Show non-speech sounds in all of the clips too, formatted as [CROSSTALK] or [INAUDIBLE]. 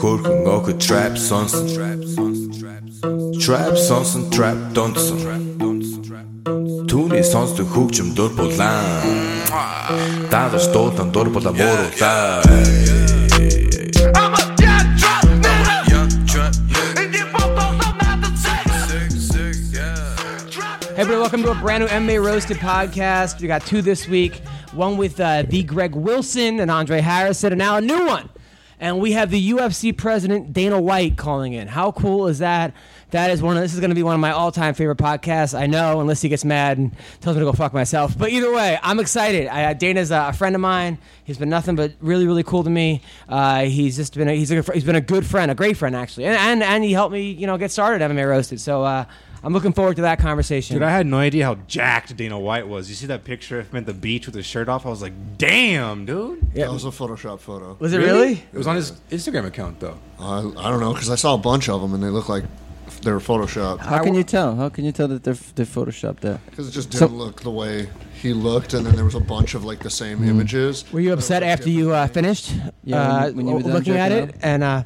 Хөрхөн охид trap сонсон Trap сонсон trap донсон Түүний сонсдог хөгжим дур булаан Дагаж дуудан дур булаа мууруулаа I'm a young trap nigga. And you both don't know not to say. Hey, everybody, welcome to a brand new MMA Roasted podcast. We got two this week one with uh, the Greg Wilson and Andre Harrison, and now a new one. And we have the UFC president, Dana White, calling in. How cool is that? That is one of this is going to be one of my all-time favorite podcasts. I know, unless he gets mad and tells me to go fuck myself. But either way, I'm excited. I, Dana's a, friend of mine. He's been nothing but really, really cool to me. Uh, he's just been a, he's a, he's been a good friend, a great friend actually, and and, and he helped me you know get started MMA Roasted. So uh, I'm looking forward to that conversation. Dude, I had no idea how jacked Dana White was. You see that picture of him at the beach with his shirt off? I was like, damn, dude. Yeah. That was a Photoshop photo. Was it really? It was on his Instagram account though. I, I don't know because I saw a bunch of them and they look like they were photoshopped. How can you tell? How can you tell that they're they're photoshopped there? Because it just So- didn't look the way he looked, and then there was a bunch of like the same Hmm. images. Were you upset after you uh, finished Yeah, uh, when you- when you were looking at jerking it? And uh,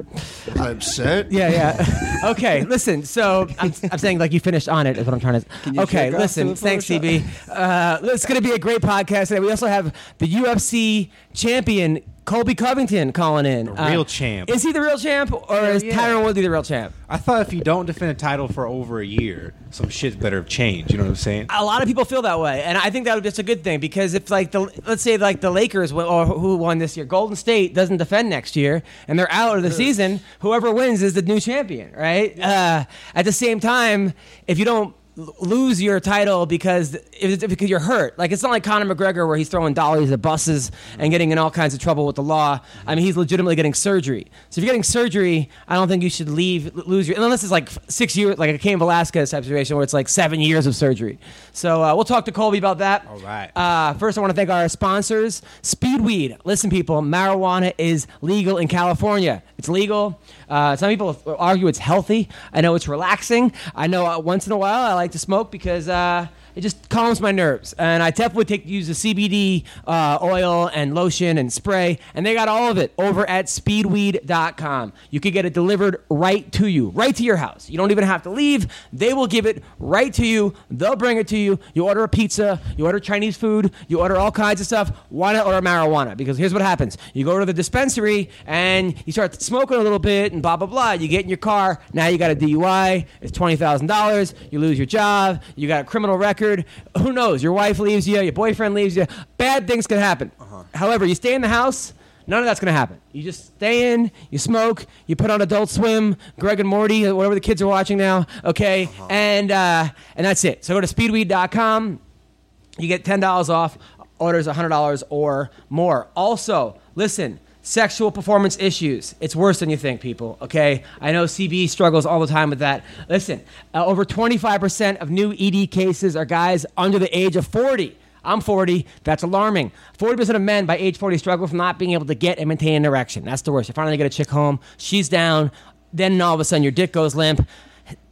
I'm upset. yeah, yeah. [LAUGHS] okay, listen. So I'm, I'm saying like you finished on it is what I'm trying to. Can you okay, listen. to Thanks, Photoshop? CB. Uh, it's going to be a great podcast today. We also have the UFC champion Colby Covington calling in. Uh, The real champ. Is he the real champ, or is yeah. Tyron Woodley the real champ? I thought if you don't defend a title for over a year, some shit better have changed. You know what I'm saying? a lot of people feel that way, and I think that would be just a good thing because if like the let's say like the Lakers win- or who won this year, Golden State doesn't defend next year and they're out of the season, whoever wins is the new champion, right? Uh, at the same time, if you don't l- lose your title because if, because you're hurt, like it's not like Conor McGregor where he's throwing dollies at buses and getting in all kinds of trouble with the law. I mean, he's legitimately getting surgery. So if you're getting surgery, I don't think you should leave lose your unless it's like six years, like a Cain Velasquez type situation where it's like seven years of surgery. So uh, we'll talk to Colby about that. All right. Uh, first, I want to thank our sponsors, Speedweed. Listen, people, marijuana is legal in California. It's legal. Uh, some people argue it's healthy. I know it's relaxing. I know uh, once in a while I like to smoke because uh, it just calms my nerves. And I definitely take use the CBD uh, oil and lotion and spray, and they got all of it over at speedweed.com. You can get it delivered right to you, right to your house. You don't even have to leave. They will give it right to you. They'll bring it to you. You order a pizza, you order Chinese food, you order all kinds of stuff. Why not order marijuana? Because here's what happens you go to the dispensary and you start smoking a little bit and blah, blah, blah. You get in your car. Now you got a DUI. It's $20,000. You lose your job. You got a criminal record. Who knows? Your wife leaves you. Your boyfriend leaves you. Bad things can happen. However, you stay in the house. None of that's going to happen. You just stay in, you smoke, you put on Adult Swim, Rick and Morty, whatever the kids are watching now, okay? And uh, and that's it. So go to speedweed.com. You get $10 off orders $100 or more. Also, listen, sexual performance issues. It's worse than you think, people, okay? I know CB struggles all the time with that. Listen, uh, over 25% of new ED cases are guys under the age of 40. I'm 40. That's alarming. 40% of men by age 40 struggle from not being able to get and maintain an erection. That's the worst. You finally get a chick home, she's down, then all of a sudden your dick goes limp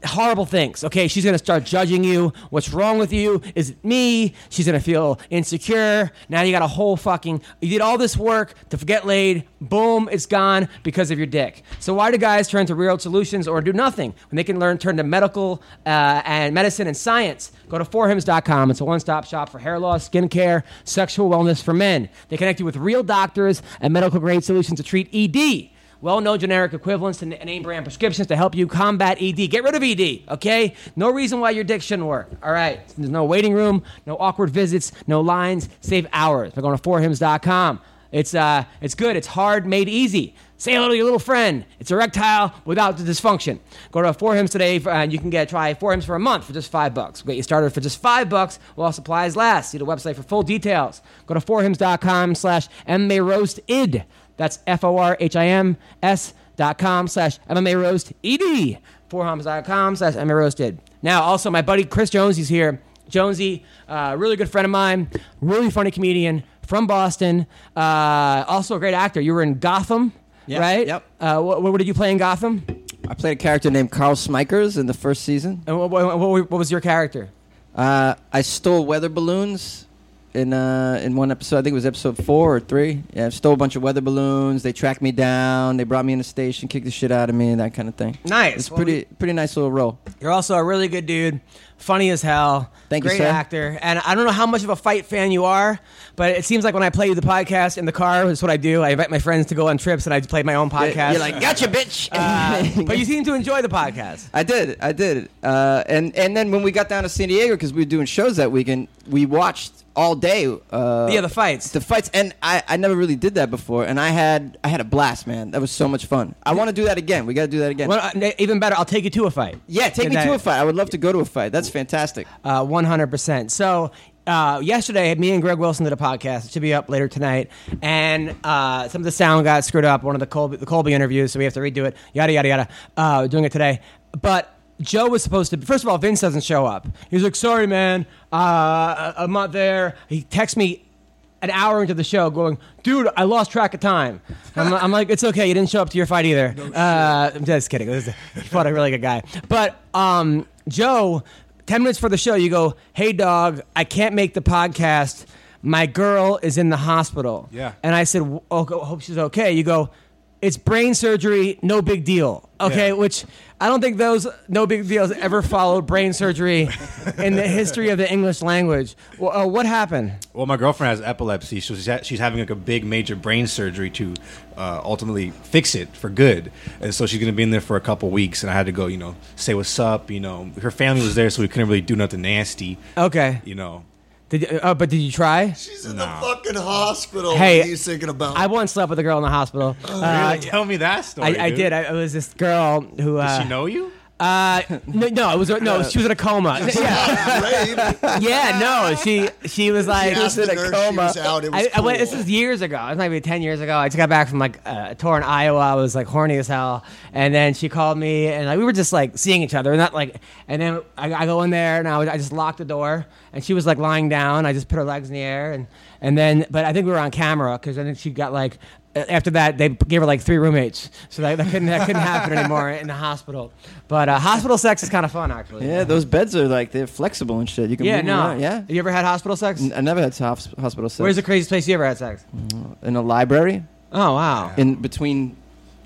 horrible things. Okay, she's gonna start judging you. What's wrong with you? Is it me? She's gonna feel insecure. Now you got a whole fucking. You did all this work to get laid. Boom, it's gone because of your dick. So why do guys turn to real solutions or do nothing when they can learn turn to medical uh, and medicine and science? Go to forhims.com. It's a one-stop shop for hair loss, skincare, sexual wellness for men. They connect you with real doctors and medical grade solutions to treat ED well-known generic equivalents n- name brand prescriptions to help you combat ED. Get rid of ED, okay? No reason why your dick shouldn't work. All right. There's no waiting room, no awkward visits, no lines. Save hours by going to forhims.com. It's uh, it's good. It's hard, made easy. Say hello to your little friend. It's erectile without the dysfunction. Go to Four Hims today, for, and you can get try Four Hims for a month for just five bucks. We'll get you started for just five bucks while supplies last. See the website for full details. Go to forhims.com slash mmaroasted. That's F O R H I M S dot com slash MMA roast ed. Forhims.com slash MMA roasted. Now, also, my buddy Chris Jones, he's here. Jonesy, uh, really good friend of mine, really funny comedian from Boston, uh, also a great actor. You were in Gotham, Yep, right? yep. Uh, what, what did you play in Gotham? I played a character named Carl Smikers in the first season. And what, what, what, what was your character? Uh, I stole weather balloons in uh, in one episode. I think it was episode four or three. Yeah, I stole a bunch of weather balloons. They tracked me down. They brought me in the station, kicked the shit out of me, and that kind of thing. Nice. It's Well, pretty pretty nice little role. You're also a really good dude, funny as hell. Thank you, great sir. actor. And I don't know how much of a fight fan you are, but it seems like when I play you the podcast in the car, that's what I do. I invite my friends to go on trips, and I play my own podcast. You're like, gotcha, bitch. [LAUGHS] Uh, but you seem to enjoy the podcast. I did, I did. Uh, and and then when we got down to San Diego because we were doing shows that weekend, we watched all day. Uh, yeah, the fights. the fights, and I, I never really did that before, and I had I had a blast, man. That was so much fun. I want to do that again. We got to do that again. Well, uh, even better, I'll take you to a fight. yeah, take me And to a fight. I would love to go to a fight. That's fantastic. Uh, 100%. So, uh, yesterday, me and Greg Wilson did a podcast. It should be up later tonight. And uh, some of the sound got screwed up, one of the Colby, the Colby interviews, so we have to redo it. Yada, yada, yada. Uh, doing it today. But Joe was supposed to. First of all, Vince doesn't show up. He's like, sorry, man. Uh, I'm not there. He texts me an hour into the show going, dude, I lost track of time. I'm, [LAUGHS] I'm like, it's okay. You didn't show up to your fight either. uh, I'm just kidding. He fought a really good guy. But um, Joe, 10 minutes for the show, you go, hey, dog, I can't make the podcast. My girl is in the hospital. Yeah. And I said, oh, hope she's okay. You go, it's brain surgery, no big deal. Okay, Yeah. which I don't think those no big deals ever followed brain surgery in the history of the English language. Well, uh, what happened? Well, my girlfriend has epilepsy, so she's, ha- she's having like a big major brain surgery to uh, ultimately fix it for good. And so she's gonna be in there for a couple weeks, and I had to go, you know, say what's up. You know, her family was there, so we couldn't really do nothing nasty. Okay. You know, Did you, uh, but did you try? She's in the fucking hospital. Hey, What are you thinking about? I once slept with a girl in the hospital. Uh, really, tell me that story. I, I dude. did. I, it was this girl who. Uh, Did she know you? Uh, no, no, it was no. She was in a coma. yeah, yeah, no. She she was like. She the in a coma. Was out. It was I, I went, this is years ago. It was maybe ten years ago. I just got back from like uh, a tour in Iowa. I was like horny as hell, and then she called me, and like we were just like seeing each other, and not like. And then I, I go in there, and I, was, I just locked the door, and she was like lying down. I just put her legs in the air, and and then, but I think we were on camera because I think she got like. After that, they gave her like three roommates, so that, that couldn't that couldn't happen anymore in the hospital. But uh, hospital sex is kind of fun, actually. Yeah, those beds are like they're flexible and shit. You can Yeah, no. around. Yeah. Have you ever had hospital sex? N- I never had hos- hospital sex. Where's the craziest place you ever had sex? in a library? Oh wow. In between,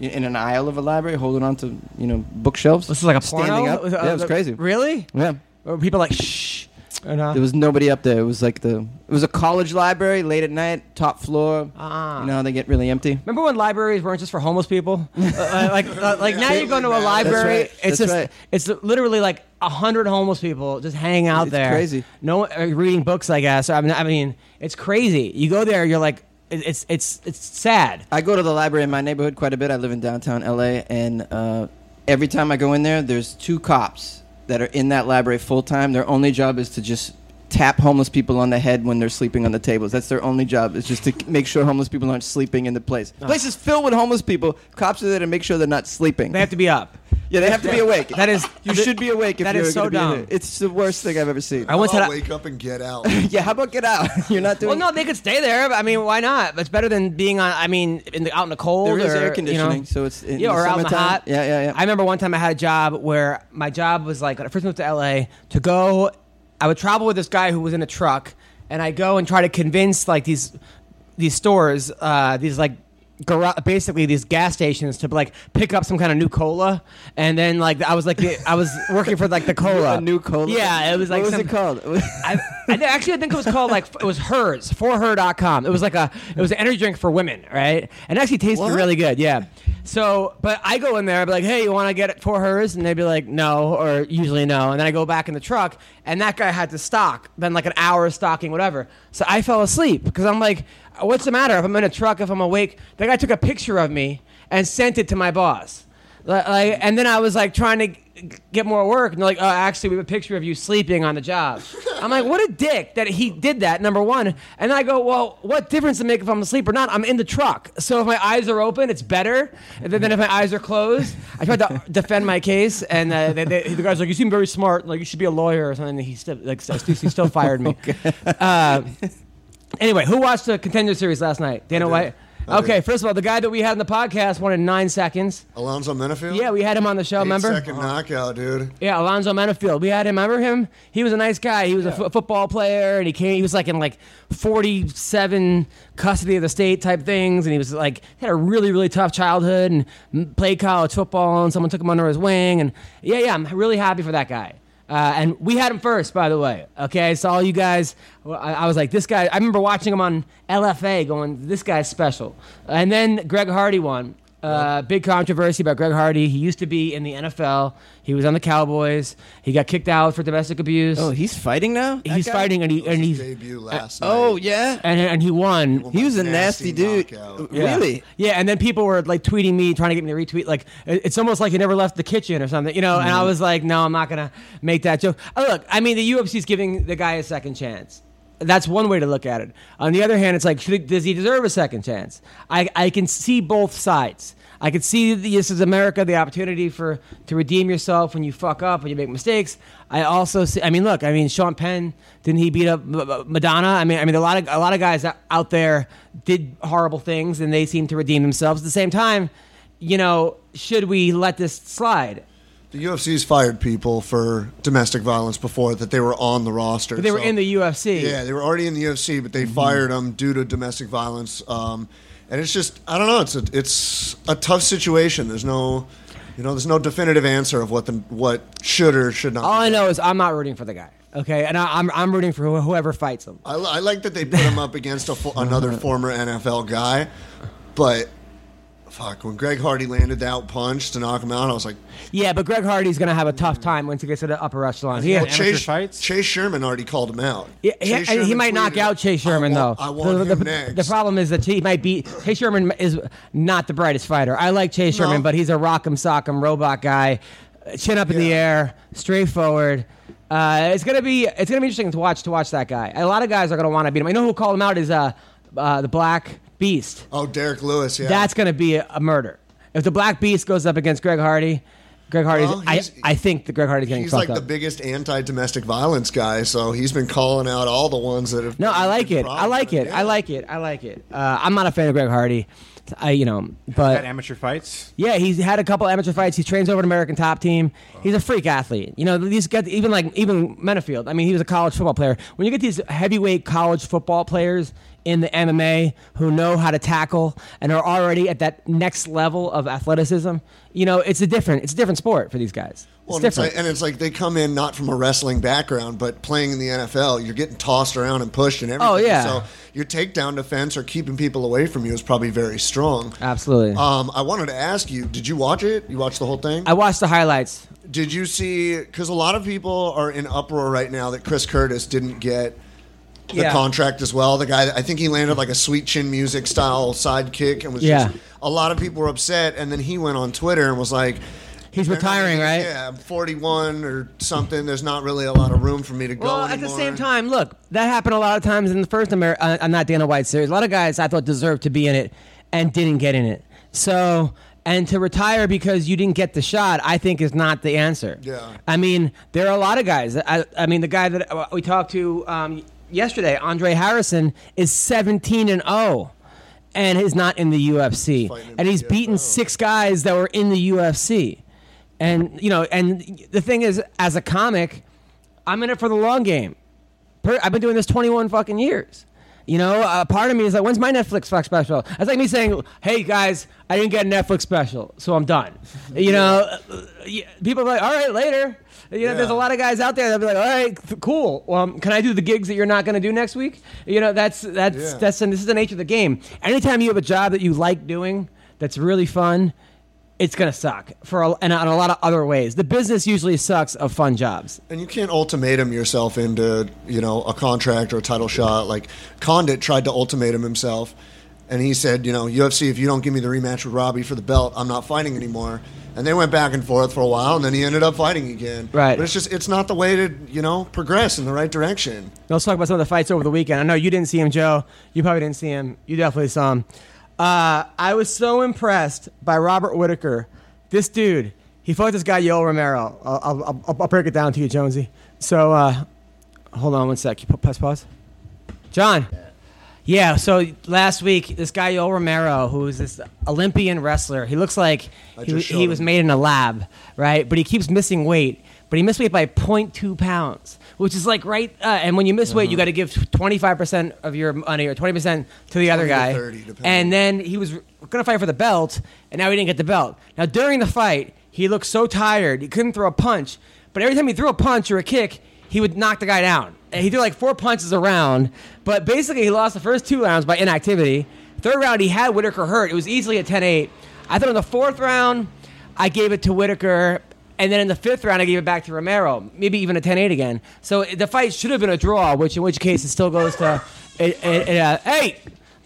in an aisle of a library, holding on to you know bookshelves. This is like a standing porno? up. Uh, Yeah, it was crazy. Really? Yeah, people like shh. No? there was nobody up there. It was like the it was a college library, late at night, top floor. Ah. You know how they get really empty. Remember when libraries weren't just for homeless people? [LAUGHS] Uh, like, uh, like now you go to a library, right. it's That's just right. it's literally like a hundred homeless people just hanging out It's there. crazy. No uh, reading books, I guess. I mean, I mean, it's crazy. You go there, you're like, it- it's it's it's sad. I go to the library in my neighborhood quite a bit. I live in downtown LA, and uh, every time I go in there, there's two cops that are in that library full time. Their only job is to just tap homeless people on the head when they're sleeping on the tables. That's their only job. Is just to make sure homeless people aren't sleeping in the place. The place is filled with homeless people. Cops are there to make sure they're not sleeping. They have to be up. yeah, they have to be awake. That is- you should be awake if that you're is so gonna be in dumb. there. It's the worst thing I've ever seen. I once I'll had. A, wake up and get out. [LAUGHS] yeah, how about get out? [LAUGHS] You're not doing. well, no, they could stay there. But I mean, why not? It's better than being on. I mean, in the, out in the cold. there is or, air you know. conditioning, so it's in yeah, the or out in the summertime. hot. Yeah, yeah, yeah. I remember one time I had a job where my job was like when I first moved to LA to go. I would travel with this guy who was in a truck, and I go and try to convince like these these stores, uh, these like. Gar- basically these gas stations to like pick up some kind of new cola and then like I was like the, I was working for like the [LAUGHS] cola a new cola. yeah it was like what was some- it called? [LAUGHS] I, I actually I think it was called like it was hers for her.com. It was like a it was an energy drink for women, right? And it actually tasted What? really good, yeah. So, but I go in there, I'd be like, "Hey, you want to get it for hers?" And they'd be like, "No," or usually no. And then I go back in the truck, and that guy had to stock, then like an hour of stocking, whatever. So I fell asleep because I'm like, "What's the matter? If I'm in a truck, if I'm awake?" The guy took a picture of me and sent it to my boss. Like, and then I was like trying to get more work, and they're like, "Oh, actually, we have a picture of you sleeping on the job." [LAUGHS] I'm like, "What a dick that he did that." Number one, and I go, "Well, what difference does it make if I'm asleep or not? I'm in the truck, so if my eyes are open, it's better than if my eyes are closed." I tried to [LAUGHS] defend my case, and uh, they, they, the guy's like, "You seem very smart. Like you should be a lawyer or something." He still like he still fired me. [LAUGHS] Uh, anyway, who watched the contender series last night? Dana White. Okay, first of all, the guy that we had in the podcast won in nine seconds. Alonzo Menifield. Yeah, we had him on the show. Remember? second knockout, dude. Yeah, Alonzo Menifield. We had him. Remember him? He was a nice guy. He was a fo- football player, and he came. He was like in like forty-seven custody of the state type things, and he was like had a really really tough childhood and m- played college football, and someone took him under his wing, and yeah, yeah, I'm really happy for that guy. Uh, and we had him first, by the way. Okay, so all you guys, I, I was like, this guy. I remember watching him on LFA, going, this guy's special. And then Greg Hardy won. Uh, big controversy about Greg Hardy. He used to be in the NFL. He was on the Cowboys. He got kicked out for domestic abuse. Oh, he's fighting now. That he's guy? fighting, and he and His he debut last night. Oh yeah. and, and he won. He was a Nasty nasty, dude. knockout. Yeah. Really? Yeah, and then people were like tweeting me, trying to get me to retweet. Like it- it's almost like he never left the kitchen or something, you know. And I Mm-hmm. was like, no, I'm not gonna make that joke. Oh, look, I mean, the UFC's giving the guy a second chance. That's one way to look at it. On the other hand, it's like, should, does he deserve a second chance? I, I can see both sides. I could see this is America, the opportunity for to redeem yourself when you fuck up, when you make mistakes. I also see. I mean, look. I mean, Sean Penn didn't he beat up Madonna? I mean, I mean, a lot of a lot of guys out there did horrible things, and they seem to redeem themselves. At the same time, you know, should we let this slide? The UFC's fired people for domestic violence before that they were on the roster. But they were so- in the UFC. Yeah, they were already in the UFC, but Mm-hmm. they fired them due to domestic violence. Um, and it's just, I don't know. It's a, it's a tough situation. There's no, you know, there's no definitive answer of what the what should or should not. All be I done. know is I'm not rooting for the guy. Okay, and I, I'm I'm rooting for wh- whoever fights him. I, li- I like that they put him up against a, fo- another [LAUGHS] former NFL guy, but fuck, when Greg Hardy landed that punch to knock him out, I was like, Yeah, but Greg Hardy's gonna have a tough time once he gets to the upper echelon. He, Well, had- Chase, fights? Chase Sherman already called him out. yeah, he, Chase and he Sherman might knock out Chase Sherman I want, though. I want the, him the- next. the problem is that he might beat Chase Sherman is not the brightest fighter. I like Chase No. Sherman, but he's a rock'em sock'em robot guy, chin up in the air, straightforward. Uh, it's gonna be it's gonna be interesting to watch to watch that guy. A lot of guys are gonna want to beat him. I know who called him out is uh, uh the Black Beast. Oh, Derrick Lewis, yeah. That's going to be a, a murder. If the Black Beast goes up against Greg Hardy, Greg Hardy's. Well, I, he's- I think that Greg Hardy's getting He's fucked like the biggest anti-domestic violence guy, so he's been calling out all the ones that have. no, I like it. I like it. Yeah. I like it. I like it. Uh, I'm not a fan of Greg Hardy. I, you know, Had but amateur fights. yeah, he's had a couple amateur fights. He trains over an American Top Team. He's a freak athlete. You know, these guys, even like even Menifield. I mean, he was a college football player. When you get these heavyweight college football players in the MMA who know how to tackle and are already at that next level of athleticism, you know, it's a different it's a different sport for these guys. Well, It's and, it's like, and it's like they come in not from a wrestling background, but playing in the NFL, you're getting tossed around and pushed and everything. Oh, yeah. So your takedown defense or keeping people away from you is probably very strong. Absolutely. Um, I wanted to ask you: Did you watch it? You watched the whole thing? I watched the highlights. Did you see? Because a lot of people are in uproar right now that Chris Curtis didn't get the Yeah. contract as well. The guy, I think he landed like a sweet chin music style sidekick, and was Yeah. just a lot of people were upset. And then he went on Twitter and was like. He's "They're not retiring, right? Yeah, I'm 41 or something. There's not really a lot of room for me to go. Well, at the same time, look, that happened a lot of times in the first Amer- uh, uh, not Dana White series. A lot of guys I thought deserved to be in it and didn't get in it. So, and to retire because you didn't get the shot, I think is not the answer. Yeah. I mean, there are a lot of guys. I, I mean, the guy that uh, we talked to um, yesterday, Andre Harrison, is 17 and 0 and is not in the UFC. Fighting And the he's beaten six guys that were in the UFC. And, you know, and the thing is, as a comic, I'm in it for the long game. Per, I've been doing this 21 fucking years. You know, uh, part of me is like, when's my Netflix fuck special? That's like me saying, hey guys, I didn't get a Netflix special, so I'm done. [LAUGHS] You know, uh, yeah, people are like, all right, later. You know, there's a lot of guys out there that'll be like, all right, cool. Well, um, can I do the gigs that you're not going to do next week? You know, that's that's Yeah. that's and this is the nature of the game. Anytime you have a job that you like doing, that's really fun, it's gonna suck for a, and in a lot of other ways. The business usually sucks of fun jobs. And you can't ultimatum yourself into, you know, a contract or a title shot. Like Condit tried to ultimatum himself, and he said, you know, UFC, if you don't give me the rematch with Robbie for the belt, I'm not fighting anymore. And they went back and forth for a while, and then he ended up fighting again. Right. But it's just, it's not the way to, you know, progress in the right direction. Let's talk about some of the fights over the weekend. I know you didn't see him, Joe. You probably didn't see him. You definitely saw him. Uh, I was so impressed by Robert Whitaker. This dude, he fought this guy, Yoel Romero. I'll, I'll, I'll, I'll break it down to you, Jonesy. So, uh, hold on one sec. You press pause. John. Yeah, so last week, this guy Yo Romero, who is this Olympian wrestler, he looks like he, he was made in a lab, right? But he keeps missing weight. But he missed weight by 0.2 pounds, which is like right. Uh, and when you miss weight, you got to give 25% of your money or 20% to the other 20 to guy. 30, depending. and then he was going to fight for the belt, and now he didn't get the belt. Now, during the fight, he looked so tired, he couldn't throw a punch. But every time he threw a punch or a kick, he would knock the guy down. He threw like four punches a round, but basically he lost the first two rounds by inactivity. Third round, he had Whitaker hurt. It was easily a 10 8. I thought in the fourth round, I gave it to Whitaker. And then in the fifth round, I gave it back to Romero, maybe even a 10 8 again. So the fight should have been a draw, which in which case it still goes to. [LAUGHS] It, it, it, uh, hey!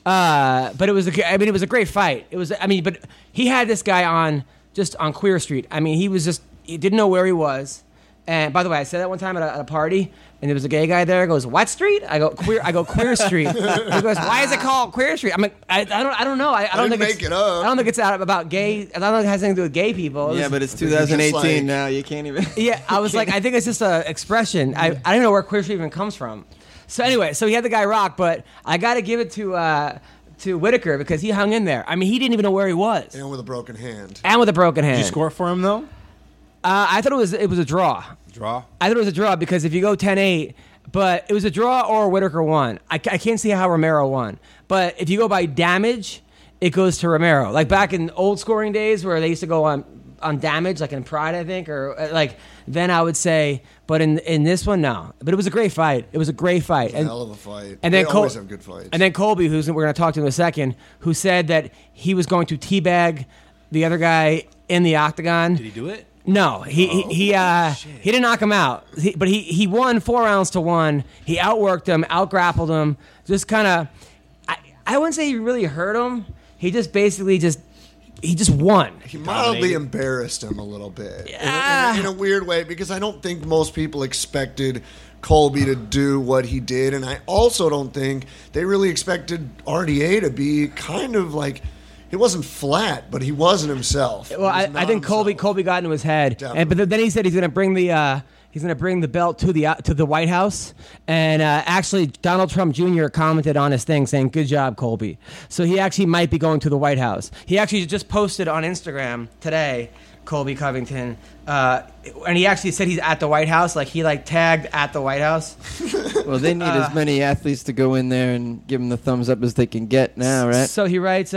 Uh, but it was, a, I mean, it was a great fight. It was, I mean, but he had this guy on just on Queer Street. I mean, he was just, he didn't know where he was. And by the way, I said that one time at a, at a party, and there was a gay guy there. Goes, "What street?" I go, "Queer." I go, "Queer Street." [LAUGHS] he goes, "Why is it called Queer Street?" I'm like, I, I don't, I don't know. I, I don't didn't think make it's, it up. I don't think it's out about gay. I don't think it has anything to do with gay people. It Yeah, but it's think it's just 2018 like- now. You can't even. [LAUGHS] yeah, I was like, I think it's just an expression. I, I don't know where queer street even comes from. So anyway, so he had the guy rock, but I got to give it to uh, to Whitaker because he hung in there. I mean, he didn't even know where he was, And with a broken hand. and with a broken hand. Did you score for him though? Uh, I thought it was it was a draw. Draw. I thought it was a draw because if you go 10-8, but it was a draw or Whitaker won. I, I can't see how Romero won. But if you go by damage, it goes to Romero. Like back in old scoring days where they used to go on on damage, like in Pride, I think, or uh, like then I would say. But in in this one, no. But it was a great fight. It was a great fight. A hell of a fight. And then they Col- always have good fights. And then Colby, who's we're going to talk to in a second, who said that he was going to teabag the other guy in the octagon. Did he do it? No, he he he, uh, he didn't knock him out, he, but he he won four rounds to one. He outworked him, outgrappled him. Just kind of, I I wouldn't say he really hurt him. He just basically just he just won. He mildly embarrassed him a little bit in a- in, Yeah. a, in a weird way because I don't think most people expected Colby to do what he did, and I also don't think they really expected RDA to be kind of like he wasn't flat, but he wasn't himself. Well, I, was I think not Colby himself. Colby got into his head, Definitely. and but then he said he's going to bring the uh, he's going to bring the belt to the uh, to the White House, and uh, actually Donald Trump Jr. commented on his thing saying, "Good job, Colby." So he actually might be going to the White House. He actually just posted on Instagram today, Colby Covington, uh, and he actually said he's at the White House. Like he like tagged at the White House. [LAUGHS] Well, they need Uh, as many athletes to go in there and give them the thumbs up as they can get now, right? So he writes.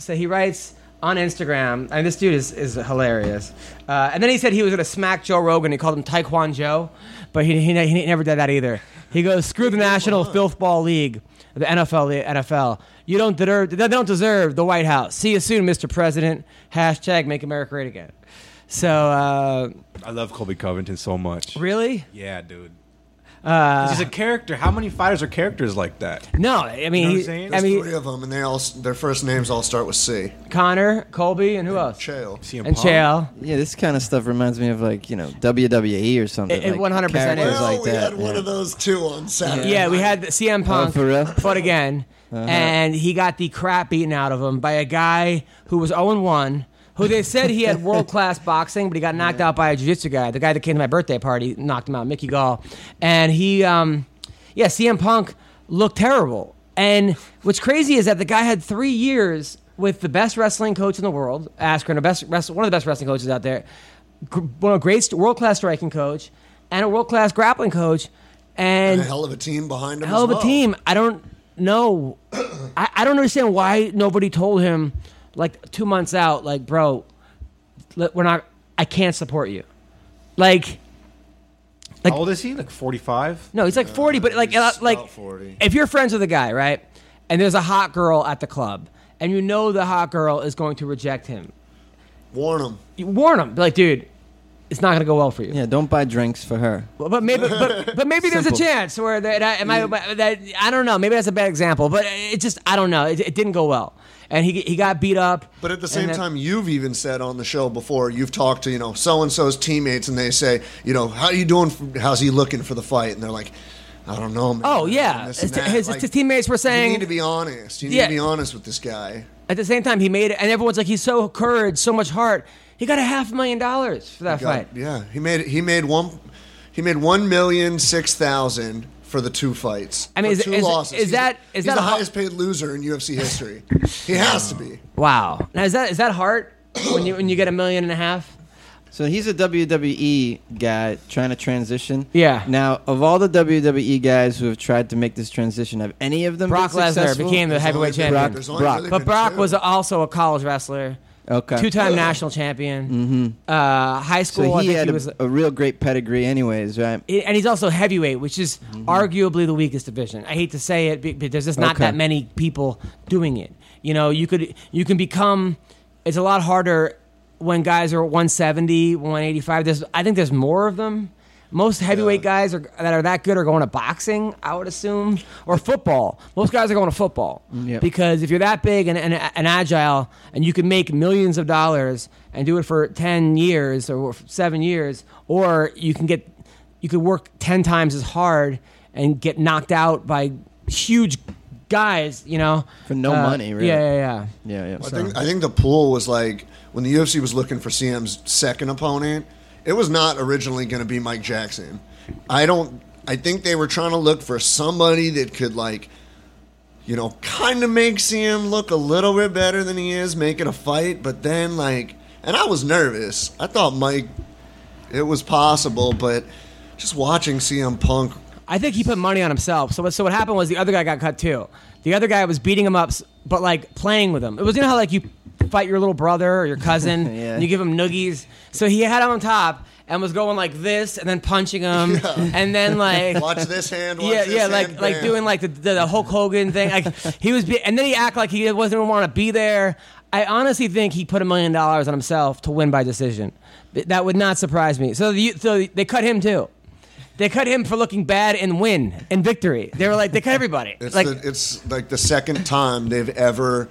So he writes on Instagram. and this dude is, is hilarious. Uh, and then he said he was going to smack Joe Rogan. He called him Taekwondo Joe, but he, he, he never did that either. He goes, "Screw the National Filth Ball League, the NFL, the NFL. You don't deserve. They don't deserve the White House. See you soon, Mr. President. Hashtag Make America Great Again." So uh, I love Colby Covington so much. really, Yeah, dude. Uh, He's a character. How many fighters are characters like that? no. I mean, You know what I'm saying? I There's mean, three of them, and they all their first names all start with C. Conor, Colby, and who else? Chael. CM And Punk? Chael. yeah, this kind of stuff reminds me of like you know WWE or something. It- it like 100% is. characters Well, like we that. had one yeah. of those too on Saturday. Yeah, we had CM Punk for real? fought again, and he got the crap beaten out of him by a guy who was 0 1. Who they said he had [LAUGHS] world class boxing, but he got knocked out by a jiu jitsu guy. The guy that came to my birthday party knocked him out, Mickey Gall. And he, um, yeah, CM Punk looked terrible. And what's crazy is that the guy had three years with the best wrestling coach in the world, Askren, the best one of the best wrestling coaches out there, one of great world class striking coach, and a world class grappling coach. And And a hell of a team behind him. hell of a team. I don't know. I, I don't understand why nobody told him like two months out, like, bro, we're not. I can't support you. Like, Like- How old is he? Like 45? no, he's like forty, but like, he's uh, like, 40. if you're friends with a guy, right, and there's a hot girl at the club, and you know the hot girl is going to reject him, Warn him. you warn him, be like, dude, it's not going to go well for you. Yeah, don't buy drinks for her. Well, But maybe, but, but maybe there's a chance where that, I, am I, that I don't know. Maybe that's a bad example, but it just I don't know. It, it didn't go well, and he he got beat up. But at the and same then- time, you've even said on the show before, you've talked to, you know, so and so's teammates, and they say, you know, how are you doing? For, how's he looking for the fight? And they're like, I don't know, man. Oh, yeah. And this His- and that. his- his teammates were saying- You need to be honest. You need Yeah. to be honest with this guy. at the same time he made it, and everyone's like, he's so courage, so much heart. He got a half million dollars for that God, fight. yeah, he made he made one he made one million six thousand for the two fights. I mean, For is- two is- losses. is He's that- the- is he's that the a highest paid loser in UFC history? he has to be. Wow. Now is that is that hard when you when you get a million and a half? So he's a WWE guy trying to transition. Yeah. Now, of all the WWE guys who have tried to make this transition, have any of them Brock been Lesnar successful? became the There's heavyweight champion. there's only Brock. really But Brock two. was also a college wrestler, okay. two-time national champion. Mm-hmm. Uh, high school, So he had he a, was, a real great pedigree, anyways, right? and he's also heavyweight, which is arguably the weakest division. I hate to say it, but there's just not Okay. that many people doing it. You know, you could you can become. It's a lot harder when guys are 170, 185. There's I think there's more of them. Most heavyweight Yeah. guys are, that are that good are going to boxing, I would assume, or football. Most guys are going to football Yep. because if you're that big and, and, and agile and you can make millions of dollars and do it for 10 years or seven years, or you can get you could work 10 times as hard and get knocked out by huge guys, you know, For no Uh, money, really. Yeah, yeah, yeah. Yeah, yeah. I think I think the pool was like when the UFC was looking for CM's second opponent. It was not originally going to be Mike Jackson. I don't. I think they were trying to look for somebody that could like, you know, kind of make CM look a little bit better than he is, make it a fight. But then like, and I was nervous. I thought Mike, it was possible, but just watching CM Punk I think he put money on himself. So what, so what happened was the other guy got cut too. The other guy was beating him up, but like playing with him. It was you know how like you fight your little brother or your cousin, [LAUGHS] Yeah. and you give him noogies. So he had him on top and was going like this, and then punching him, and then like [LAUGHS] watch this hand. Watch yeah, this yeah, like hand, like bam. doing like the, the, the Hulk Hogan thing. Like he was, be- and then he act like he wasn't want to be there. I honestly think he put a million dollars on himself to win by decision. Th- That would not surprise me. So the, so they cut him too. They cut him for looking bad and win and victory. They were like they cut everybody. It's like the, it's like the second time they've ever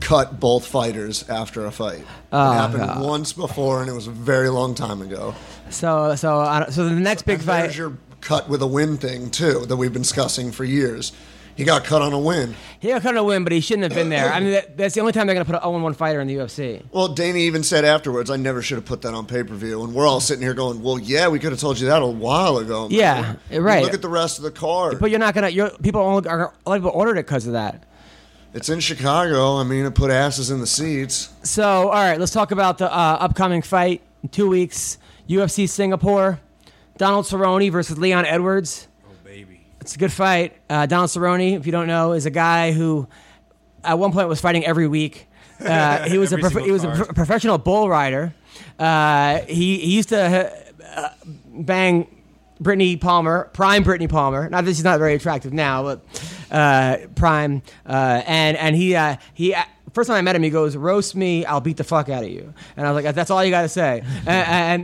cut both fighters after a fight. Oh, it happened once before, and it was a very long time ago. so so I don't- so the next big And fight. There's your cut with a win thing too that we've been discussing for years. He got cut on a win. He got cut on a win, but he shouldn't have been there. I mean, that, that's the only time they're going to put an 0-1 fighter in the UFC. Well, Danny even said afterwards, "I never should have put that on pay per view." And we're all sitting here going, "Well, yeah, we could have told you that a while ago." man." Yeah, right. Look at the rest of the card. But you're not going to. People only are, a lot of people ordered it because of that. it's in Chicago. I mean, it put asses in the seats. So, all right, let's talk about the uh, upcoming fight in two weeks. UFC Singapore. Donald Cerrone versus Leon Edwards. It's a good fight. Uh, Donald Cerrone, if you don't know, is a guy who at one point was fighting every week. Uh, he was [LAUGHS] a prof- he was a pro- professional bull rider. Uh, he, he used to uh, bang Brittney Palmer, prime Brittney Palmer. Not that she's not very attractive now, but uh, prime. Uh, and and he uh, he. First time I met him, he goes, "Roast me, I'll beat the fuck out of you." And I was like, "That's all you got to say." And,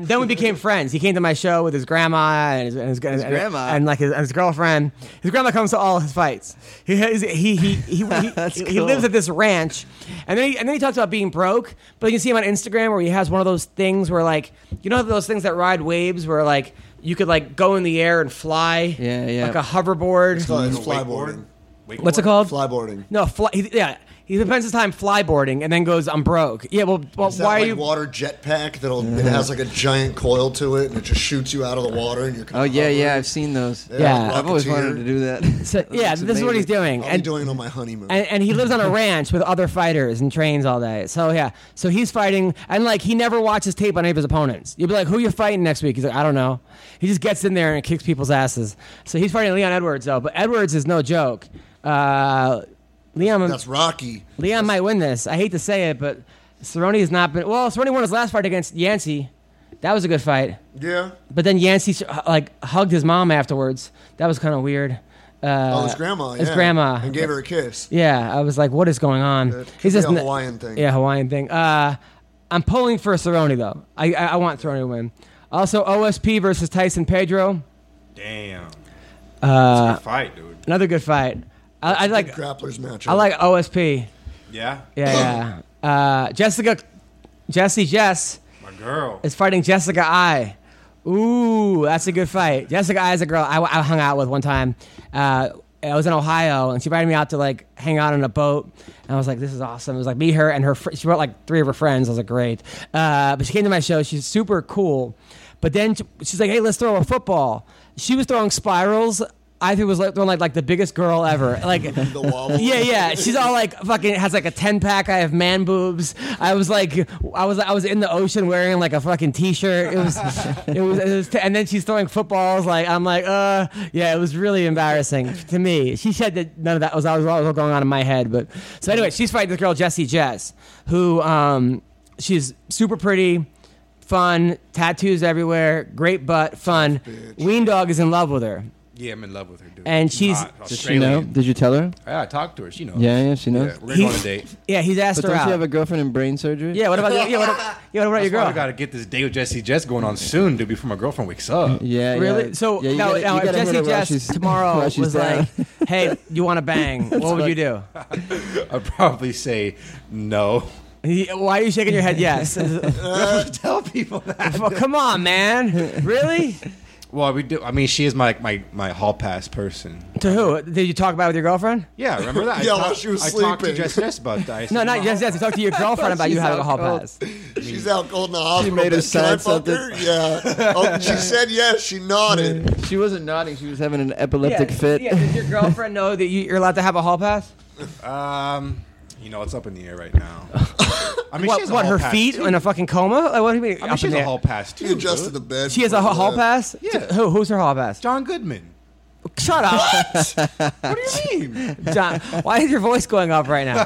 and then we became friends. He came to my show with his grandma and his, and his, and- grandma? and like his, and his girlfriend. His grandma comes to all his fights. He has, he he he, [LAUGHS] he, That's he, he lives at this ranch, and then he, and then he talks about being broke. But you can see him on Instagram where he has one of those things where like you know those things that ride waves where like you could like go in the air and fly. Yeah, yeah. Like a hoverboard. It's called it's Wakeboard? flyboarding. What's it called? Flyboarding. No, fly, yeah. He spends his time flyboarding and then goes, "I'm broke." Yeah, well, well It's that, why are you? water jetpack that'll it has like a giant coil to it and it just shoots you out of the water and you're. Oh yeah, yeah, I've seen those. Yeah. I've always Rocketeer. wanted to do that. [LAUGHS] So, yeah, looks this is what he's amazing. doing. I'll And be doing it on my honeymoon. and, and he lives on a [LAUGHS] ranch with other fighters and trains all day. So yeah, so he's fighting, and like he never watches tape on any of his opponents. You'll be like, "Who are you fighting next week?" He's like, "I don't know." He just gets in there and kicks people's asses. So he's fighting Leon Edwards though, but Edwards is no joke. Uh, Leon, That's Rocky. Leon might win this. I hate to say it, but Cerrone has not been. Well, Cerrone won his last fight against Yancy. That was a good fight. Yeah. But then Yancy like hugged his mom afterwards. That was kind of weird. Uh, Oh, his grandma. His yeah. grandma. And gave her a kiss. Yeah, I was like, what is going on? It could be a Hawaiian thing. Yeah, Hawaiian thing. Uh, I'm pulling for Cerrone though. I, I I want Cerrone to win. Also, OSP versus Tyson Pedro. Damn. Uh, Good fight, dude. another good fight. I, I like grapplers match. I like OSP. Yeah. Yeah, yeah. [CLEARS THROAT] Uh, Jessica, Jesse Jess My girl. is fighting Jessica Eye. Ooh, that's a good fight. Jessica Eye is a girl I, I hung out with one time. Uh, I was in Ohio, and she invited me out to like hang out on a boat. And I was like, "This is awesome." It was like me, her, and her. Fr- she brought like three of her friends. I was like, "Great!" Uh, but she came to my show. She's super cool. But then she's like, "Hey, let's throw a football." She was throwing spirals I think it was like, throwing like like the biggest girl ever. [LAUGHS] Like The. Yeah, yeah. She's all like fucking has like a ten pack. I have man boobs. I was like, I was I was in the ocean wearing like a fucking t-shirt. It was, it was, it was and then she's throwing footballs. Like I'm like, uh, yeah. It was really embarrassing to me. She said that none of that was was all going on in my head. But so anyway, she's fighting this girl Jessie Jess, who um, she's super pretty. Fun, tattoos everywhere, great butt, fun. bitch. Weendawg is in love with her, Yeah, I'm in love with her, dude. and she's Hot, Does she know? Australian. Did you tell her? Yeah, I talked to her. She knows. Yeah, yeah, she knows. Yeah, we're gonna go on a date. [LAUGHS] yeah. He's asked But her don't out. you have a girlfriend in brain surgery? yeah. What about yeah? What, yeah, what about your girl? I gotta get this date with Jesse Jess going on soon, dude, before my girlfriend wakes up. [LAUGHS] Yeah, Really? yeah. So Yeah, you now, gotta- now you if gotta hit Jesse while Jess she's- [LAUGHS] tomorrow while she's was down. like, "Hey, you want to bang?" What would you do? I'd probably say no. He- Why are you shaking your head? Yes. Tell people that. well, come on, man. Really? Well, we do. I mean, she is my my my hall pass person. To who? Did you talk about it with your girlfriend? Yeah, remember that? [LAUGHS] I Yeah, while talked- she was I talked to sleeping. Jess Jess about that. I No, said, not "Ma, yes, yes. You talked to your [LAUGHS] girlfriend about you She's having a hall cold. pass. She's out cold in the hospital. She made her but Can I sign something. her? Yeah. [LAUGHS] Oh, she said yes. She nodded. She wasn't nodding. She was having an epileptic yeah, fit. Yeah. Does your girlfriend know that you, you're allowed to have a hall pass? Um, you know, it's up in the air right now. I mean, she What? a What? hall Her feet too. in a fucking coma? Like, what do you mean? I mean, she has a hall pass too. He adjusted the bed. She has a hall that. pass. Yeah. Who? Who's her hall pass? John Goodman. Shut up, [LAUGHS] What do you mean? John. Why is your voice going up right now?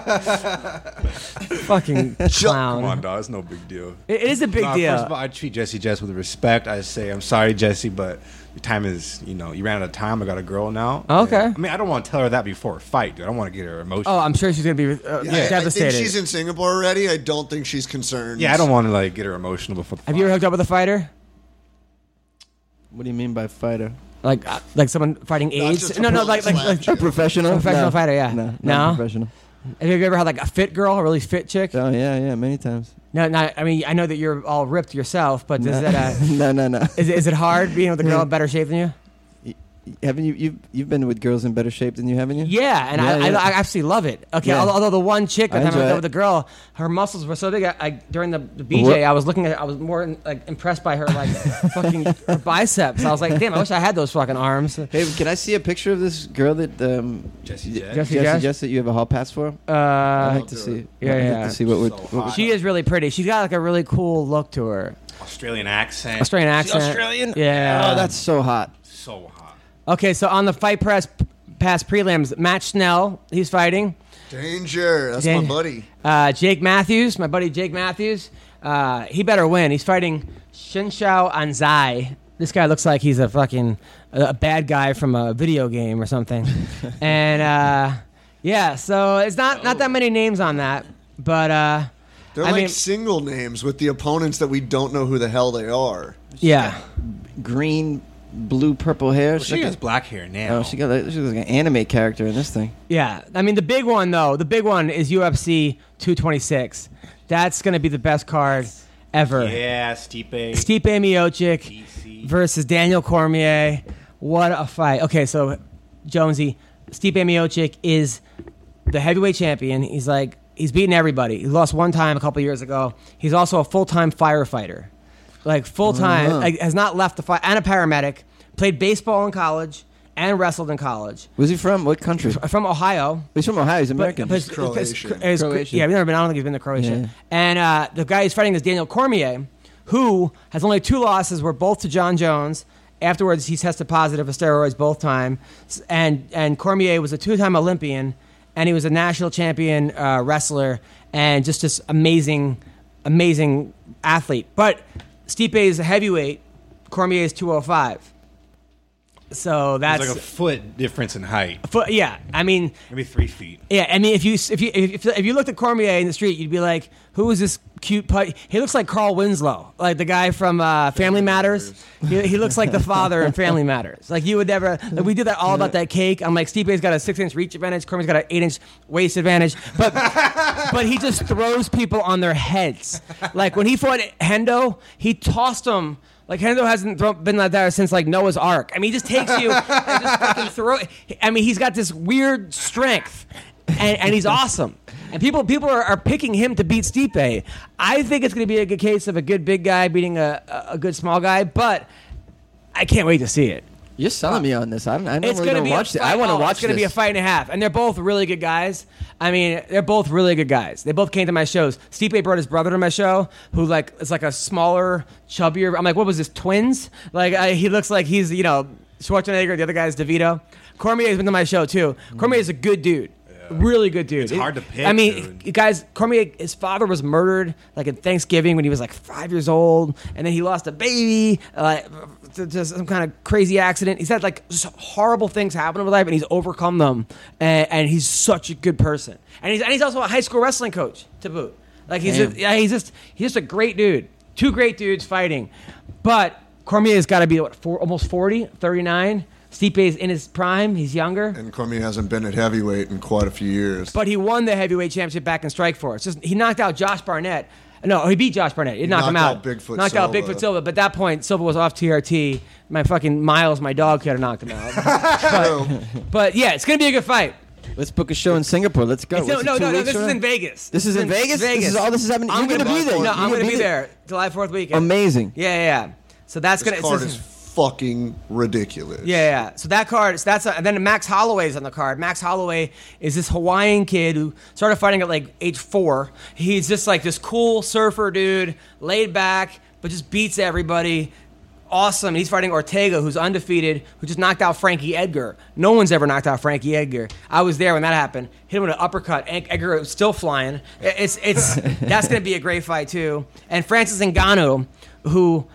Fucking clown. Come on, dog. It's no big deal. It it is a big Nah, deal. First of all, I treat Jesse Jess with respect. I say, I'm sorry, Jesse, but your time is, you know, you ran out of time. I got a girl now. Okay. And- I mean, I don't want to tell her that before a fight, dude. I don't want to get her emotional. oh, I'm sure she's gonna be uh, Yeah, I think devastated. she's in Singapore already. I don't think she's concerned. yeah, I don't want to like get her emotional before. The Have you ever hooked up with a fighter? What do you mean by fighter? Like uh, like someone fighting AIDS? No, no, like like, slap like. A professional? Professional No. fighter, yeah. No, No? not professional. Have you ever had like a fit girl, a really fit chick? Oh yeah, yeah, many times. No, no. I mean, I know that you're all ripped yourself, but is no. that uh, [LAUGHS] no, no, no. is, it- is it hard being with a [LAUGHS] girl in better shape than you? Haven't you you've you've been with girls in better shape than you, haven't you? Yeah, and I, Yeah, yeah. I, I absolutely love it. Okay, Yeah. although, although the one chick that I I enjoy hooked up it. with the girl, her muscles were so big. I, I during the, the BJ, What? I was looking at, I was more like impressed by her like [LAUGHS] fucking her biceps. I was like, damn, I wish I had those fucking arms. Hey, can I see a picture of this girl that um, Jesse J- Jess? Jesse Jesse Jess? Jess that you have a hall pass for? Uh, I'd like to see. it. Yeah, I'd like yeah. to see what would. So what would- she is really pretty. She's got like a really cool look to her. Australian accent. Australian accent. Australian? Yeah. Oh, that's so hot. so hot. Okay. So on the fight press past prelims, Matt Schnell, he's fighting. Danger. That's Dan- my buddy. Uh, Jake Matthews, my buddy Jake Matthews, uh, he better win. He's fighting Shinsho Anzai. This guy looks like he's a fucking a, a bad guy from a video game or something. [LAUGHS] and uh, yeah, so it's not not that many names on that, but uh, They're I like mean- single names with the opponents that we don't know who the hell they are. yeah, Green, blue, purple hair. Well, she like has a- black hair now. Oh, she got like, she like an anime character in this thing. yeah. I mean, the big one though, the big one is UFC 226. That's gonna be the best card ever. yeah, Stipe. Stipe Miocic DC. versus Daniel Cormier. What a fight. Okay, so Jonesy, Stipe Miocic is the heavyweight champion. He's like he's beaten everybody. He lost one time a couple years ago. He's also a full-time firefighter. Like full-time, Uh-huh. like, has not left the fight and a paramedic. Played baseball in college and wrestled in college. Where's he from? What country? From Ohio. He's from Ohio. He's American. but it's- Croatian. it's- it's- Croatian. Yeah, I've never been. I don't think he's been to Croatia. Yeah. And uh, the guy he's fighting is Daniel Cormier, who has only two losses. Were both to Jon Jones. Afterwards, he tested positive for steroids both time. And and Cormier was a two-time Olympian, and he was a national champion uh, wrestler, and just this amazing, amazing athlete. But Stipe is a heavyweight. Cormier is 205. So that's There's like a foot difference in height. Fu- yeah. I mean, Maybe three feet. yeah, I mean, if you if you if, if you looked at Cormier in the street, you'd be like, "Who is this cute put?" He looks like Carl Winslow, like the guy from uh, Family Matters. He, he looks like the father in Family [LAUGHS] Matters. Like you would never. Like we did that all about that cake. I'm like, Stipe's got a six inch reach advantage. Cormier's got an eight inch waist advantage, but [LAUGHS] but he just throws people on their heads. Like when he fought Hendo, he tossed him. Like Hendo hasn't been like that since like Noah's Ark. I mean, he just takes you and just fucking throw. I mean, he's got this weird strength, and, and he's awesome. And people people are, are picking him to beat Stipe. I think it's going to be a good case of a good big guy beating a, a good small guy, but I can't wait to see it. You're selling me on this. I, don't- I It's normally gonna don't watch it. fight. I want to oh, watch It's gonna this. be a fight and a half, and they're both really good guys. I mean, they're both really good guys. They both came to my shows. Stipe brought his brother to my show, who like is like a smaller, chubbier. I'm like, what was this? Twins? Like I, he looks like he's you know Schwarzenegger. The other guy's DeVito. Cormier's been to my show too. Cormier is a good dude. Really good dude. It's hard to pick, I mean, dude. guys, Cormier, his father was murdered like at Thanksgiving when he was like five years old, and then he lost a baby, like to just some kind of crazy accident. He's had like just horrible things happen in his life, and he's overcome them, and, and he's such a good person. And he's and he's also a high school wrestling coach to boot. Like he's Damn. just, yeah, he's just he's just a great dude. Two great dudes fighting, but Cormier's got to be what four, almost 40, 39. Stipe's in his prime. He's younger. And Cormier hasn't been at heavyweight in quite a few years. But he won the heavyweight championship back in Strikeforce. Just he knocked out Josh Barnett. No, he beat Josh Barnett. He, knocked him out. out Bigfoot knocked out Bigfoot Silva. But at that point, Silva was off TRT. My fucking Miles, my dog, could have knocked him out. [LAUGHS] but, but yeah, it's gonna be a good fight. Let's book a show in Singapore. Let's go. no, What's no, no, no. This is in Vegas. This is in Vegas? This is all this is happening? I'm You're gonna be there. No, You're I'm gonna gonna be be there. there. July Fourth weekend. Amazing. Yeah, yeah. yeah. So that's This gonna. card it's- is fucking ridiculous. Yeah, yeah. So that card, so that's and then Max Holloway's on the card. Max Holloway is this Hawaiian kid who started fighting at like age four. He's just like this cool surfer dude, laid back, but just beats everybody. Awesome. He's fighting Ortega, who's undefeated, who just knocked out Frankie Edgar. No one's ever knocked out Frankie Edgar. I was there when that happened. Hit him with an uppercut. Edgar was still flying. It's it's [LAUGHS] that's gonna be a great fight too. And Francis Ngannou, who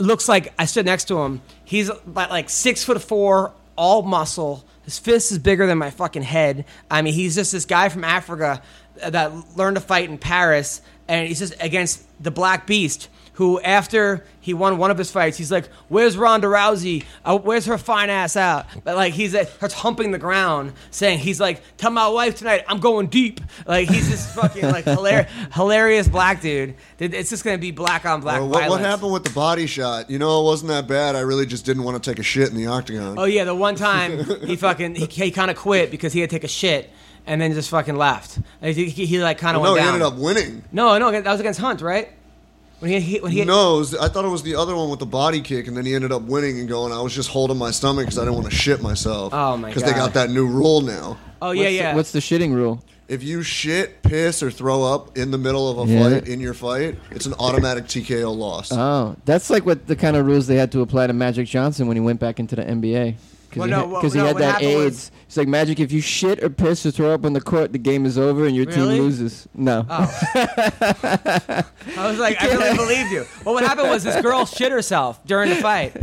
looks like I stood next to him. He's about like six foot four, all muscle. His fist is bigger than my fucking head. I mean, he's just this guy from Africa that learned to fight in Paris, and he's just against the Black Beast. Who, after he won one of his fights, he's like, "Where's Ronda Rousey? Uh, where's her fine ass out?" But like, he's uh, starts humping the ground, saying, "He's like, tell my wife tonight, I'm going deep." Like, he's this fucking like [LAUGHS] hilar- hilarious black dude. It's just gonna be black on black Well, what, what happened with the body shot? You know, it wasn't that bad. I really just didn't want to take a shit in the octagon. Oh yeah, the one time [LAUGHS] he fucking he, he kind of quit because he had to take a shit and then just fucking left. He, he, he, like kind of no, went he down. ended up winning. no, no, that was against Hunt, right? When he, he when he No, it was- I thought it was the other one with the body kick, and then he ended up winning and going. I was just holding my stomach because I didn't want to shit myself. Oh, my god! Because they got that new rule now. oh yeah What's yeah. The, what's the shitting rule? If you shit, piss, or throw up in the middle of a Yeah. fight in your fight, it's an automatic TKO loss. Oh, that's like what the kind of rules they had to apply to Magic Johnson when he went back into the NBA. Well, Because no, he, well, had, 'cause he had what that happened was- AIDS. It's like Magic. If you shit or piss or throw up on the court, the game is over and your Really? team loses. No. Oh. I was like, I really believed you. Well, what happened was this girl shit herself during the fight.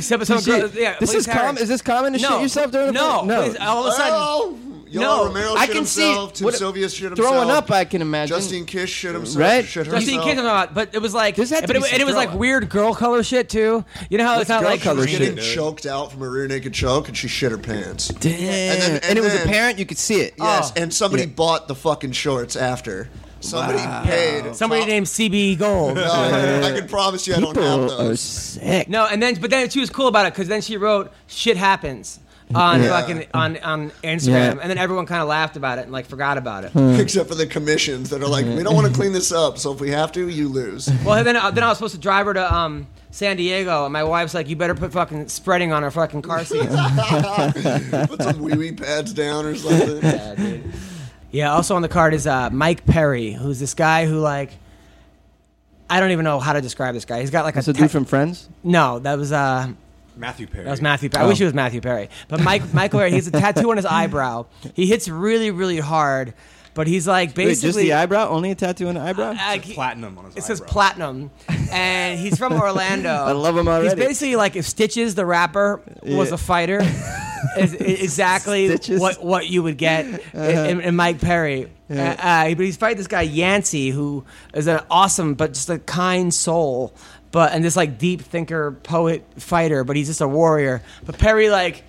Some, some girl, yeah, this is Harris. common. Is this common to no, shit yourself during a no, fight? No. please, all of a sudden. Well, Yoel No, Romero I shit can see- Tim what- Sylvia shit himself. Throwing up, I can imagine. Justine Kish shit himself. Right? Shit Justine herself. Kidd talking about, but it was like, This had to but be it, and it was like weird girl color shit too. You know how What's it's not girl like color She was getting shit? choked out from a rear naked choke, and she shit her pants. Damn. And then- and, and it was then- apparent. You could see it. Yes, Oh. and somebody Yeah. bought the fucking shorts after. Somebody paid. somebody top- named CB Gold. No, [LAUGHS] I, I can promise you, I don't have People are those. sick. No, and then but then she was cool about it because then she wrote "shit happens" on Yeah. fucking on on Instagram, Yeah. and then everyone kind of laughed about it and like forgot about it. Except for the commissions that are like, we don't want to clean this up, so if we have to, you lose. Well, then uh, then I was supposed to drive her to um San Diego, and my wife's like, "You better put fucking spreading on her fucking car seat." [LAUGHS] Put some wee wee pads down or something. yeah. Also on the card is uh, Mike Perry, who's this guy who like. I don't even know how to describe this guy. He's got like That's a a dude te- from Friends. no. That was uh, Matthew Perry. That was Matthew Perry. I wish it was Matthew Perry. But Mike Michael Perry, he has a tattoo on his eyebrow. He hits really, really hard, but he's like Wait, basically just the eyebrow? Only a tattoo on the eyebrow? uh, It's he- platinum on his It says eyebrow. platinum, and he's from Orlando. [LAUGHS] I love him already. He's basically like if Stitches the rapper was Yeah. a fighter, [LAUGHS] is, is exactly Stitches. what what you would get in, in Mike Perry. Uh, uh, but he's fighting this guy Yancy, who is an awesome but just a kind soul, but and this like deep thinker, poet, fighter. But he's just a warrior. But Perry like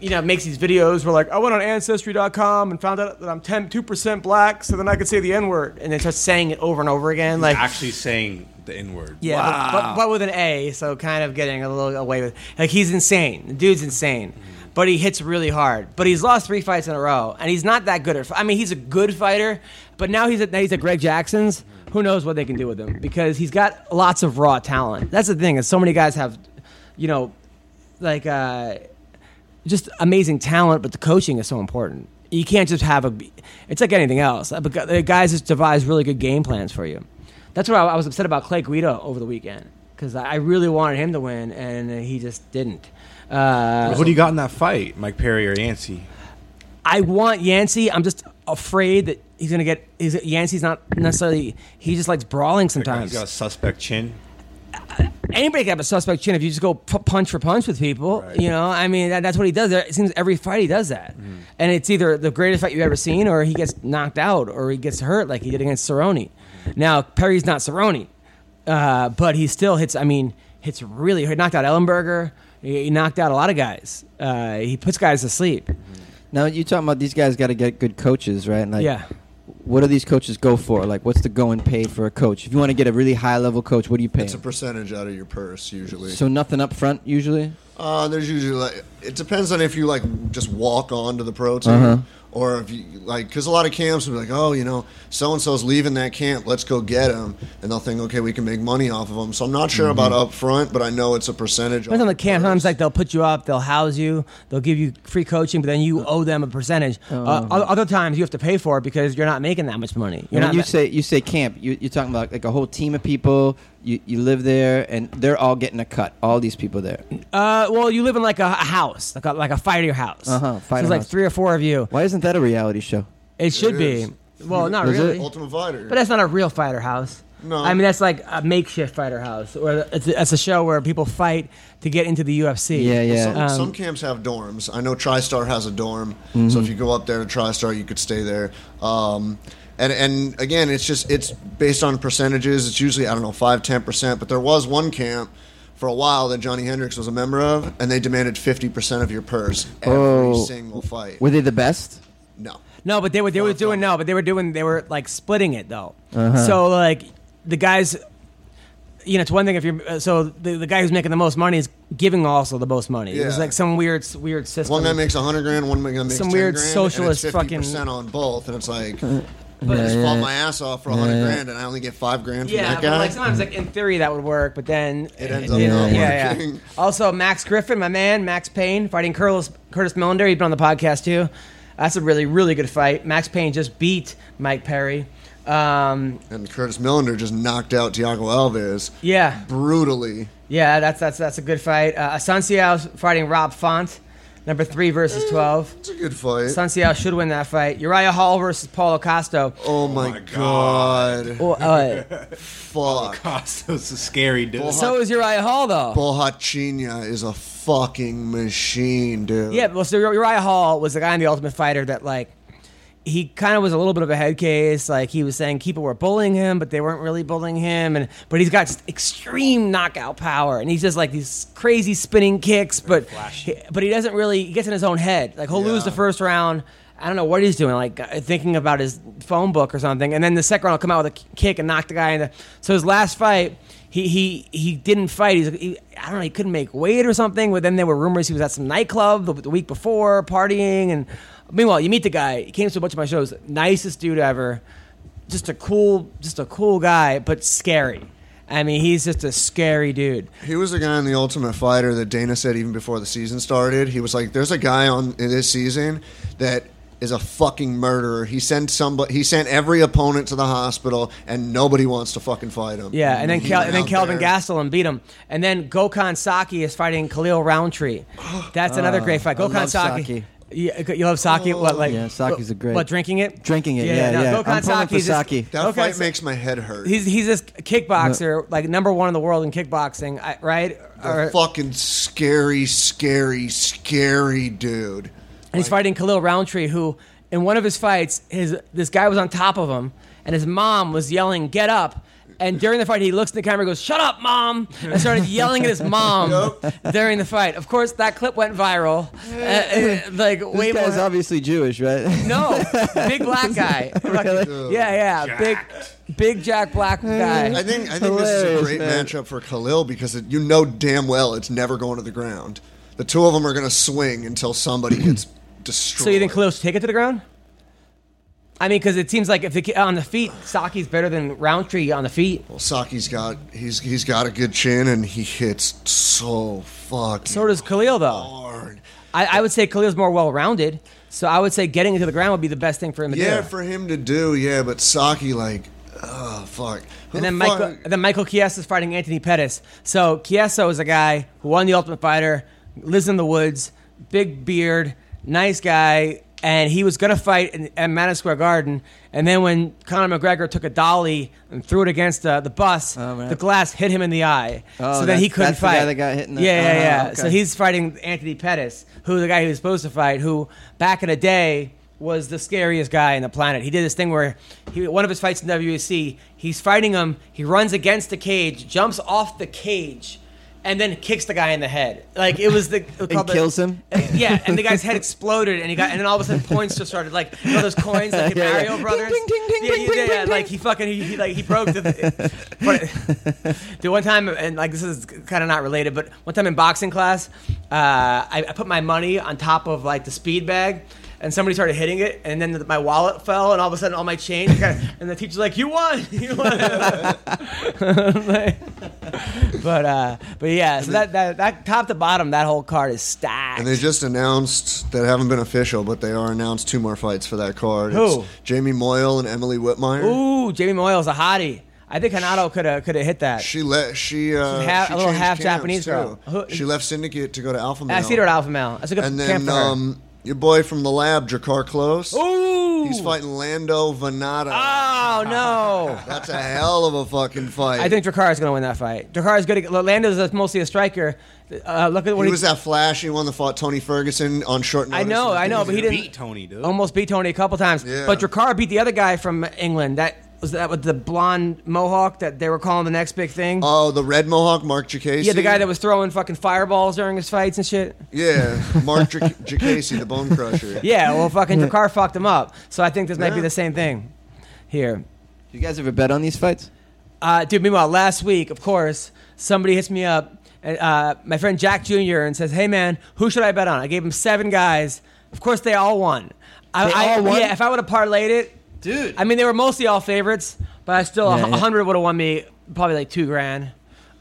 you know, makes these videos where like I went on ancestry.com and found out that I'm 10 2% black, so then I could say the N word, and then starts saying it over and over again. Like, actually saying the N word. yeah, but, but, but with an A, so kind of getting a little away with. Like he's insane. The dude's insane, but he hits really hard. But he's lost three fights in a row, and he's not that good at. I mean, he's a good fighter, but now he's at now he's at Greg Jackson's. Who knows what they can do with him because he's got lots of raw talent. That's the thing. Is so many guys have, you know, like uh, just amazing talent, but the coaching is so important. You can't just have a. It's like anything else. The guys just devise really good game plans for you. That's what I, was upset about Clay Guida over the weekend because I really wanted him to win and he just didn't. Uh, Who do you got in that fight, Mike Perry or Yancy? I want Yancy. I'm just afraid that he's gonna get. He's, Yancy's not necessarily. He just likes brawling He's sometimes. got a suspect chin. Anybody can have a suspect chin if you just go p- punch for punch with people. You know, I mean, that, that's what he does. It seems every fight he does that, and it's either the greatest fight you've ever seen, or he gets knocked out, or he gets hurt like he did against Cerrone. Now Perry's not Cerrone, uh, but he still hits. I mean, hits really. He knocked out Ellenberger. He, he knocked out a lot of guys. Uh, he puts guys to sleep. Now you talking about these guys got to get good coaches, right? Like, yeah. What do these coaches go for? Like, what's the going pay for a coach? If you want to get a really high level coach, what do you pay? It's a him? percentage out of your purse usually. So nothing up front usually. Uh, there's usually like it depends on if you like just walk onto the pro team Uh-huh. or if you like because a lot of camps will be like, oh, you know, so and so's leaving that camp, let's go get him, and they'll think, okay, we can make money off of them. So I'm not sure about up front, but I know it's a percentage. Depends on the camp. your Sometimes like they'll put you up, they'll house you, they'll give you free coaching, but then you owe them a percentage. Uh, o- other times you have to pay for it because you're not making that much money. You're When not. you ma- say you say camp, you, you're talking about like a whole team of people. You you live there, and they're all getting a cut. All these people there. uh, well, you live in like a, a house, like a, like a fighter house. Uh-huh, So There's like house. three or four of you. Why isn't that a reality show? It should It be. Well, not Is it? really. Ultimate Fighter. But that's not a real fighter house. No. I mean that's like a makeshift fighter house, or it's a, it's a show where people fight to get into the UFC. Yeah, yeah. Some, Um, some camps have dorms. I know TriStar has a dorm, Mm-hmm. so if you go up there to TriStar, you could stay there. Um, and and again, it's just it's based on percentages. It's usually I don't know five ten percent. But there was one camp for a while that Johny Hendricks was a member of, and they demanded fifty percent of your purse every Oh. single fight. Were they the best? no, No, but they were they were doing no, but they were doing they were like splitting it though. Uh-huh. So like the guys, you know, it's one thing if you're uh, so the, the guy who's making the most money is giving also the most money. It was Yeah. like some weird weird system. one guy makes a hundred grand, one guy makes Some 10 weird grand, socialist and it's fucking- percent on both, and it's like. [LAUGHS] Yeah, I just yeah. fought my ass off for a hundred Yeah, yeah. grand, and I only get five grand from yeah, that but guy. like sometimes like in theory that would work, but then It ends up Yeah, not yeah, working. yeah. [LAUGHS] Also, Max Griffin, my man, Max Payne, fighting Curtis, Curtis Millender. He's been on the podcast too. That's a really, really good fight. Max Payne just beat Mike Perry. Um, And Curtis Millender just knocked out Thiago Alves yeah, brutally. yeah, that's that's that's a good fight. Uh, Assunção fighting Rob Font, number three versus twelve. It's a good fight. Assunção should win that fight. Uriah Hall versus Paulo Costa. oh my, god. Well, uh, Fuck. Costa's a scary dude. so is Uriah Hall though. Borrachinha is a fucking machine, dude. Yeah, well, so Uriah Hall was the guy in the Ultimate Fighter that like he kind of was a little bit of a head case. Like he was saying people were bullying him, but they weren't really bullying him. And but he's got extreme knockout power, and he's just like these crazy spinning kicks. But he, but he doesn't really he gets in his own head. Like he'll lose the first round. I don't know what he's doing, like uh, thinking about his phone book or something, and then the second round will come out with a kick and knock the guy in the. So his last fight, he he he didn't fight. He's he, I don't know, he couldn't make weight or something. But then there were rumors he was at some nightclub the, the week before partying, and meanwhile you meet the guy. He came to a bunch of my shows, nicest dude ever, just a cool, just a cool guy, but scary. I mean, he's just a scary dude. He was the guy in the Ultimate Fighter that Dana said even before the season started. He was like, "There's a guy on in this season that is a fucking murderer. He sent somebody. He sent every opponent to the hospital, and nobody wants to fucking fight him." Yeah, and then He Kel- and then Kelvin there. Gastelum beat him, and then Gokhan Saki is fighting Khalil Rountree. [GASPS] That's another great fight. I Gokhan Saki. Saki. Yeah, you love Saki? What like? Yeah, Saki's a great- What drinking it? Drinking it, yeah, no, yeah. Gokhan I'm pulling for Saki's just- Saki. That Gokhan fight makes my head hurt. He's he's this kickboxer, like number one in the world in kickboxing, right? a Or- fucking scary, scary, scary dude. and he's fighting Khalil Rountree, who in one of his fights, his this guy was on top of him, and his mom was yelling, "Get up!" And during the fight, he looks in the camera, and goes, "Shut up, mom!" and started yelling at his mom during the fight. Of course, that clip went viral. Uh, uh, like way This guy's more. obviously Jewish, right? No, big black guy. [LAUGHS] Fucking- Yeah, yeah, big, big Jack Black guy. I think I think this is a great man. matchup for Khalil because it, you know damn well it's never going to the ground. The two of them are going to swing until somebody gets destroyed. So you think Khalil should take it to the ground? I mean, because it seems like if the on the feet, Saki's better than Rountree on the feet. Well, Saki's got he's he's got a good chin and he hits so fucking So does Khalil, though. hard. I, I would say Khalil's more well-rounded. So I would say getting into the ground would be the best thing for him to do. Yeah, for him to do, yeah, but Saki like, oh fuck. Who And then the fuck- Michael, and then Michael Chiesa is fighting Anthony Pettis. So Chiesa is a guy who won the Ultimate Fighter, lives in the woods, big beard, nice guy, and he was going to fight in, at Madison Square Garden. And then when Conor McGregor took a dolly and threw it against uh, the bus, Oh, the glass hit him in the eye. Oh, so then he couldn't that's the fight. guy that got hit in the- yeah, yeah, Oh, yeah. okay. So he's fighting Anthony Pettis, who the guy he was supposed to fight, who back in the day was the scariest guy on the planet. He did this thing where he one of his fights in WEC, he's fighting him, he runs against the cage, jumps off the cage, and then kicks the guy in the head. Like it was the it was And called the- kills him? [LAUGHS] Yeah, and the guy's head exploded, and he got, and then all of a sudden points just started like you know those coins [LAUGHS] like Yeah, yeah. Mario Ding, Brothers. ding, ding, ding, yeah, ding, yeah, ding, yeah, ding, like he fucking he, he like he broke the. [LAUGHS] but, the one time, and like this is kind of not related, but one time in boxing class, uh, I, I put my money on top of like the speed bag. And somebody started hitting it, and then my wallet fell, and all of a sudden, all my change. And the teacher's like, "You won, [LAUGHS] you won." [LAUGHS] but uh, but yeah, so that, that that top to bottom, that whole card is stacked. And they just announced that haven't been official, but they are announced two more fights for that card. Who? It's Jamie Moyle and Emily Whitmire. Ooh, Jamie Moyle's a hottie. I think Hanato could have could have hit that. She let she uh, half- she a little half Japanese too. girl. She left Syndicate to go to Alpha Male. I see her at Alpha Male. That's a good And camp then for her. um, your boy from the lab, Drakkar Klose. Ooh, He's fighting Lando Vannata. Oh no! [LAUGHS] That's a hell of a fucking fight. I think Drakkar is going to win that fight. Drakkar is good. At, Lando's a- mostly a striker. Uh, look at what he he, was that flashy one that fought Tony Ferguson on short notice. I know, I know, but he didn't beat Tony, dude. almost beat Tony a couple times. Yeah. But Drakkar beat the other guy from England. That was that with the blonde mohawk that they were calling the next big thing. Oh, the red mohawk, Marc Diakiese. yeah, the guy that was throwing fucking fireballs during his fights and shit. Yeah, Mark [LAUGHS] J- Diakiese, the Bone Crusher. [LAUGHS] Yeah, well, fucking Drakkar fucked him up. So I think this might be the same thing here. Do you guys ever bet on these fights? Uh, dude, meanwhile, last week, of course, somebody hits me up, and, uh, my friend Jack Jr., and says, "Hey, man, who should I bet on?" I gave him seven guys. Of course, they all won. I, They I- all won? Yeah, if I would have parlayed it, Dude. I mean, they were mostly all favorites, but I still a Yeah, yeah. hundred would have won me probably like two grand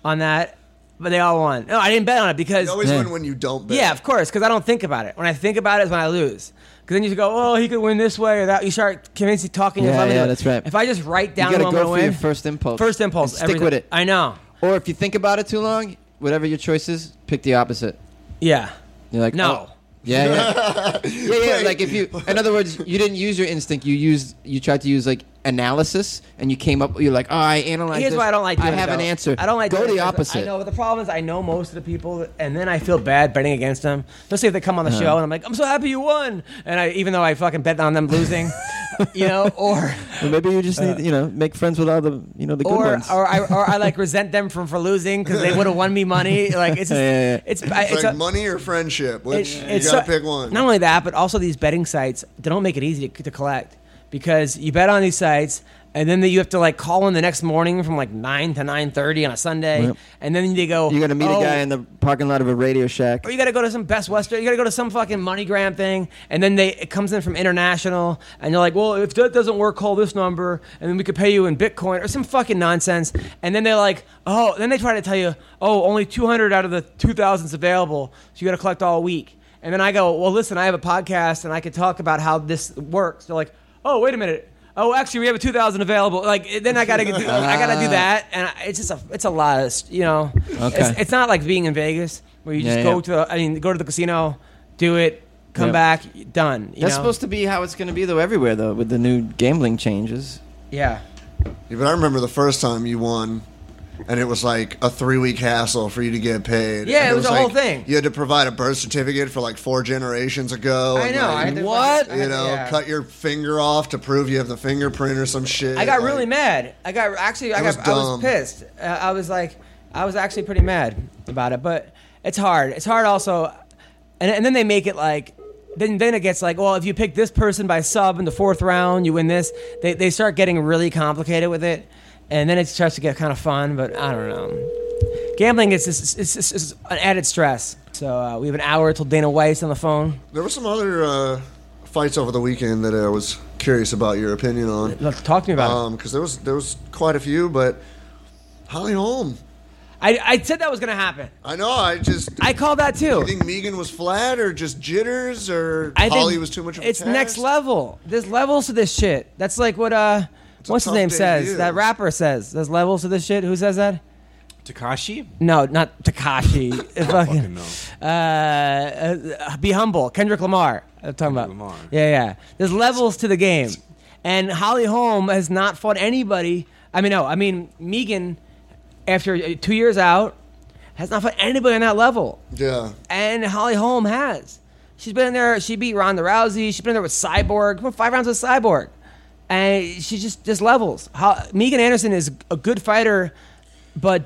on that. But they all won. No, I didn't bet on it because You always Yeah. win when you don't bet. yeah, of course, because I don't think about it. When I think about it is when I lose. Because then you go, oh, he could win this way or that. You start convincing, talking. Yeah, yourself yeah, that's right. If I just write down you gotta I'm go going for to your first impulse. first impulse, And stick everything- with it. I know. Or if you think about it too long, whatever your choice is, pick the opposite. Yeah. You're like, No. oh. Yeah, yeah, [LAUGHS] yeah, yeah. Like if you, in other words, you didn't use your instinct. You used, you tried to use like analysis, and you came up. You're like, oh, I analyze. Here's this. why I don't like. I doing it, have an though. answer. I don't like go doing the it 'cause opposite. I know but the problem is I know most of the people, and then I feel bad betting against them. Especially if they come on the Uh-huh. show and I'm like, I'm so happy you won, and I even though I fucking bet on them losing, [LAUGHS] you know, or [LAUGHS] Or maybe you just need, you know, make friends with all the, you know, the good Uh, or ones. or I or I like [LAUGHS] resent them from for losing because they would have won me money. Like it's just, Yeah, yeah, yeah. it's It's, it's, like a- money or friendship. Which it- you it's gotta so- pick one. Not only that, but also these betting sites they don't make it easy to, to collect because you bet on these sites and then you have to like call in the next morning from like nine to nine thirty on a Sunday, Yep. and then they go. you got to meet "Oh, a guy oh in the parking lot of a Radio Shack. or you got to go to some Best Western. You got to go to some fucking MoneyGram thing, and then they it comes in from international, and you're like, well, if that doesn't work, call this number, and then we could pay you in Bitcoin or some fucking nonsense. And then they're like, oh, then they try to tell you, oh, only 200 out of the 2,000s available, so you got to collect all week. And then I go, well, listen, I have a podcast, and I could talk about how this works. They're like, oh, wait a minute. Oh, actually, we have a 2,000 available. Like, then I gotta, do, I gotta do [LAUGHS] ah. that, and I- it's just a, it's a lot of, you know. Okay. It's, it's not like being in Vegas where you just Yeah, go yeah. to, I mean, go to the casino, do it, come Yeah. back, done. You That's know? supposed to be how it's going to be though everywhere though with the new gambling changes. yeah. Yeah, but I remember the first time you won, and it was like a three week hassle for you to get paid. Yeah, And it was a like, whole thing. You had to provide a birth certificate for like four generations ago. I know. I like, What? I had you know, yeah. cut your finger off to prove you have the fingerprint or some shit. I got like- really mad. I got actually, I got, was I was pissed. Uh, I was like, I was actually pretty mad about it. But it's hard. It's hard also, and, and then they make it like. Then, then it gets like, well, if you pick this person by sub in the fourth round, you win this. They, they start getting really complicated with it, and then it starts to get kind of fun. But I don't know. Gambling is just, it's, it's, it's an added stress. So uh, we have an hour till Dana White's on the phone. There were some other uh, fights over the weekend that I was curious about your opinion on. Look, Talk to me about it. Um because there was there was quite a few, but Holly Holm. I, I said that was going to happen. I know. I just. I called that too. you think Megan was flat or just jitters or I Holly was too much of a It's next level. There's levels to this shit. That's like what uh, a what's his tough name says. debut. That rapper says. There's levels to this shit. Who says that? Takashi? No, not Takashi. [LAUGHS] Fucking no. uh, uh, be humble. Kendrick Lamar. I'm talking about. Lamar. Yeah, yeah. There's levels to the game, and Holly Holm has not fought anybody. I mean, no. I mean, Megan, after uh, two years out, has not fought anybody on that level, Yeah. and Holly Holm has. She's been in there. She beat Ronda Rousey. She's been in there with Cyborg. Won Five rounds with Cyborg, and she just just levels. How, Megan Anderson is a good fighter, but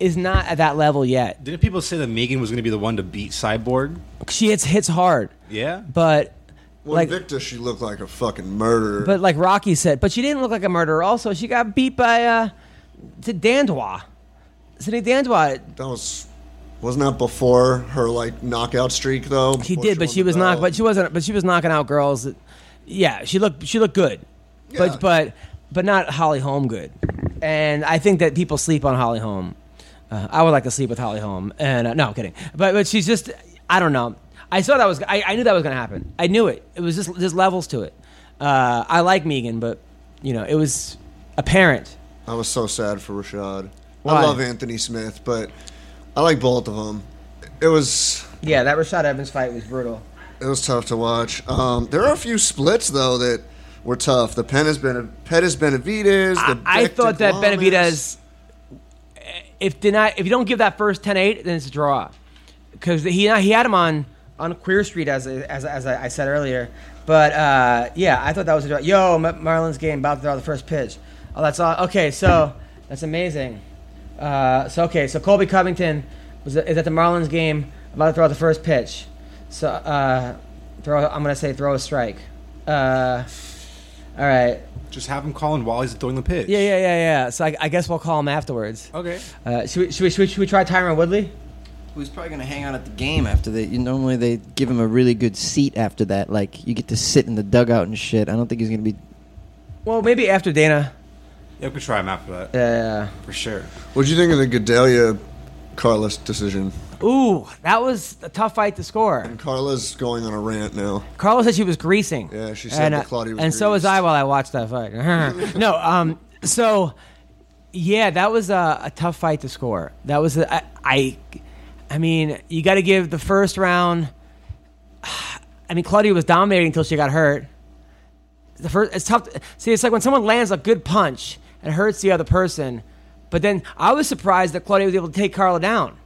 is not at that level yet. Didn't people say that Megan was going to be the one to beat Cyborg? She hits hits hard. Yeah. but Well, like Victor, she looked like a fucking murderer. but like Rocky said, but she didn't look like a murderer. Also, she got beat by uh, to Dandois, Sidney Dandois. that was wasn't that before her like knockout streak though? He Before did, but she was not. belt? But she wasn't. But she was knocking out girls. That, yeah, she looked. She looked good, Yeah. But but but not Holly Holm good. And I think that people sleep on Holly Holm. Uh, I would like to sleep with Holly Holm. And uh, no, I'm kidding. But but she's just. I don't know. I saw that was. I, I knew that was going to happen. I knew it. It was just there's levels to it. Uh, I like Megan, but you know it was apparent. I was so sad for Rashad. Why? I love Anthony Smith, but I like both of them. It was Yeah, that Rashad Evans fight was brutal. it was tough to watch. Um, there are a few splits though that were tough. The Pettis Ben Pettis Benavidez. The I, I thought that Declamas. Benavidez, if did not, if you don't give that first 10-8, then it's a draw, because he he had him on on Queer Street as as as I said earlier. But uh, yeah, I thought that was a draw. Yo, Marlins game about to throw the first pitch. Oh, that's all. Okay, so that's amazing. Uh, so okay, so Colby Covington was is at the Marlins game about to throw the first pitch. So uh, throw. I'm gonna say throw a strike. Uh, all right. Just have him calling while he's throwing the pitch. Yeah, yeah, yeah, yeah. So I, I guess we'll call him afterwards. Okay. Uh, should, we, should, we, should, we, should we try Tyron Woodley? Who's probably going to hang out at the game after they? You normally they give him a really good seat after that. Like you get to sit in the dugout and shit. I don't think he's going to be. Well, maybe after Dana. Yeah, we could try him after that. Yeah, For sure. What'd you think of the Gadelha Carlos decision? Ooh, that was a tough fight to score. Carla's going on a rant now. Carla said she was greasing. Yeah, she said and, that uh, Claudia was And so was. I while I watched that fight. [LAUGHS] no, um, so yeah, that was a, a tough fight to score. That was a, I, I, I mean, you got to give the first round. [SIGHS] I mean, Claudia was dominating until she got hurt. The first, it's tough. To, see, it's like when someone lands a good punch and hurts the other person, but then I was surprised that Claudia was able to take Carla down.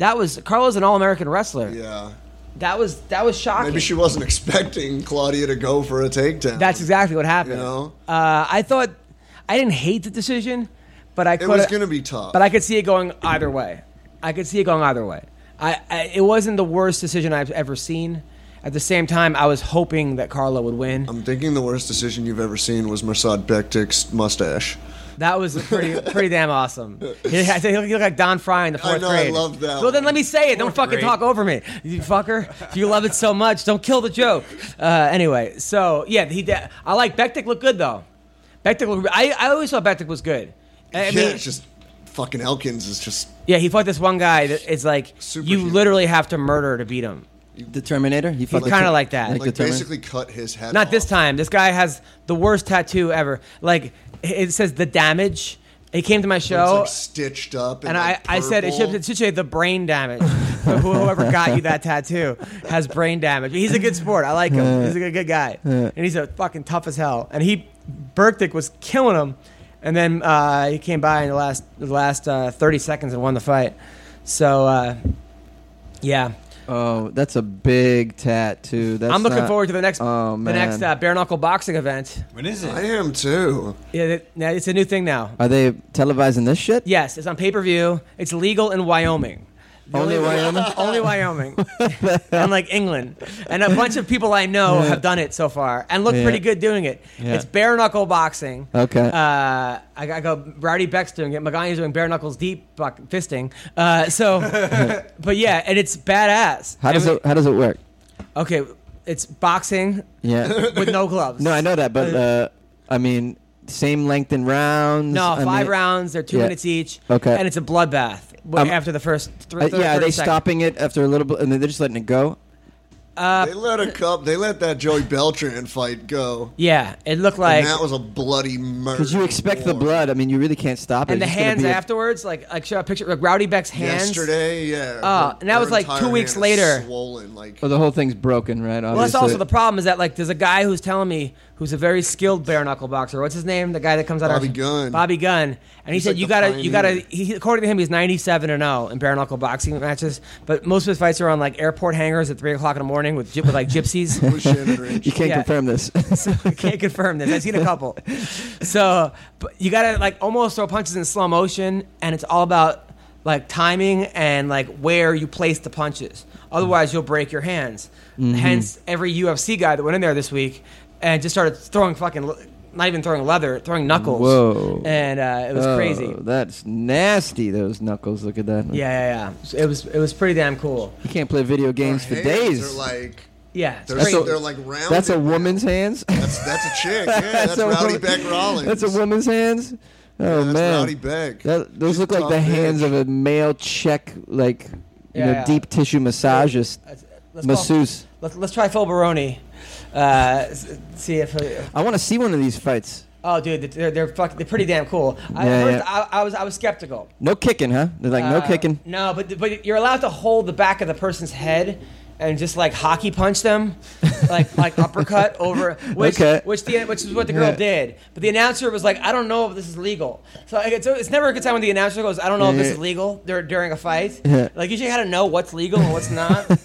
That was Carla's an all-American wrestler. Yeah. That was that was shocking. Maybe she wasn't expecting Claudia to go for a takedown. That's exactly what happened. You know? uh, I thought I didn't hate the decision, but I it could. was going to be tough. But I could see it going either way. I could see it going either way. I, I it wasn't the worst decision I've ever seen. At the same time, I was hoping that Carla would win. I'm thinking the worst decision you've ever seen was Mirsad Bektic's mustache. That was pretty pretty damn awesome. He, I he looked like Don Frye in the fourth I know, I grade. love that Well, then let me say it. Don't fucking grade. talk over me, you fucker. If you love it so much, don't kill the joke. Uh, anyway, so yeah, he. I like Bektic. Looked good though. Bektic. Looked, I I always thought Bektic was good. I, I yeah, mean, it's just fucking Elkins is just yeah, he fought this one guy that is like you Superhuman. literally have to murder to beat him. The Terminator. He fought He's the kinda Ter- like that. Like, like the basically cut his head. Not this off. time. This guy has the worst tattoo ever. Like it says the damage. He came to my It's show. like stitched up. And like, I, I said it purple. should, it should say the brain damage. So Whoever got you that tattoo has brain damage. He's a good sport. I like him. He's a good, good guy. And he's a fucking tough as hell. And he, Bektic was killing him. And then uh, he came by in the last the last uh, 30 seconds and won the fight. So, uh, yeah. Oh, that's a big tattoo. That's I'm looking not- forward to the next Oh, the man. next uh, bare knuckle boxing event. When is it? I am too. Yeah, that- now it's a new thing now. Are they televising this shit? Yes, it's on pay per view. It's legal in Wyoming. The Only Wyoming? [LAUGHS] Only Wyoming. and like England. And a bunch of people I know have done it so far and look Yeah. pretty good doing it. Yeah. It's bare knuckle boxing. Okay. Uh, I, I go, Rowdy Bec's doing it. Magani's doing bare knuckles deep buck, fisting. Uh, so, [LAUGHS] but yeah, and it's badass. How does it How does it work? Okay, it's boxing Yeah. with no gloves. no, I know that, but uh, I mean, same length in rounds. No, I five mean- rounds. They're two Yeah. minutes each. Okay. And it's a bloodbath w- Um, after the first three. Uh, third- yeah, are they second. stopping it after a little bit, and then they're just letting it go? Uh, They let a cup. They let that Joey Beltran fight go. yeah, it looked like. and that was a bloody murder. Because you expect the blood. I mean, you really can't stop it. and the It's just hands be a- afterwards, like like show a picture like Rowdy Bec's hands. Yesterday, yeah. Oh, her- and that was like two weeks later. Swollen, like Well, the whole thing's broken, right? Well, that's also the problem is that like there's a guy who's telling me who's a very skilled bare knuckle boxer. What's his name? The guy that comes out Bobby our Gunn. Bobby Gunn, and he He's said like you gotta you gotta. He, according to him, he's 97 and 0 in bare knuckle boxing matches. But most of his fights are on like airport hangars at three o'clock in the morning with with like gypsies. [LAUGHS] with Shannon Ridge. You can't Yeah. confirm this. [LAUGHS] I can't confirm this. I've seen a couple. So, but you gotta like almost throw punches in slow motion, and it's all about like timing and like where you place the punches. Otherwise, you'll break your hands. Mm-hmm. Hence, every UFC guy that went in there this week and just started throwing fucking, le- not even throwing leather, throwing knuckles. Whoa. And uh, it was Oh, crazy. That's nasty. Those knuckles. Look at that. Yeah, yeah, yeah. It was it was pretty damn cool. You can't play video games for days. hands are like Yeah, they're, crazy. they're like round. that's a woman's hands. That's that's a chick. [LAUGHS] Yeah, that's, a Rowdy woman- Bec Rawlings. That's a woman's hands. Oh Yeah, that's man, Rowdy Bec. That, those She's look like tough the hands of a male Czech, like you Yeah, know, yeah. deep tissue massagist, Let's- let's call- masseuse. Let's, let's try Phil Baroni. Uh, see if. Uh, I want to see one of these fights. Oh, dude, they're they're fucking, they're pretty damn cool. I, Yeah, first, yeah. I, I was I was skeptical. No kicking, huh? They're like no Uh, kicking. No, but but you're allowed to hold the back of the person's head and just like hockey punch them, [LAUGHS] like like uppercut over which Okay. which the which is what the girl Yeah. did. But the announcer was like, I don't know if this is legal. So like, it's it's never a good time when the announcer goes, I don't know if this Yeah. is legal dur- during a fight. Yeah. Like you had to know what's legal and what's not. [LAUGHS]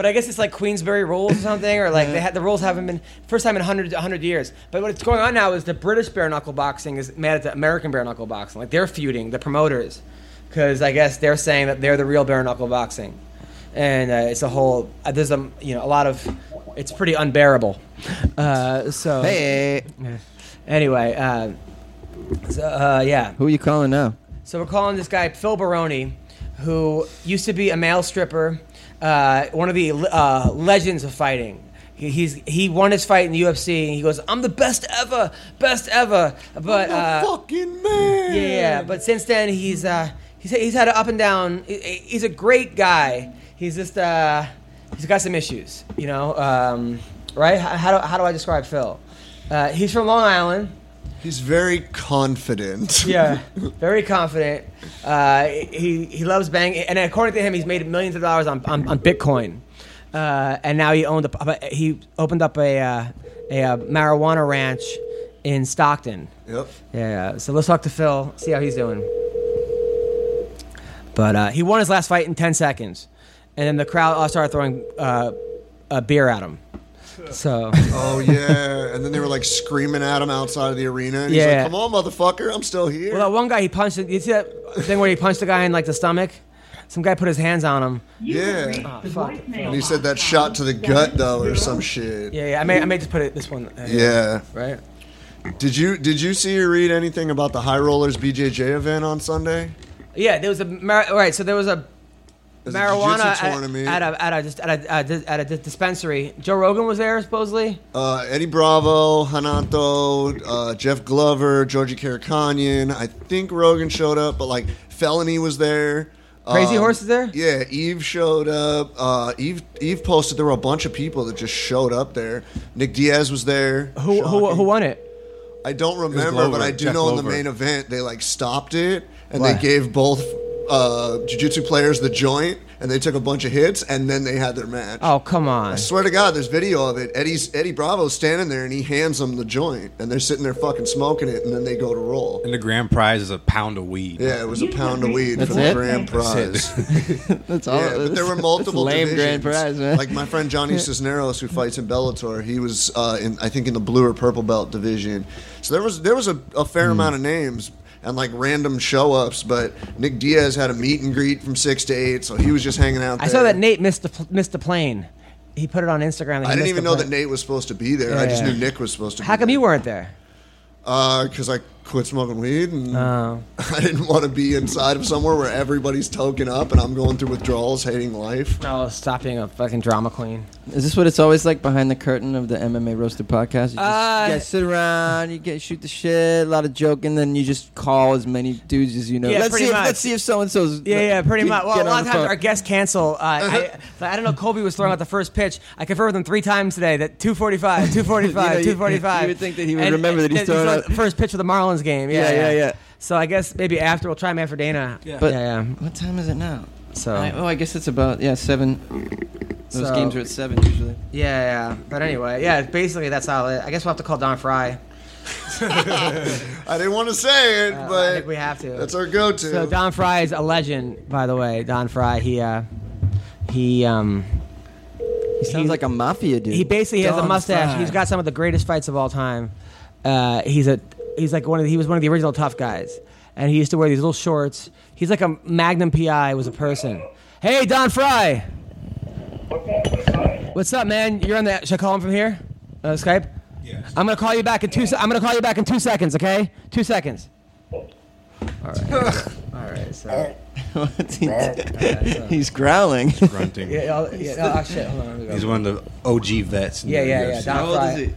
But I guess it's like Queensberry rules or something, or like they had the rules haven't been first time in 100, 100 years. But what's going on now is the British bare knuckle boxing is mad at the American bare knuckle boxing. Like they're feuding the promoters because I guess they're saying that they're the real bare knuckle boxing, and uh, it's a whole uh, there's a you know a lot of it's pretty unbearable. [LAUGHS] Uh, so Hey, anyway, uh, so, uh, yeah. who are you calling now? So we're calling this guy Phil Baroni, who used to be a male stripper, uh, one of the uh, legends of fighting. He, he's he won his fight in the UFC, and he goes, "I'm the best ever, best ever." But the uh, fucking man. yeah, yeah, but since then he's uh, he's he's had an up and down. he- He's a great guy. He's just uh, he's got some issues, you know. Um, right? How, how do how do I describe Phil? Uh, he's from Long Island. He's very confident. [LAUGHS] Yeah, [LAUGHS] very confident. Uh, he he loves bang, and according to him, he's made millions of dollars on on, on Bitcoin. Uh, and now he owned a, he opened up a uh, a, uh marijuana ranch in Stockton. Yep. Yeah. So let's talk to Phil, see how he's doing. But uh, he won his last fight in ten seconds, and then the crowd all started throwing uh, a beer at him. So Oh yeah. And then they were like screaming at him outside of the arena. And he's Yeah. like, "Come on, motherfucker! I'm still here." well, that one guy he punched. You see that thing where he punched the guy in like the stomach? Some guy put his hands on him. yeah. Oh, fuck. And he said that shot to the gut though, or some shit. Yeah, yeah. I may, I may just put it this one. uh, Yeah. Right. Did you did you see or read anything about the High Rollers BJJ event on Sunday? Yeah, there was a mar- all right. So there was a There's marijuana jiu-jitsu at, tournament. at a at a just at a, at a, at a dispensary. Joe Rogan was there supposedly. uh, Eddie Bravo, Hanato, uh, Jeff Glover, Georgie Karakhanyan. I think Rogan showed up, but like Felony was there. Crazy Um, Horse is there? Yeah, Eve showed up. Uh, Eve Eve posted there were a bunch of people that just showed up there. Nick Diaz was there. Who who Shocking. who won it? I don't remember, Glover, but I do Jeff know in the main event they like stopped it and Why? they gave both uh, jiu-jitsu players the joint and they took a bunch of hits and then they had their match. Oh come on! I swear to God, there's video of it. Eddie's Eddie Bravo's standing there and he hands them the joint and they're sitting there fucking smoking it and then they go to roll. And the grand prize is a pound of weed. Yeah, it was a pound of weed That's for the it? grand prize. [LAUGHS] That's all. Yeah, but there were multiple That's lame divisions. grand prize, man. Like my friend Johnny [LAUGHS] Cisneros, who fights in Bellator, he was uh, in I think in the blue or purple belt division. So there was there was a, a fair Hmm. amount of names and like random show ups. But Nick Diaz had a meet and greet from six to eight, so he was just hanging out. There. I saw that Nate missed the missed the plane. He put it on Instagram. I didn't even know that. Nate was supposed to be there. Yeah, I just yeah. knew Nick was supposed to. Be there. How come there. you weren't there? Uh, because I quit smoking weed, and Oh. [LAUGHS] I didn't want to be inside of somewhere where everybody's token up and I'm going through withdrawals, hating life. No, stop being a fucking drama queen. Is this what it's always like behind the curtain of the MMA Roasted podcast? You, just, Uh, you guys sit around, you get shoot the shit, a lot of joking, then you just call as many dudes as you know. Yeah, let's pretty see if much. let's see if so and so's. Yeah, yeah, pretty much. Well, a lot of times our guests cancel. Uh, I, [LAUGHS] I don't know. Colby was throwing out the first pitch. I confirmed with him three times today that 245, 245, [LAUGHS] you know, 245. you would think that he would remember that he's throwing out- the first pitch of the Marlins game. Yeah, Yeah, yeah, yeah. So I guess maybe after we'll try him after Dana. Yeah, But- yeah. yeah. What time is it now? So I, oh, I guess it's about yeah seven. Those So- games are at seven usually. yeah, yeah. But anyway, yeah. Basically, that's all. It, I guess we'll have to call Don Frye. [LAUGHS] I didn't want to say it, Uh, I but think we have to. that's our go-to. So Don Frye is a legend, by the way. Don Frye, he uh, he um, He sounds like a mafia dude. he basically has a mustache. Frye. He's got some of the greatest fights of all time. Uh, he's a he's like one of the, he was one of the original tough guys, and he used to wear these little shorts. He's like a Magnum PI was a person. Hey, Don Frye. What's up, man? You're on the. Should I call him from here? Uh, Skype. Yeah. I'm gonna call you back in two. se- I'm gonna call you back in two seconds. Okay, two seconds. All right. All right. So. [LAUGHS] What's he do? He's growling. Grunting. Yeah. I'll- yeah oh, shit. Hold on. let me go. He's one of the OG vets. in Yeah, the yeah, yeah. UFC. Don How old Frye. is he?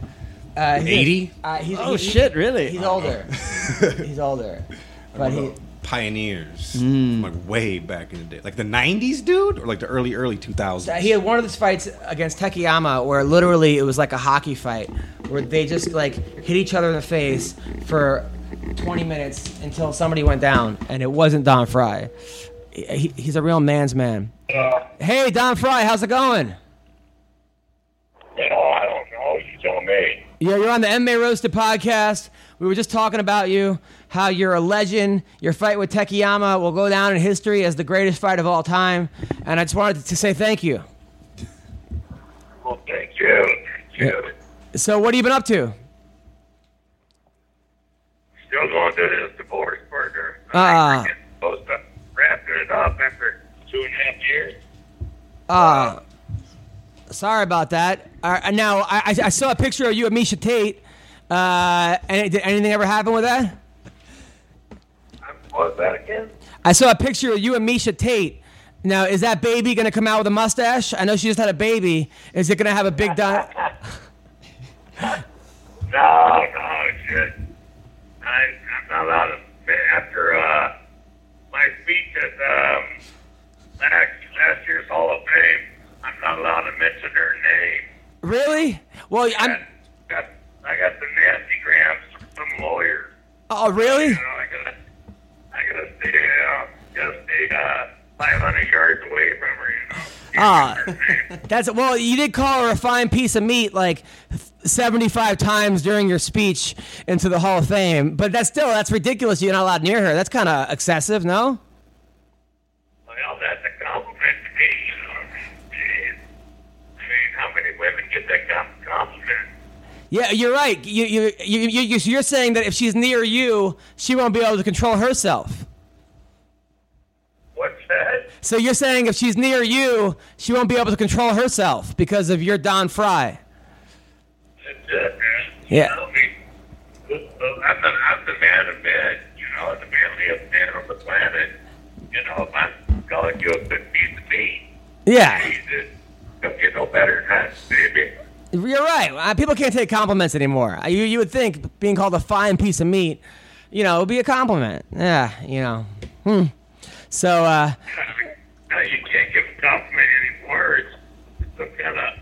Uh, he's- 80? Uh, he's, Oh, he- shit, really? He's older. [LAUGHS] he's older. [LAUGHS] But he. Pioneers, from, like way back in the day, like the '90s, dude, or like the early early 2000s. Uh, He had one of these fights against Takayama where literally it was like a hockey fight where they just like hit each other in the face for 20 minutes until somebody went down, and it wasn't Don Frye. He, he's a real man's man. Hey, Don Frye, how's it going? You know, I don't know. You tell me. Yeah, you're on the MMA Roasted podcast. We were just talking about you, how you're a legend. Your fight with Takayama will go down in history as the greatest fight of all time. And I just wanted to say thank you. Well, thank you. Thank you. So, what have you been up to? Still going through this divorce, partner. Ah. I'm supposed to wrap it up after two and a half years. Uh, sorry about that. Uh, now, I, I saw a picture of you at Miesha Tate. Uh, and did anything ever happen with that? What was that again? I saw a picture of you and Miesha Tate. Now, is that baby going to come out with a mustache? I know she just had a baby. Is it going to have a big don? [LAUGHS] No, no, shit. I, I'm not allowed to. After uh, my speech at um, last, last year's Hall of Fame, not allowed to mention her name. Really? Well, I'm. I got, I got the nasty grams from some lawyers. Oh, really? You know, I gotta, I gotta stay, uh, gotta stay, uh, 500 yards away from her, you know. Ah, [LAUGHS] that's well. You did call her a fine piece of meat like seventy-five times during your speech into the Hall of Fame, but that's still that's ridiculous. You're not allowed near her. That's kind of excessive, no? Well, that's a compliment to me, you know. Jeez. I mean, how many women get that com- compliment? Yeah, you're right. You you you you you- you're saying that if she's near you, she won't be able to control herself. What's that? So you're saying if she's near you, she won't be able to control herself because of your Don Frye. That's. Yeah. I mean, I'm the, I'm the man of men, you know, the manliest man on the planet. You know, if I'm calling you a good piece of meat, Yeah, Jesus, don't get no better than that, you're right. Uh, People can't take compliments anymore. Uh, You you would think being called a fine piece of meat, you know, would be a compliment. Yeah, you know. Hmm. So uh, [LAUGHS] Now you can't give a compliment anymore. It's some kind of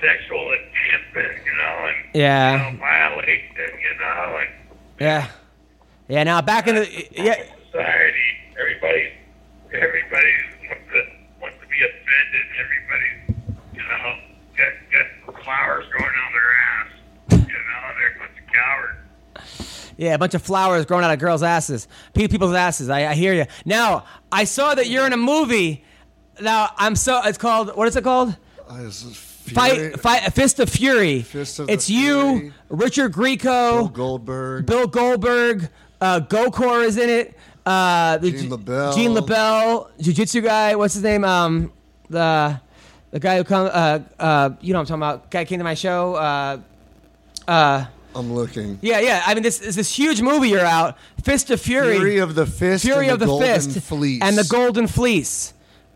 sexual enhancement, you know, and Yeah. you know, violation, you know, and yeah, yeah. Now back in the yeah. society, everybody, everybody wants to wants to be offended. Everybody, you know, got got flowers growing on their ass. You know, they're a bunch of cowards. Yeah, a bunch of flowers growing out of girls' asses, people's asses. I, I hear you. Now, I saw that you're in a movie. Now, I'm so. It's called. What is it called? Uh, this is Fury, Fight, fight, Fist of Fury. Fist of the it's you, Fury. Richard Grieco, Bill Goldberg. Bill Goldberg, uh, Gokor is in it. Uh, the Gene G- LeBell. Gene LeBell, Jiu-Jitsu guy. What's his name? Um, the the guy who come. Uh, uh, you know what I'm talking about. Guy came to my show. Uh, uh, I'm looking. Yeah, yeah. I mean, this is this huge movie you're out. Fist of Fury. Fury of the Fist. Fury and of the Golden Fist. Fleece. And the Golden Fleece.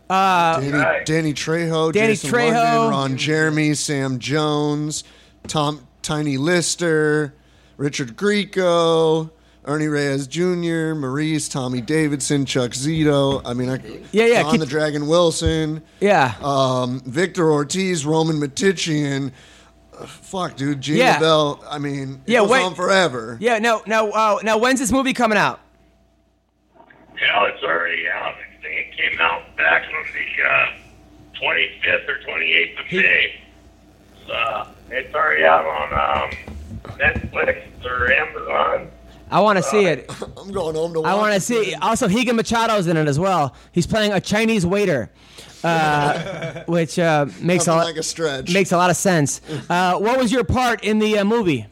Danny, Right. Danny Trejo, Danny Jason Trejo. London, Ron Jeremy, Sam Jones, Tom Tiny Lister, Richard Grieco, Ernie Reyes Jr., Maurice, Tommy Davidson, Chuck Zito. I mean, I, Yeah, yeah, John keep- the Dragon Wilson, Yeah. um, Victor Ortiz, Roman Matichian. Uh, fuck, dude, Gene Yeah. Bell. I mean, it Yeah, goes wait. on forever. yeah, no, no, uh, now when's this movie coming out? You know, it's already out. I think it came out back on the uh, 25th or 28th of May. So, it's already out on um, Netflix or Amazon. I want to see it. [LAUGHS] I'm going home to watch I want to it. see. Also, Rigan Machado's in it as well. He's playing a Chinese waiter, uh, [LAUGHS] which uh, makes a Nothing lot, like a stretch. makes a lot of sense. [LAUGHS] Uh, what was your part in the uh, movie?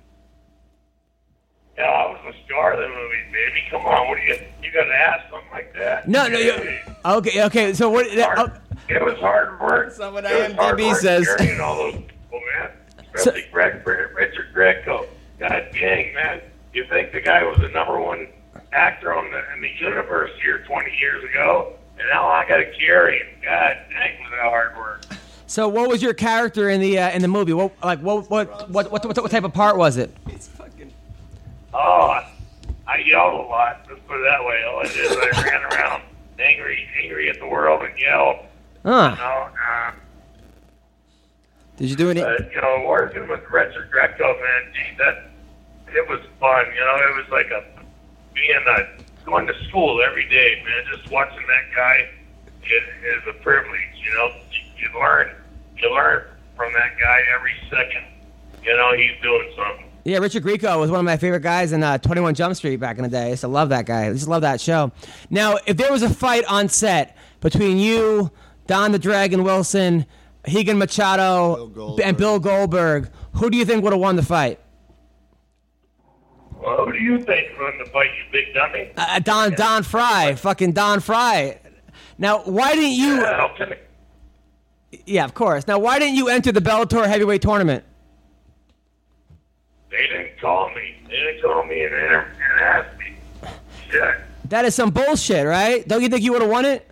Yeah, I was the star of the movie, baby. Come on, what do you you got to ask something like that? No, no. You, okay, okay. So what? Hard- Uh, it was hard work. Someone It was hard IMDb work says. carrying all those people, man. Especially Greg, Richard Grieco. God dang, man. You think the guy was the number one actor on the, in the universe here 20 years ago, and now I got to carry him. God dang, was that hard work. so what was your character in the uh, in the movie? What like what what what what, what, what type of part was it? It's fucking. Oh, I, I yelled a lot. Let's put it that way. All I did is I [LAUGHS] ran around angry, angry at the world and yelled. Huh? You know, uh, Did you do any? But, you know, working with Richard Grieco, man, gee, that it was fun. You know, it was like a being a going to school every day, man. Just watching that guy is, is a privilege. You know, you, you learn you learn from that guy every second. You know, he's doing something. Yeah, Richard Grieco was one of my favorite guys in uh, 21 Jump Street back in the day. I used to love that guy. I used to love that show. Now, if there was a fight on set between you, Don the Dragon Wilson, Rigan Machado, Goldberg. and Bill Goldberg, who do you think would have won the fight? Well, who do you think won the fight, you big dummy? Uh, Don Don Frye, fucking Don Frye. Now, why didn't you? Can Yeah, of course. Now, why didn't you enter the Bellator heavyweight tournament? they didn't call me. They didn't call me and, and ask me. Shit. That is some bullshit, right? Don't you think you would have won it?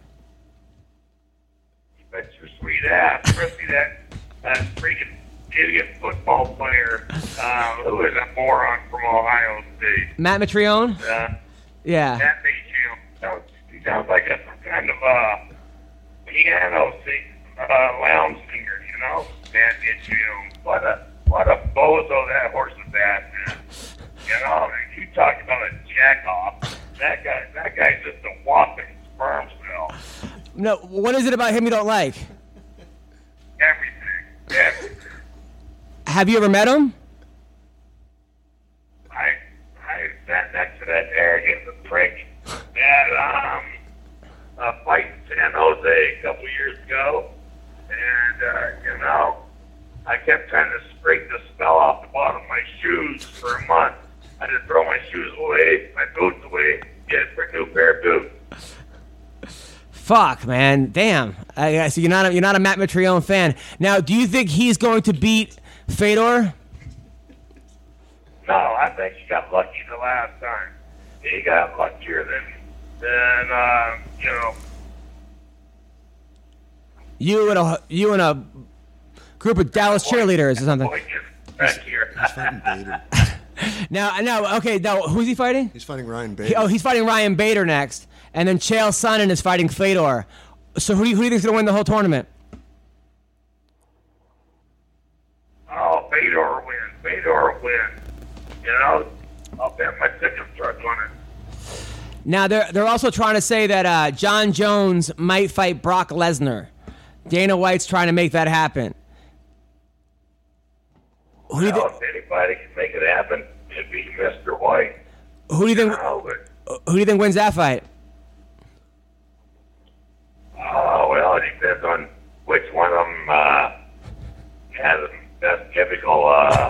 You bet your sweet ass, especially that that freaking idiot football player uh, who is a moron from Ohio State. Matt Mitrione? Uh, Yeah. Matt sounds, he sounds like a some kind of a piano sing, uh, lounge singer, you know? Matt Mitchell. What a what a bozo that horse is at, man. You know, you talk about a jack off. That guy, that guy's just a whopping sperm cell. No, what is it about him you don't like? Everything, everything. Have you ever met him? I I sat next to that arrogant prick at um a fight in San Jose a couple years ago, and uh, you know I kept trying to scrape the smell off the bottom of my shoes for a month. I just throw my shoes away, my boots away, get a new pair of boots. Fuck, man. Damn. I, I- so you're not a, you're not a Matt Mitrione fan. Now, do you think he's going to beat Fedor? No, I think he got lucky the last time. He got luckier than than uh, you know You and a you and a group of Dallas cheerleaders or something. boy back here. Fighting Bader. [LAUGHS] Now, now, okay. Now, who's he fighting? He's fighting Ryan Bader. He- oh, he's fighting Ryan Bader next, and then Chael Sonnen is fighting Fedor. So who do you, who do you think's gonna win the whole tournament? Oh, Fedor wins. Fedor. You know, I'll bet my ticket truck on it. Now they're they're also trying to say that uh, Jon Jones might fight Brock Lesnar. Dana White's trying to make that happen. Who do you, Well, thi- if anybody can make it happen, it'd be Mr. White. who do you think who do you think wins that fight? oh, well, it depends on which one of them uh, has the best chemical, uh,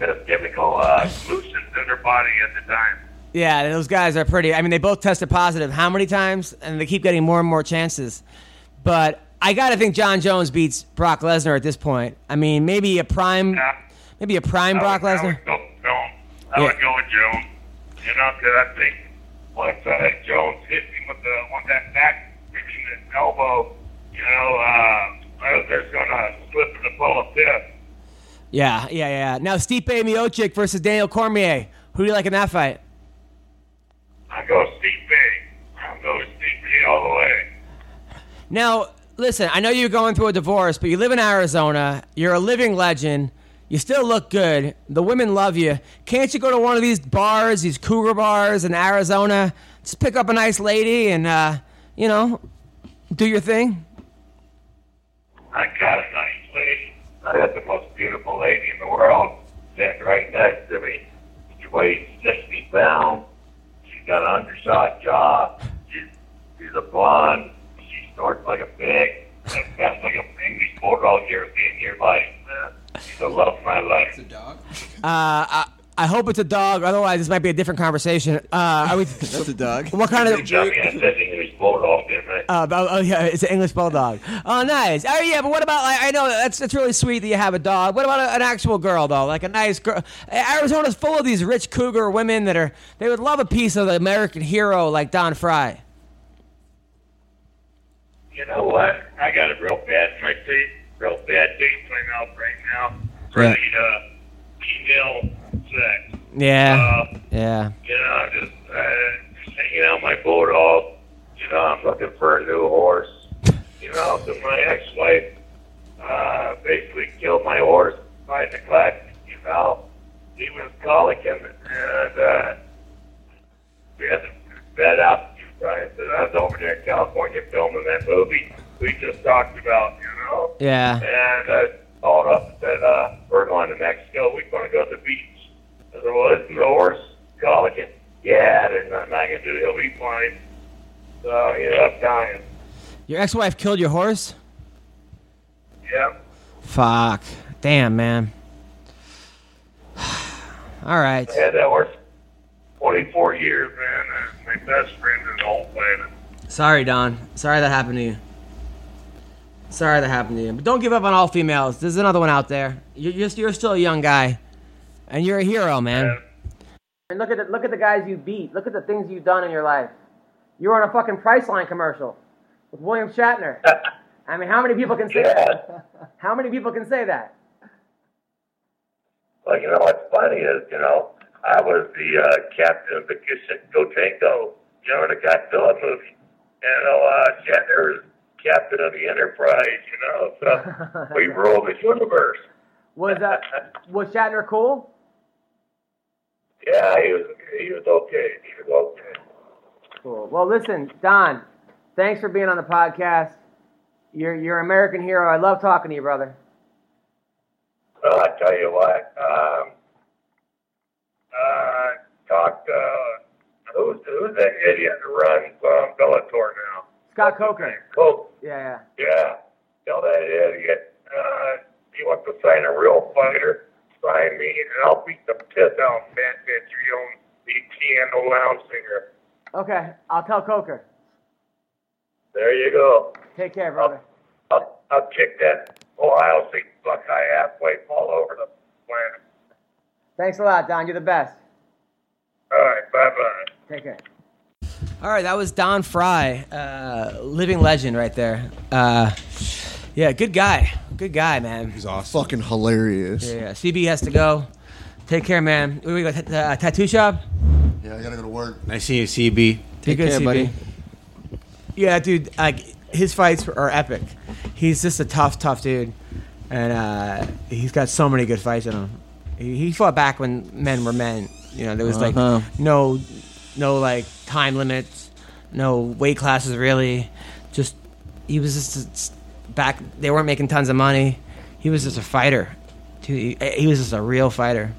best best chemical uh, solutions in their body at the time. Yeah, those guys are pretty. I mean, they both tested positive how many times, and they keep getting more and more chances. But I gotta think Jon Jones beats Brock Lesnar at this point. I mean, maybe a prime, Yeah. maybe a prime I Brock would- I Lesnar. would go, I Yeah. would go with Jones. You know, because I think once uh, Jones hit me with the one that back reaching the elbow, you know, uh, just gonna slip the ball a fifth. Yeah, yeah, yeah. Now Stipe Miocic versus Daniel Cormier. Who do you like in that fight? I go Stipe. I go Stipe all the way. Now, listen, I know you're going through a divorce, but you live in Arizona. You're a living legend. You still look good. The women love you. Can't you go to one of these bars, these cougar bars in Arizona? Just pick up a nice lady and, uh, you know, do your thing. I got a nice. I got the most beautiful lady in the world sitting right next to me. She weighs 60 pounds. She's got an undershot jaw. She's, she's a blonde. She snorts like a pig. And that's like a English bulldog you're in your life, man. She's the love of my life. It's a dog. Uh, I, I hope it's a dog. Otherwise, this might be a different conversation. Uh, are we, [LAUGHS] That's a dog. what kind of? Tell me I said English bulldog, didn't I? Uh, oh, oh, yeah, it's an English bulldog. Oh, nice. Oh yeah, but what about? I, I know that's that's really sweet that you have a dog. What about a, an actual girl though? Like a nice girl. Arizona's full of these rich cougar women that are they would love a piece of the American hero like Don Frye. You know what? I got a real bad my teeth, real bad taste in my mouth right now for Yeah. the uh, female sex. Yeah, Uh, yeah. you know, I'm just, uh, just hanging out my bulldog. You know, I'm looking for a new horse. You know, so my ex-wife uh, basically killed my horse by neglect. You know, he was colicking, and uh, we had to vet out. Right, so I was over there in California filming that movie we just talked about. You know. Yeah. And I called up and said, uh, we're going to Mexico. We're going to go to the beach. I said, well, isn't the horse colicking? Yeah, there's nothing I can do. He'll be fine. So he ended up dying. Your ex-wife killed your horse. Yeah. Fuck. Damn, man. [SIGHS] All right. I had that horse 24 years, man. My best friend in the whole planet. Sorry, Don. Sorry that happened to you. Sorry that happened to you. But don't give up on all females. There's another one out there. You're, you're, you're still a young guy, and you're a hero, man. Yeah. And look at the, look at the guys you beat. Look at the things you've done in your life. You were on a fucking Priceline commercial with William Shatner. [LAUGHS] I mean, how many people can say that? [LAUGHS] How many people can say that? Well, you know what's funny is, you know, I was the uh, captain of the Gotengo, you know, the Godzilla movie. You know, uh, Shatner was captain of the Enterprise, you know, so [LAUGHS] we rule the universe. Was uh, was Shatner cool? Yeah, he was, okay. he was okay. He was okay. Cool. Well, listen, Don. Thanks for being on the podcast. You're you're an American hero. I love talking to you, brother. Well, I tell you what, um, uh, talk, uh, who's, who's that idiot that runs um, Bellator now? Scott Coker. Coke. Yeah, yeah. Yeah, tell that idiot. Uh, he wants to sign a real fighter. Sign me, and I'll beat the piss out of that bitch you own the piano lounge singer. Okay, I'll tell Coker. There you go. Take care, brother. I'll, I'll kick that Ohio State Buckeye halfway all over the planet. Thanks a lot, Don. You're the best. All right, bye bye. Take care. All right, that was Don Frye, uh, living legend right there. Uh, yeah, good guy. Good guy, man. He's awesome. Fucking hilarious. Yeah, yeah. CB has to go. Take care, man. Where we go? T- uh, tattoo shop? Yeah, I gotta go to work. Nice seeing you, CB. Be Take good, care, CB. buddy. Yeah, dude. Like his fights are epic. He's just a tough, tough dude, and uh, he's got so many good fights in him. He, he fought back when men were men. You know, there was Uh-huh. like no, no like time limits, no weight classes really. Just he was just back. They weren't making tons of money. He was just a fighter. Dude, he, he was just a real fighter.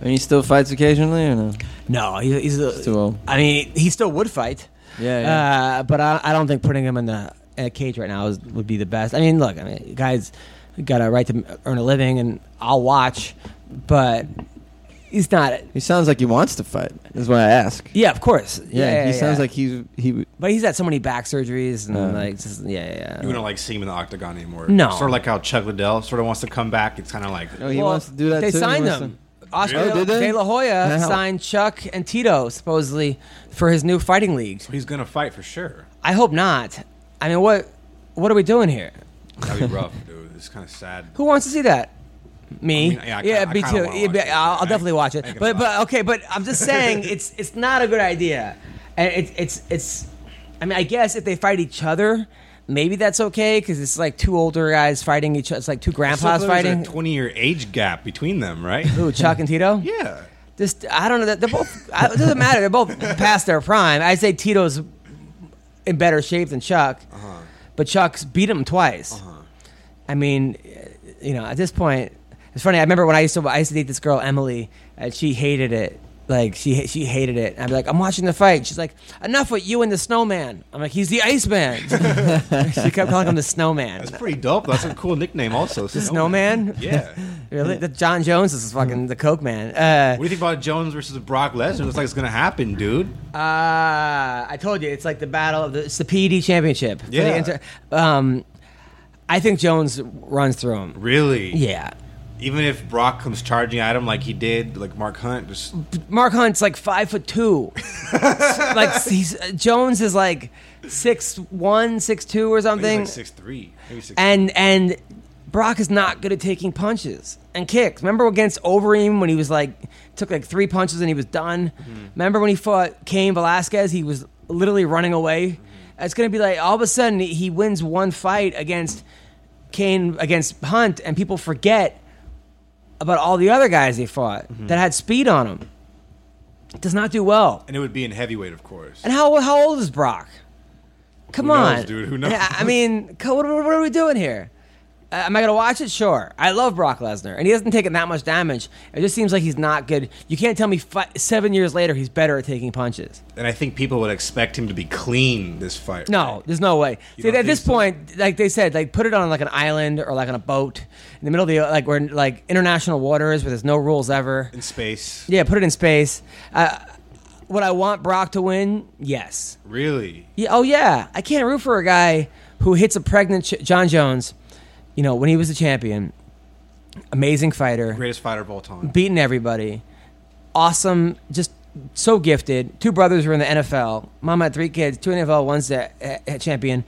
And he still fights occasionally, or no? No, he, he's a, too old. I mean, he still would fight. Yeah, yeah. Uh, but I, I don't think putting him in the in a cage right now is, would be the best. I mean, look, I mean, guys got a right to earn a living, and I'll watch, but he's not. he sounds like he wants to fight. Is why I ask. Yeah, of course. Yeah, he sounds like he's he. But he's had so many back surgeries and Uh. like, just, yeah, yeah. yeah. You wouldn't like see him in the octagon anymore. No. Sort of like how Chuck Liddell sort of wants to come back. It's kind of like Oh, he Well, wants to do that They too. He signed wants him. Oscar Really? De, Did they? De La Hoya Wow. signed Chuck and Tito supposedly for his new fighting league. He's gonna fight for sure. I hope not. I mean, what what are we doing here? That'd be rough, dude. It's kind of sad. Who wants to see that? Me. I mean, yeah, I kinda- me too. Yeah. I'll, I'll definitely watch it. But but okay, but I'm just saying [LAUGHS] it's it's not a good idea, and it's it's it's. I mean, I guess if they fight each other, maybe that's okay because it's like two older guys fighting each other. It's like two grandpas fighting. a twenty-year age gap between them, right? Who Chuck and Tito? [LAUGHS] yeah. Just I don't know. They're both. I- It doesn't matter. They're both past their prime. I'd say Tito's in better shape than Chuck, Uh-huh. but Chuck's beat him twice. I mean, you know, at this point, it's funny. I remember when I used to I used to date this girl Emily, and she hated it. Like she she hated it. I'm like, I'm watching the fight. She's like, enough with you and the snowman. I'm like, he's the Iceman. [LAUGHS] she kept calling him the snowman. That's pretty dope. That's a cool nickname, also. The snowman. Yeah. [LAUGHS] Really? The Jon Jones is fucking the Coke man. Uh, What do you think about Jones versus Brock Lesnar? Looks like it's gonna happen, dude. Uh, I told you it's like the battle of the it's the PD championship. Yeah. inter- um, I think Jones runs through him. Really? Yeah, Even if Brock comes charging at him like he did, like Mark Hunt, just Mark Hunt's like five foot two. [LAUGHS] like he's Jones is like six one, six two or something. like six three, maybe six. and and Brock is not good at taking punches and kicks. Remember against Overeem when he was like took like three punches and he was done. Mm-hmm. Remember when he fought Cain Velasquez? He was literally running away. Mm-hmm. It's gonna be like all of a sudden he wins one fight against Cain against Hunt, and people forget about all the other guys they fought mm-hmm. that had speed on them. Does not do well. and it would be in heavyweight, of course. And how how old is Brock? Come on, dude? Who knows? Yeah, I mean, what, what are we doing here? Uh, am I gonna watch it? Sure. I love Brock Lesnar, and he hasn't taken that much damage. It just seems like he's not good. You can't tell me fi- seven years later he's better at taking punches. And I think people would expect him to be clean this fight. No, there's no way. See, at this so? point, like they said, like put it on like an island or like on a boat in the middle of the like we're like international waters where there's no rules ever. in space. Yeah, put it in space. Uh, would I want Brock to win? Yes. Really? Yeah, oh yeah, I can't root for a guy who hits a pregnant Ch- Jon Jones. You know, when he was a champion, amazing fighter, Greatest fighter of all time. beating everybody, awesome, just so gifted. Two brothers were in the NFL. Mom had three kids, two NFL, one's a, a- a champion.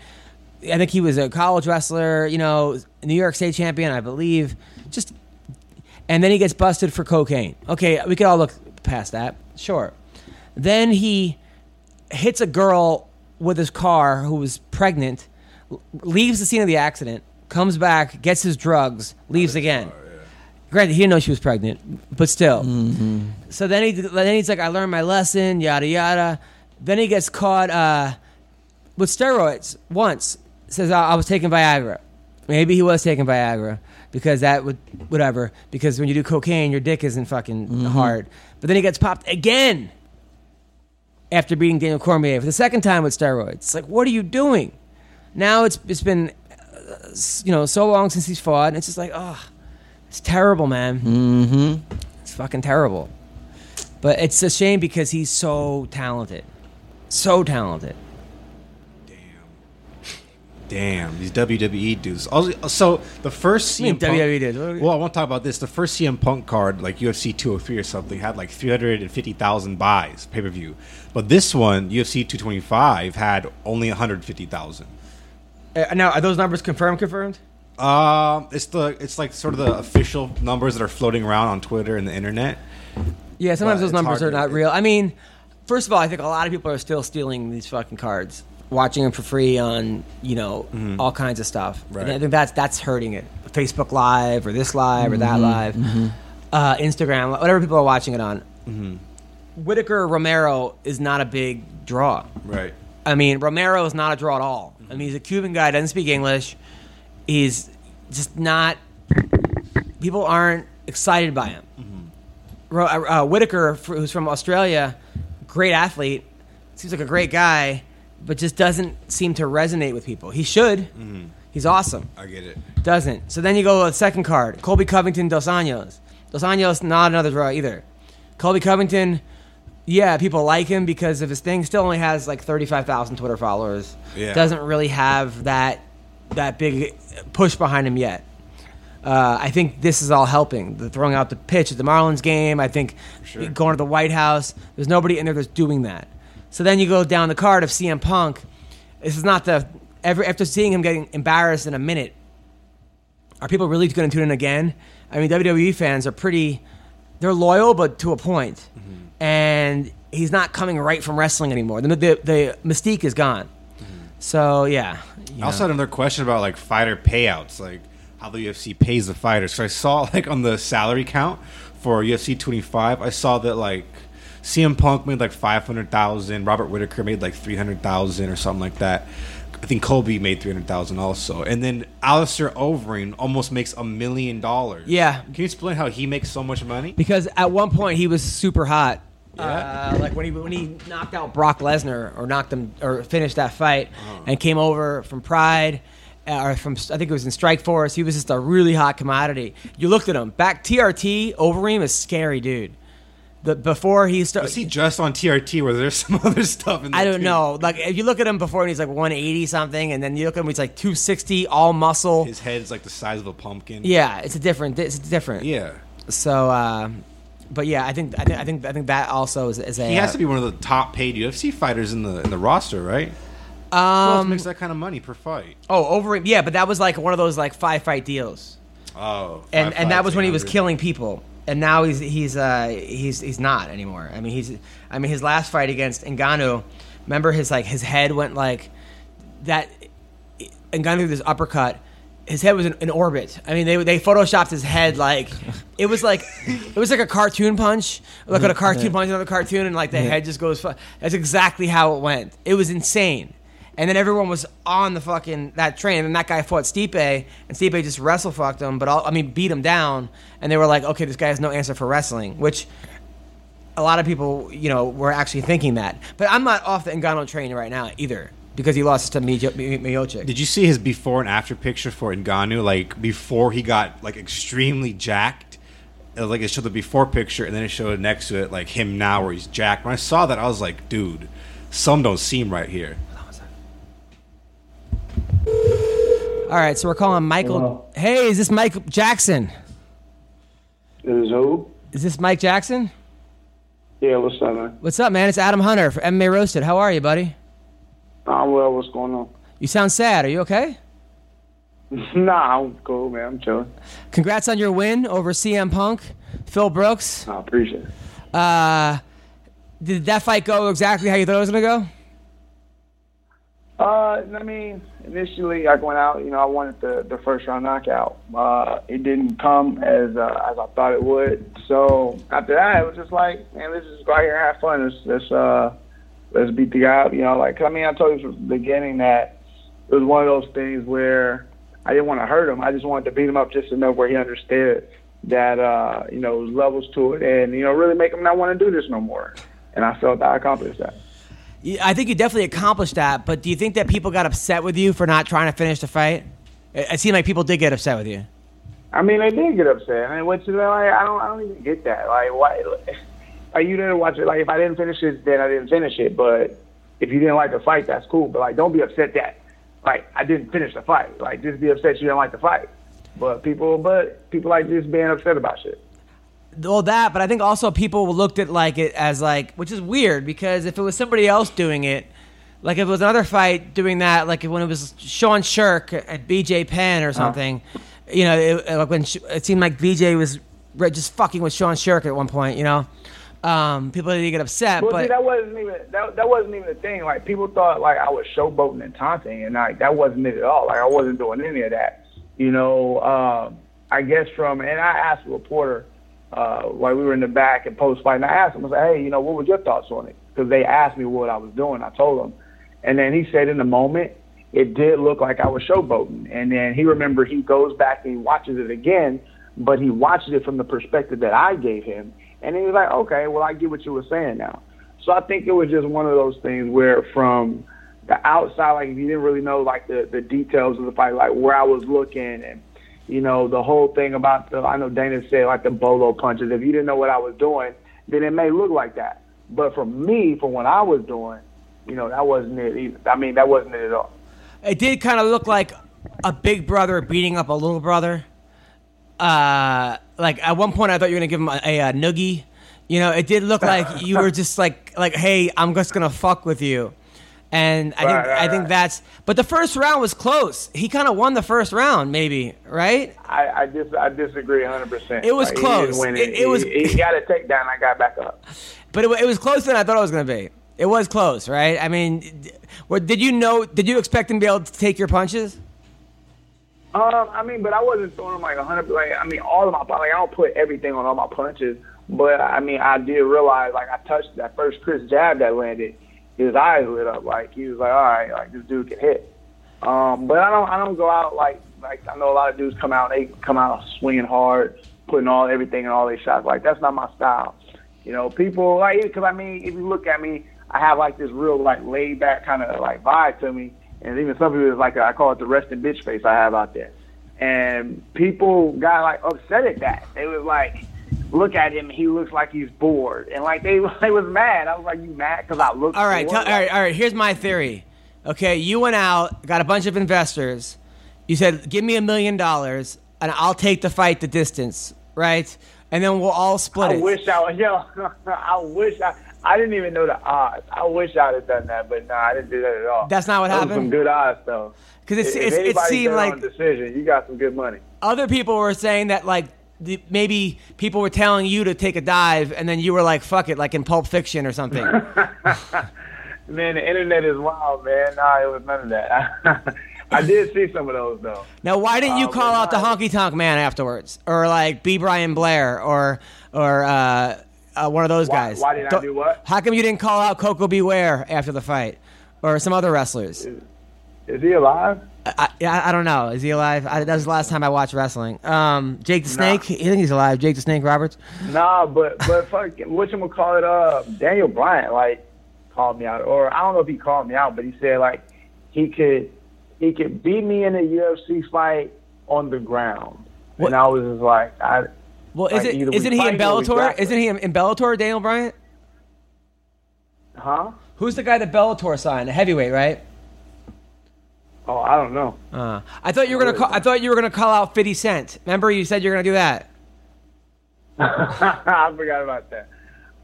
I think he was a college wrestler. You know, New York State champion, I believe. Just, and then he gets busted for cocaine. Okay, we could all look past that. Sure. Then he hits a girl with his car who was pregnant, leaves the scene of the accident, comes back, gets his drugs, leaves again. Granted, he didn't know she was pregnant, but still. So then he then he's like, I learned my lesson, yada yada. Then he gets caught uh, with steroids once. Says I I was taking Viagra. Maybe he was taking Viagra because that would whatever. Because when you do cocaine, your dick isn't fucking hard. But then he gets popped again after beating Daniel Cormier for the second time with steroids. It's like, what are you doing? Now it's it's been s- you know so long since he's fought, and it's just like, oh, it's terrible, man. Mm-hmm. It's fucking terrible. But it's a shame because he's so talented, so talented. Damn, damn, these WWE dudes. Also, so the first I mean, CM Punk, WWE dudes. What are we- Well, I want to talk about this. The first CM Punk card, like UFC 203 or something, had like 350,000 buys pay per view, but this one, UFC 225, had only 150,000. Uh, now, are those numbers confirmed? Confirmed? Um, it's the it's like sort of the official numbers that are floating around on Twitter and the internet. Yeah, sometimes those numbers are to- not real. I mean, first of all, I think a lot of people are still stealing these fucking cards, watching them for free on you know all kinds of stuff. And I think that's that's hurting it. Facebook Live or this live or that live, uh, Instagram, whatever people are watching it on. Whitaker Romero is not a big draw. Right. I mean, Romero is not a draw at all. I mean, he's a Cuban guy, doesn't speak English. He's just not. People aren't excited by him. Ro- uh, uh, Whitaker, who's from Australia, great athlete, seems like a great guy, but just doesn't seem to resonate with people. He should. He's awesome. I get it. Doesn't. So then you go to the second card, Colby Covington Dos Anjos. Dos Anjos, not another draw either. Colby Covington, yeah, people like him because of his thing. Still only has like thirty-five thousand Twitter followers. Yeah. Doesn't really have that that big push behind him yet. Uh, I think this is all helping. The throwing out the pitch at the Marlins game. I think going to the White House. There's nobody in there that's doing that. So then you go down the card of CM Punk. This is not the every after seeing him getting embarrassed in a minute. Are people really going to tune in again? I mean, WWE fans are pretty. They're loyal, but to a point. And he's not coming right from wrestling anymore. The the, the mystique is gone. So yeah. you I also had another question about like fighter payouts, like how the UFC pays the fighters. So I saw [LAUGHS] like on the salary count for UFC 25, I saw that like CM Punk made like 500,000, Robert Whitaker made like 300,000 or something like that. I think Colby made 300,000 also. And then Alistair Overeem almost makes a million dollars. Yeah. Can you explain how he makes so much money? because at one point he was super hot. Yeah. Uh, like when he when he knocked out Brock Lesnar or knocked him or finished that fight Uh-huh. and came over from Pride uh, or from I think it was in Strike Force. He was just a really hot commodity. You looked at him back TRT. Overeem is scary, dude. The before he started. Was he just on TRT or there's some [LAUGHS] other stuff in there I don't too? know. Like if you look at him before and he's like 180 something, and then you look at him, he's like 260, all muscle. His head's like the size of a pumpkin. yeah, it's a different. It's different. Yeah. So, uh, but yeah, I think I think I think I think that also is, is a. He has to be one of the top paid UFC fighters in the in the roster, right? Um, makes that kind of money per fight? oh, over yeah, but that was like one of those like five fight deals, Oh, and five and that was when he was killing people, and now he's he's uh he's he's not anymore. I mean he's I mean his last fight against Ngannou, remember his like his head went like that. Ngannou did this uppercut. His head was in, in orbit. I mean, they they photoshopped his head like [LAUGHS] it was like it was like a cartoon punch, like a cartoon punch on another cartoon, and like the head just goes. fu- That's exactly how it went. It was insane. And then everyone was on the fucking that train, and that guy fought Stipe, and Stipe just wrestle fucked him, but all, I mean beat him down, and they were like, okay, this guy has no answer for wrestling, which a lot of people, you know, were actually thinking that. But I'm not off the Ngannou train right now either because he lost to Mijo- Miocic. Did you see his before and after picture for Ngannou? Like before he got like extremely jacked. It was like it showed the before picture, and then it showed next to it like him now where he's jacked. When I saw that, I was like, dude, some don't seem right here. All right, so we're calling Michael. Hello. Hey, is this Mike Jackson? Is who? Is this Mike Jackson? Yeah, what's up, man? What's up, man? It's Adam Hunter for MMA Roasted. How are you, buddy? I'm well. What's going on? You sound sad. Are you okay? [LAUGHS] nah, I'm cool, man. I'm chilling. Congrats on your win over CM Punk, Phil Brooks. I appreciate it. Uh, did that fight go exactly how you thought it was gonna go? Uh, I mean, initially I went out. You know, I wanted the the first round knockout. Uh, it didn't come as uh, as I thought it would. So after that, it was just like, man, let's just go out here and have fun. Let's let's uh let's beat the guy up. You know, like I mean, I told you from the beginning that it was one of those things where I didn't want to hurt him. I just wanted to beat him up just enough where he understood that uh, you know, there's levels to it, and you know, really make him not want to do this no more. And I felt I accomplished that. I think you definitely accomplished that. But do you think that people got upset with you for not trying to finish the fight? It, it seemed like people did get upset with you. I mean, they did get upset. I mean, which is like, I don't, I don't even get that. Like, why? Are you didn't watch it? Like, if I didn't finish it, then I didn't finish it. But if you didn't like the fight, that's cool. But like, don't be upset that like I didn't finish the fight. Like, just be upset you didn't like the fight. But people, but people like just being upset about shit. Well, that, but I think also people looked at like it as like, which is weird because if it was somebody else doing it, like if it was another fight doing that, like when it was Sean Sherk at BJ Penn or uh-huh. something, you know, it, like when Sh- it seemed like BJ was just fucking with Sean Sherk at one point, you know, um, people didn't get upset, Well, see, but that wasn't even that, that wasn't even the thing. Like people thought like I was showboating and taunting, and like that wasn't it at all. Like I wasn't doing any of that. You know, um, I guess from and I asked a reporter uh, while we were in the back and post fight, and I asked him, I said, hey, you know, what was your thoughts on it? Because they asked me what I was doing. I told them, and then he said in the moment it did look like I was showboating. And then he remembered he goes back and he watches it again, but he watches it from the perspective that I gave him. And he was like, okay, well, I get what you were saying now. So I think it was just one of those things where from the outside, like if you didn't really know like the, the details of the fight, like where I was looking and, you know, the whole thing about the, I know Dana said like the bolo punches. If you didn't know what I was doing, then it may look like that. But for me, for what I was doing, you know, that wasn't it either. I mean, that wasn't it at all. it did kind of look like a big brother beating up a little brother. Uh, like at one point I thought you were gonna give him a, a, uh noogie. You know, it did look [LAUGHS] like you were just like like, hey, I'm just gonna fuck with you. And I think Right, I think right. that's. But the first round was close. He kind of won the first round, maybe, right? I, I dis I disagree 100. percent It was close. It, It- it was- He, he got a takedown. I got back up. But it, it was closer than I thought it was going to be. It was close, right? I mean, what, did you know? Did you expect him to be able to take your punches? Um, I mean, but I wasn't throwing them like 100. Like, I mean, all of my like I don't put everything on all my punches, but I mean, I did realize like I touched that first Chris jab that landed, his eyes lit up. Like he was like, all right, like this dude can hit. Um, but I don't I don't go out like like I know a lot of dudes come out they come out swinging hard, putting all everything in all their shots. Like that's not my style. You know, people like because I mean, if you look at me, I have like this real like laid back kind of like vibe to me, and even some people is like I call it the resting bitch face I have out there. And people got like upset at that. They was like, look at him, he looks like he's bored, and like they [LAUGHS] they was mad. I was like, you mad because I look. All right, bored? tell, all right, all right. Here's my theory. Okay, you went out, got a bunch of investors. You said, "Give me a million dollars, and I'll take the fight the distance." Right, and then we'll all split it. I it. wish I was [LAUGHS] yo. I wish I. I didn't even know the odds. I wish I'd have done that, but no, I didn't do that at all. That's not what Those happened? Some good odds though. Because it, it, it seemed like on decision, you got some good money. other people were saying that like the, maybe people were telling you to take a dive, and then you were like, "Fuck it," like in Pulp Fiction or something. [LAUGHS] Man, the internet is wild, man. Nah, it was none of that. [LAUGHS] I did see some of those though. Now, why didn't you Uh, call out the honky tonk man afterwards, or like B. Brian Blair, or or uh, uh, one of those Why- guys? why did I do what? How come you didn't call out Koko B. Ware after the fight, or some other wrestlers? Is he alive? I, I, I don't know. Is he alive? I, that was the last time I watched wrestling. Um, Jake the Snake. You think he's alive? Jake the Snake Roberts. Nah, but but fuck, what you call it? Uh, Daniel Bryant like called me out, or I don't know if he called me out, but he said like he could he could beat me in a UFC fight on the ground, What- and I was just like, I Well, is it isn't he in fight or we Bellator? Isn't he in, Bellator? Daniel Bryant. huh? Who's the guy that Bellator signed? A heavyweight, right? Oh, I don't know. Uh, I thought you were gonna. Call, I thought you were gonna call out Fifty Cent. Remember, you said you were gonna do that. [LAUGHS] I forgot about that.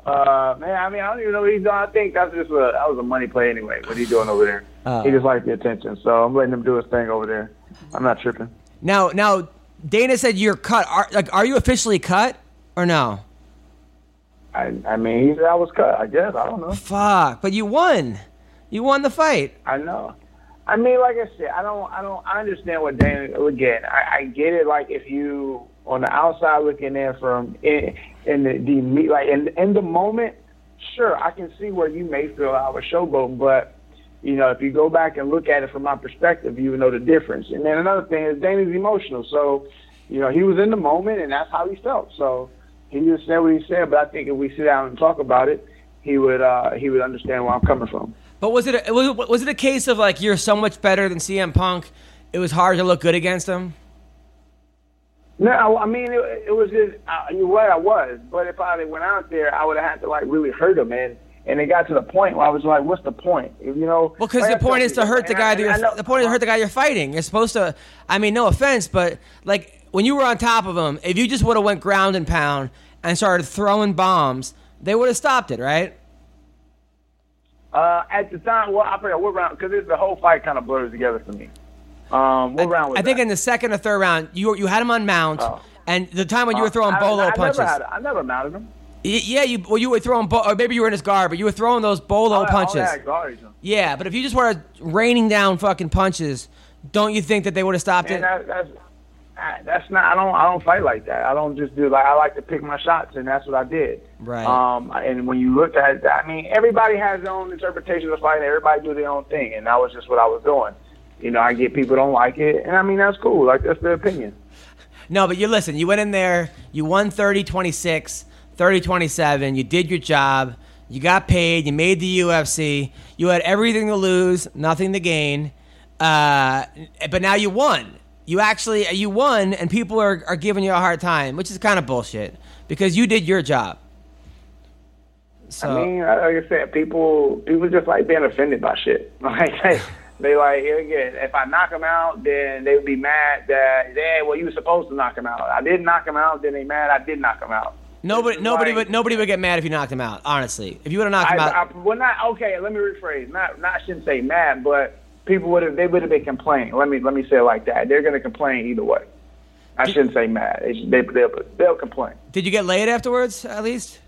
Uh, man, I mean, I don't even know what he's doing. I think that's just a that was a money play anyway. What he doing over there? Oh. He just likes the attention, so I'm letting him do his thing over there. I'm not tripping. Now, now, Dana said you're cut. Are, like, are you officially cut or no? I I mean, he said I was cut. I guess I don't know. Fuck, but you won. You won the fight. I know. I mean, like I said, I don't, I don't, I understand what Dana. Again, I, I get it. Like if you on the outside looking in from in, in the, the me- like in in the moment, sure, I can see where you may feel I was showboating, but you know, if you go back and look at it from my perspective, you would know the difference. And then another thing is Dana's emotional, so you know he was in the moment and that's how he felt. So he just said what he said. But I think if we sit down and talk about it, he would uh, he would understand where I'm coming from. But was it a, was, was it a case of like you're so much better than CM Punk? It was hard to look good against him. No, I mean it, it was just uh, you're right. I was, but if I went out there, I would have had to like really hurt him, and and it got to the point where I was like, "What's the point?" You know? Well, because like the point is to hurt the guy I- that you're the point is to hurt the guy you're fighting. You're supposed to. I mean, no offense, but like when you were on top of him, if you just would have went ground and pound and started throwing bombs, they would have stopped it, right? Uh, at the time, well, I forgot what round because the whole fight kind of blurs together for me. Um, what round was I think that? in the second or third round, you you had him on mount, Oh. and the time when you were throwing I, bolo I, I punches. Never had, I never mounted him. Yeah, you well, you were throwing, bo- or maybe you were in his guard, but you were throwing those bolo that- punches. All that garbage. Yeah, but if you just were raining down fucking punches, don't you think that they would have stopped Man, it? that, that's ah, that's not. I don't. I don't fight like that. I don't just do like. I like to pick my shots, and that's what I did. Right. Um. And when you look at, I mean, everybody has their own interpretation of fighting. Everybody do their own thing, and that was just what I was doing. You know, I get people don't like it, and I mean that's cool. Like that's their opinion. No, but you listen, you went in there, you won 30 26, 30 27, you did your job, you got paid, you made the UFC, you had everything to lose, nothing to gain. Uh, but now you won. You actually you won, and people are, are giving you a hard time, which is kind of bullshit because you did your job. So I mean, like I said, people people just like being offended by shit. [LAUGHS] Like, hey, They like here again, if I knock him out, then they would be mad that yeah, well, you were supposed to knock him out. I didn't knock him out, then they mad I did knock him out. Nobody, nobody like- would, nobody would get mad if you knocked him out. Honestly, if you would have knocked I, him out, I, well, not okay. Let me rephrase. Not, not I shouldn't say mad, but people would have they would have been complaining. Let me let me say it like that. They're going to complain either way. I shouldn't say mad. They, they, they'll, they'll complain. did you get laid afterwards? At least.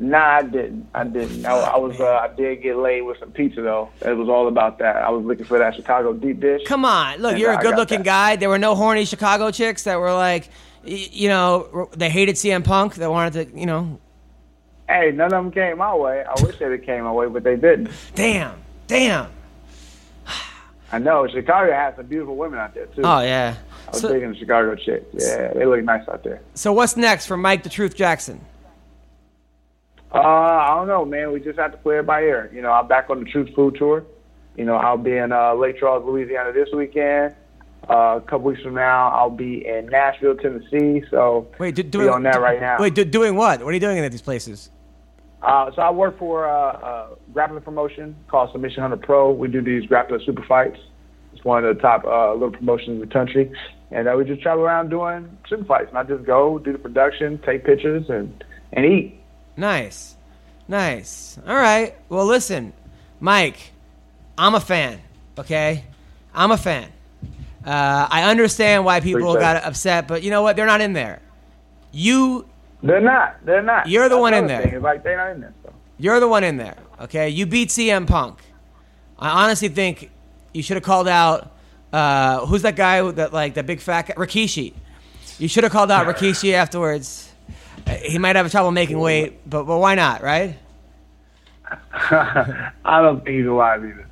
Nah, I didn't. I didn't. I, I was. Uh, I did get laid with some pizza though. It was all about that. I was looking for that Chicago deep dish. Come on, look, you're I a good-looking guy. There were no horny Chicago chicks that were like, you know, they hated CM Punk. They wanted to, you know, Hey, none of them came my way. I wish they'd have came my way, but they didn't. damn, damn. I know Chicago has some beautiful women out there too. Oh yeah. I was So, digging the Chicago chicks. Yeah, they look nice out there. so what's next for Mike the Truth Jackson? Uh, I don't know, man. We just have to play it by ear. You know, I'm back on the Truth Food Tour. You know, I'll be in uh, Lake Charles, Louisiana this weekend. Uh, a couple weeks from now, I'll be in Nashville, Tennessee. So Wait, do, doing on that right now. Wait, do, doing what? What are you doing in these places? Uh, so I work for uh, a grappling promotion called Submission Hunter Pro. We do these grappling super fights. It's one of the top uh, little promotions in the country, and uh, we just travel around doing super fights. And I just go do the production, take pictures, and and eat. Nice, nice. All right. Well, listen, Mike, I'm a fan. Okay, I'm a fan. Uh, I understand why people Appreciate got upset, but you know what? They're not in there. You They're not. They're not. You're the That's one in there. thing. Like they're not in there. So. You're the one in there, okay? You beat CM Punk. I honestly think you should have called out uh, who's that guy that like that big fat guy? Rikishi. You should have called out Rikishi afterwards. He might have trouble making weight, but but why not, right? [LAUGHS] I don't think he's alive either.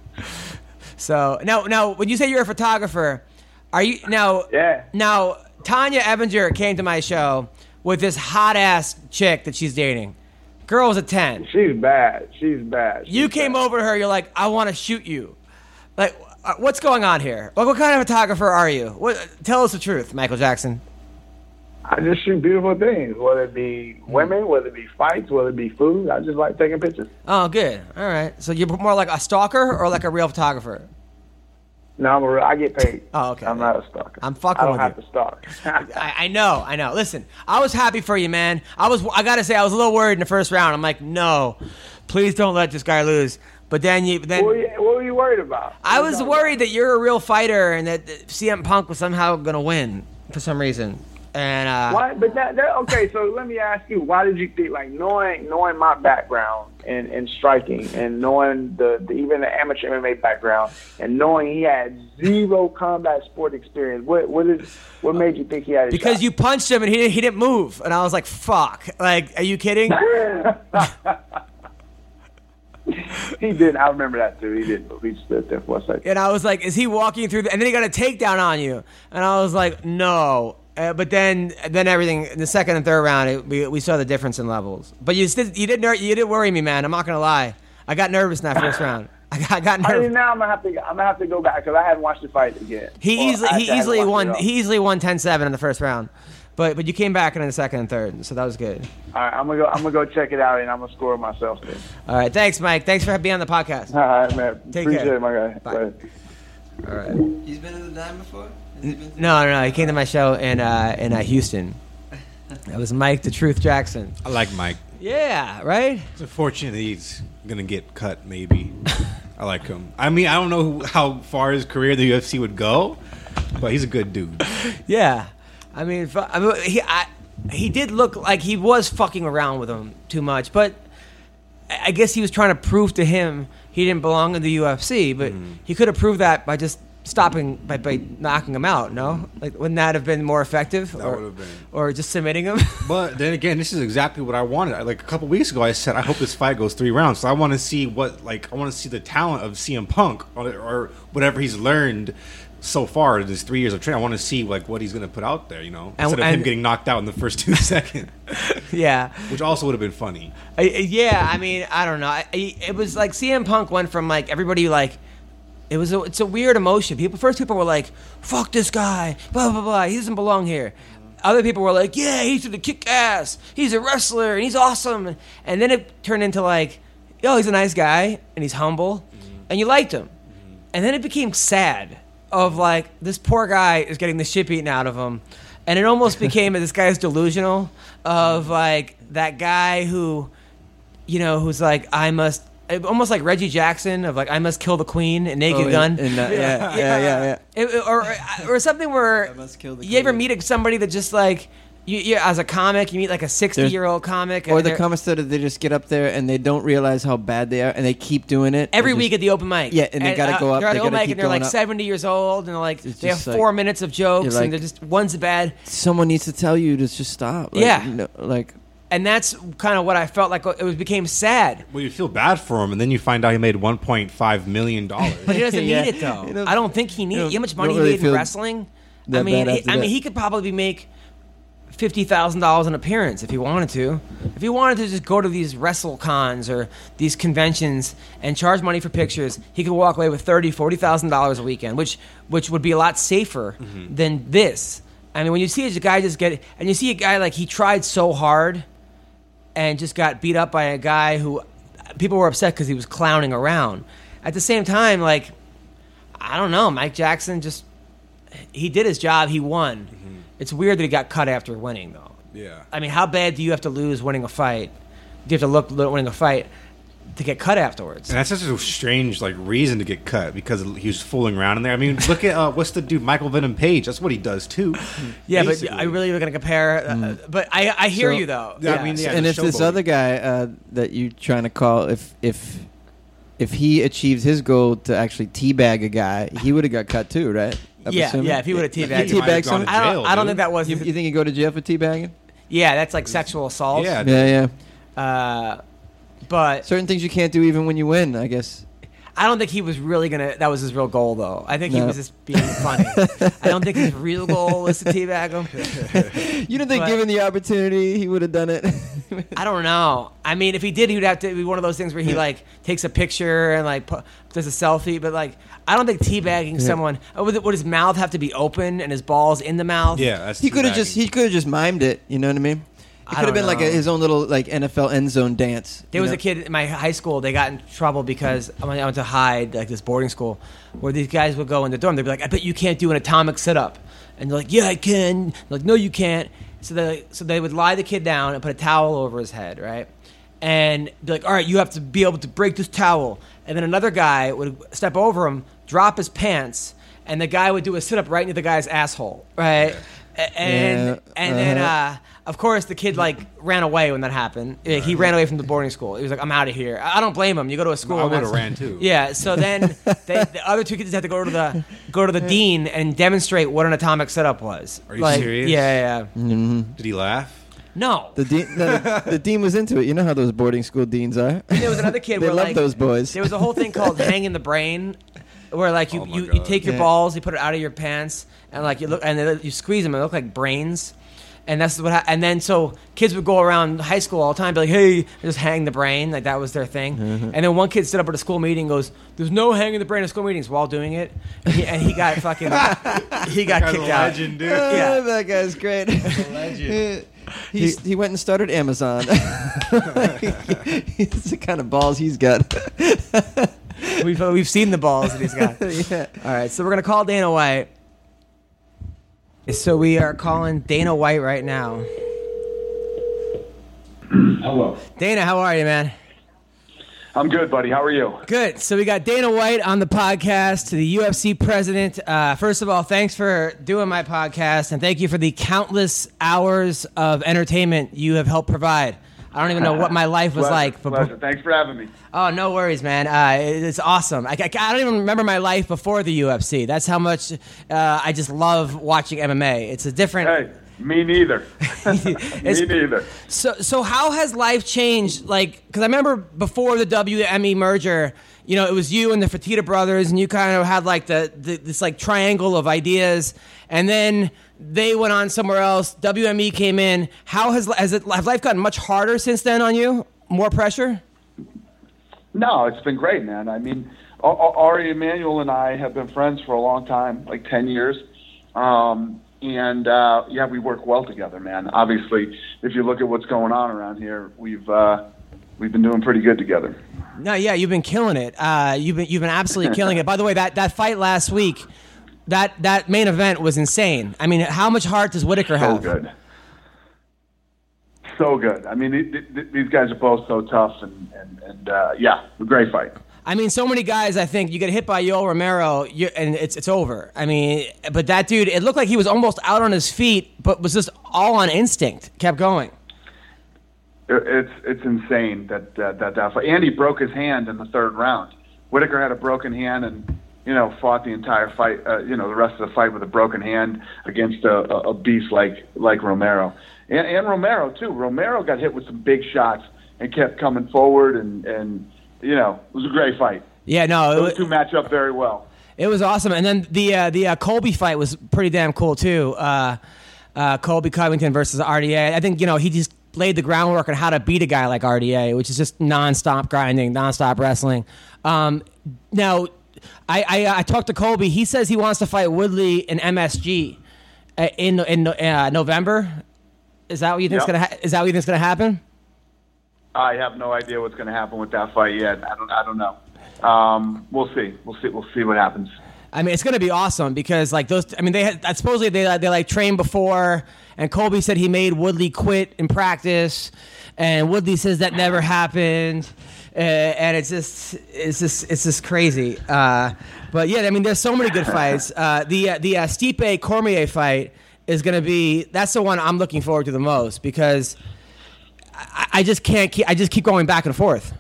So now now when you say you're a photographer, are you now Yeah. now Tonya Evinger came to my show with this hot ass chick that she's dating. Girl was a ten. She's bad. She's bad. She's You came bad. over to her. You're like, I want to shoot you. Like, uh, what's going on here? Like, what kind of photographer are you? What? Tell us the truth, Michael Jackson. I just shoot beautiful things, whether it be women, whether it be fights, whether it be food. I just like taking pictures. Oh, good. All right. So you're more like a stalker or like a real photographer? No, I'm a real, I get paid. Oh, okay. I'm not a stalker. I'm fucking I don't with have you. to stalk. [LAUGHS] I, I know, I know. Listen, I was happy for you, man. I was. I gotta say, I was a little worried in the first round. I'm like, no, please don't let this guy lose. But then you, then what, were you, what were you worried about? I was worried that you're a real fighter and that that CM Punk was somehow gonna win for some reason. And uh, Why? But that, that okay. So let me ask you, why did you think like knowing knowing my background in, in striking and knowing the, the even the amateur MMA background and knowing he had zero combat sport experience, what what is what made you think he had because shot? you punched him and he he didn't move, and I was like, "Fuck!" Like, are you kidding? [LAUGHS] he didn't. I remember that too. He didn't move. He stood there for a second. And I was like, "Is he walking through?" The, and then he got a takedown on you, and I was like, "No." Uh, but then, then everything in the second and third round, it, we, we saw the difference in levels. But you did, you did, ner- you did worry me, man. I'm not gonna lie. I got nervous in that first round. [LAUGHS] I got, I got I mean, nervous. now I'm gonna have to. I'm gonna have to go back because I hadn't watched the fight again. He Well, easily, he easily won. He easily won 10-7 in the first round. But but you came back in the second and third, so that was good. All right, I'm gonna go. I'm gonna go check it out and I'm gonna score myself. Then. All right, thanks, Mike. Thanks for being on the podcast. All right, man. Take Appreciate care. it, my guy. Bye. Later. All right. He's been in the dime before? Has he been to- No, no, no. He came to my show in uh, in uh, Houston. That was Mike the Truth Jackson. I like Mike. Yeah, right. It's unfortunate that he's gonna get cut. Maybe. I like him. I mean, I don't know who, how far his career in the UFC would go, but he's a good dude. [LAUGHS] Yeah, I mean, I mean, he I, he did look like he was fucking around with him too much, but I I guess he was trying to prove to him he didn't belong in the UFC. But he could have proved that by just stopping by, by knocking him out. No, like wouldn't that have been more effective? That or, would have been. or just submitting him. [LAUGHS] But then again, this is exactly what I wanted. I- Like a couple weeks ago, I said I hope this fight goes three rounds. So I want to see what, like, I want to see the talent of CM Punk or, or whatever he's learned so far in his three years of training. I want to see like what he's going to put out there. You know, And- instead of him and- getting knocked out in the first two [LAUGHS] seconds, [LAUGHS] yeah. which also would have been funny. I, yeah, I mean, I don't know. I- it was like CM Punk went from like everybody like it was a, it's a weird emotion. People first people were like, "Fuck this guy," blah blah blah. He doesn't belong here. Other people were like, "Yeah, he's gonna kick ass. He's a wrestler and he's awesome." And then it turned into like, "Oh, he's a nice guy and he's humble," mm-hmm. and you liked him. Mm-hmm. and then it became sad of like this poor guy is getting the shit beaten out of him, and it almost [LAUGHS] became this guy's delusional of like that guy who, you know, who's like I must. Almost like Reggie Jackson of like I must kill the queen and Naked Oh, Gun, in- in that- yeah, yeah, yeah, yeah. It- [LAUGHS] it- or uh, or something where must kill the you ever meet somebody that just like you, you as a comic you meet like a sixty year old comic Or the they're- comics that they just get up there and they don't realize how bad they are and they keep doing it every They week at the open mic. Yeah, and they gotta uh, go up, They're at they the open mic and they're like up. seventy years old, and they're like they have just like- four minutes of jokes, like- and they're just one's bad, someone needs to tell you to just stop. Like, Yeah. no, like and that's kind of what I felt like. It was became sad, Well, you feel bad for him, and then you find out he made 1.5 million dollars. but he doesn't Yeah. need it [LAUGHS] though. You know, I don't think he needs. you You know how much money don't he made in wrestling? I mean, bad he, I mean, he could probably make fifty thousand dollars an appearance if he wanted to. If he wanted to just go to these wrestle cons or these conventions and charge money for pictures, he could walk away with thirty, forty thousand dollars a weekend, which which would be a lot safer mm-hmm. than this. I mean, when you see a guy just get and you see a guy like he tried so hard and just got beat up by a guy who people were upset because he was clowning around. At the same time, like I don't know, Mike Jackson just he did his job. He won. Mm-hmm. It's weird that he got cut after winning, though. yeah. I mean, how bad do you have to lose winning a fight? Do you have to look winning a fight to get cut afterwards? And that's such a strange like reason to get cut because he was fooling around in there. I mean, look at uh, what's the dude Michael Venom Page? That's what he does too. [LAUGHS] Yeah, but. I really was going to compare. Uh, But I, I hear So- you though. Yeah, I mean, yeah. and the if this showboating. other guy uh, that you trying to call, if if if he achieves his goal to actually teabag a guy, he would have got cut too, right? I'm yeah, assuming? yeah. If he would have He teabagged, He might have teabagged someone. I don't. jail, I don't think that was. You, you think he'd go to jail for teabagging? yeah, that's like sexual assault. Yeah, Yeah, yeah. Uh, but Certain things you can't do even when you win. I guess. I don't think he was really gonna. That was his real goal, though. I think he No. was just being funny. I don't think his real goal was to [LAUGHS] teabag him. [LAUGHS] You don't think, But- given the opportunity, he would have done it? I don't know. I mean, if he did, he'd have to be one of those things where he like takes a picture and like pu- does a selfie. But like, I don't think teabagging someone. uh, Would, would his mouth have to be open and his balls in the mouth? yeah. That's he could have just he could have just mimed it. You know what I mean? It could have been like a, his own little like NFL end zone dance. There was know? a kid in my high school. They got in trouble because I went, I went to Hyde, like this boarding school, where these guys would go in the dorm. They'd be like, "I bet you can't do an atomic sit-up," and they're like, "Yeah, I can." They're like, "No, you can't." So they so they would lie the kid down and put a towel over his head, right? And be like, "All right, you have to be able to break this towel." And then another guy would step over him, drop his pants, and the guy would do a sit-up right into the guy's asshole, right? A- And Yeah, and then uh-huh. uh, of course the kid like ran away when that happened. Like, he ran away from the boarding school. He was like, "I'm out of here." I I don't blame him. You go to a school. I would've that's- ran, too. [LAUGHS] Yeah. So then they, the other two kids had to go to the go to the dean and demonstrate what an atomic setup was. Are you Like, serious? Yeah, yeah. yeah. Mm-hmm. Did he laugh? No. The dean, no, the, the dean was into it. You know how those boarding school deans are. there was another kid [LAUGHS] they where love like those boys. there was a whole thing called [LAUGHS] hanging the brain, where like you, Oh my you, you God. take your Yeah. balls, you put it out of your pants, and like you look and then you squeeze them, and they look like brains. And that's what. Ha- and then so kids would go around high school all the time, be like, "Hey, just hang the brain," like that was their thing. Mm-hmm. And then one kid stood up at a school meeting, and goes, "There's no hanging the brain at school meetings." While doing it, and he, and he got [LAUGHS] fucking, he got Guy's a kicked out. legend, dude. Yeah. [LAUGHS] that guy's great. [LAUGHS] he, he went and started Amazon. it's the kind of balls he's got. We've we've seen the balls that he's got. yeah. All right, so we're gonna call Dana White. So we are calling Dana White right now. Hello. Dana, how are you, man? I'm good, buddy. How are you? Good. So we got Dana White on the podcast, the UFC president. Uh, first of all, thanks for doing my podcast, and thank you for the countless hours of entertainment you have helped provide. I don't even know what my life was Pleasure, like, but pleasure. Thanks for having me. Oh, no worries, man. Uh, it's awesome. I, I, I don't even remember my life before the UFC. That's how much uh, I just love watching MMA. It's a different. Hey, me neither. [LAUGHS] [LAUGHS] Me neither. So, so how has life changed? Like, because I remember before the WME merger, you know, it was you and the Fertitta brothers, and you kind of had like the, the this like triangle of ideas, and then they went on somewhere else. WME came in. How has has it has life gotten much harder since then on you? More pressure? No, it's been great, man. I mean, Ari Emanuel and I have been friends for a long time, like 10 years. Um, and uh, yeah, we work well together, man. Obviously, if you look at what's going on around here, we've uh, we've been doing pretty good together. No, yeah, you've been killing it. Uh, you've been you've been absolutely killing it. By the way, that, that fight last week, that that main event was insane. I mean, how much heart does Whitaker So have? So good. So good. I mean, th- th- these guys are both so tough, and and, and uh, yeah, a great fight. I mean, so many guys. I think you get hit by Yoel Romero, you, and it's it's over. I mean, but that dude, it looked like he was almost out on his feet, but was just all on instinct. Kept going. It- It's it's insane that uh, that that fight. Andy broke his hand in the third round. Whitaker had a broken hand and you know fought the entire fight. Uh, you know the rest of the fight with a broken hand against a, a, beast like like Romero and, and Romero too. Romero got hit with some big shots and kept coming forward and and you know it was a great fight. Yeah, no, it, Those wa- two match up very well. it was awesome. And then the uh, the uh, Colby fight was pretty damn cool too. Uh, uh, Colby Covington versus RDA. I think you know he just laid the groundwork on how to beat a guy like RDA, which is just nonstop grinding, nonstop wrestling. Um, now, I, I I talked to Colby. He says he wants to fight Woodley in MSG uh, in in uh, November. Is that what you think Yep. gonna ha- Is that what you think's gonna happen? I have no idea what's going to happen with that fight yet. I don't I don't know. Um, we'll see. We'll see. We'll see what happens. I mean, it's going to be awesome because like those. I mean, they had supposedly they they like trained before, and Colby said he made Woodley quit in practice, and Woodley says that never happened, uh, and it's just it's just it's just crazy. Uh, but yeah, I mean, there's so many good fights. Uh, the uh, the uh, Stipe Cormier fight is going to be that's the one I'm looking forward to the most because I, I just can't keep I just keep going back and forth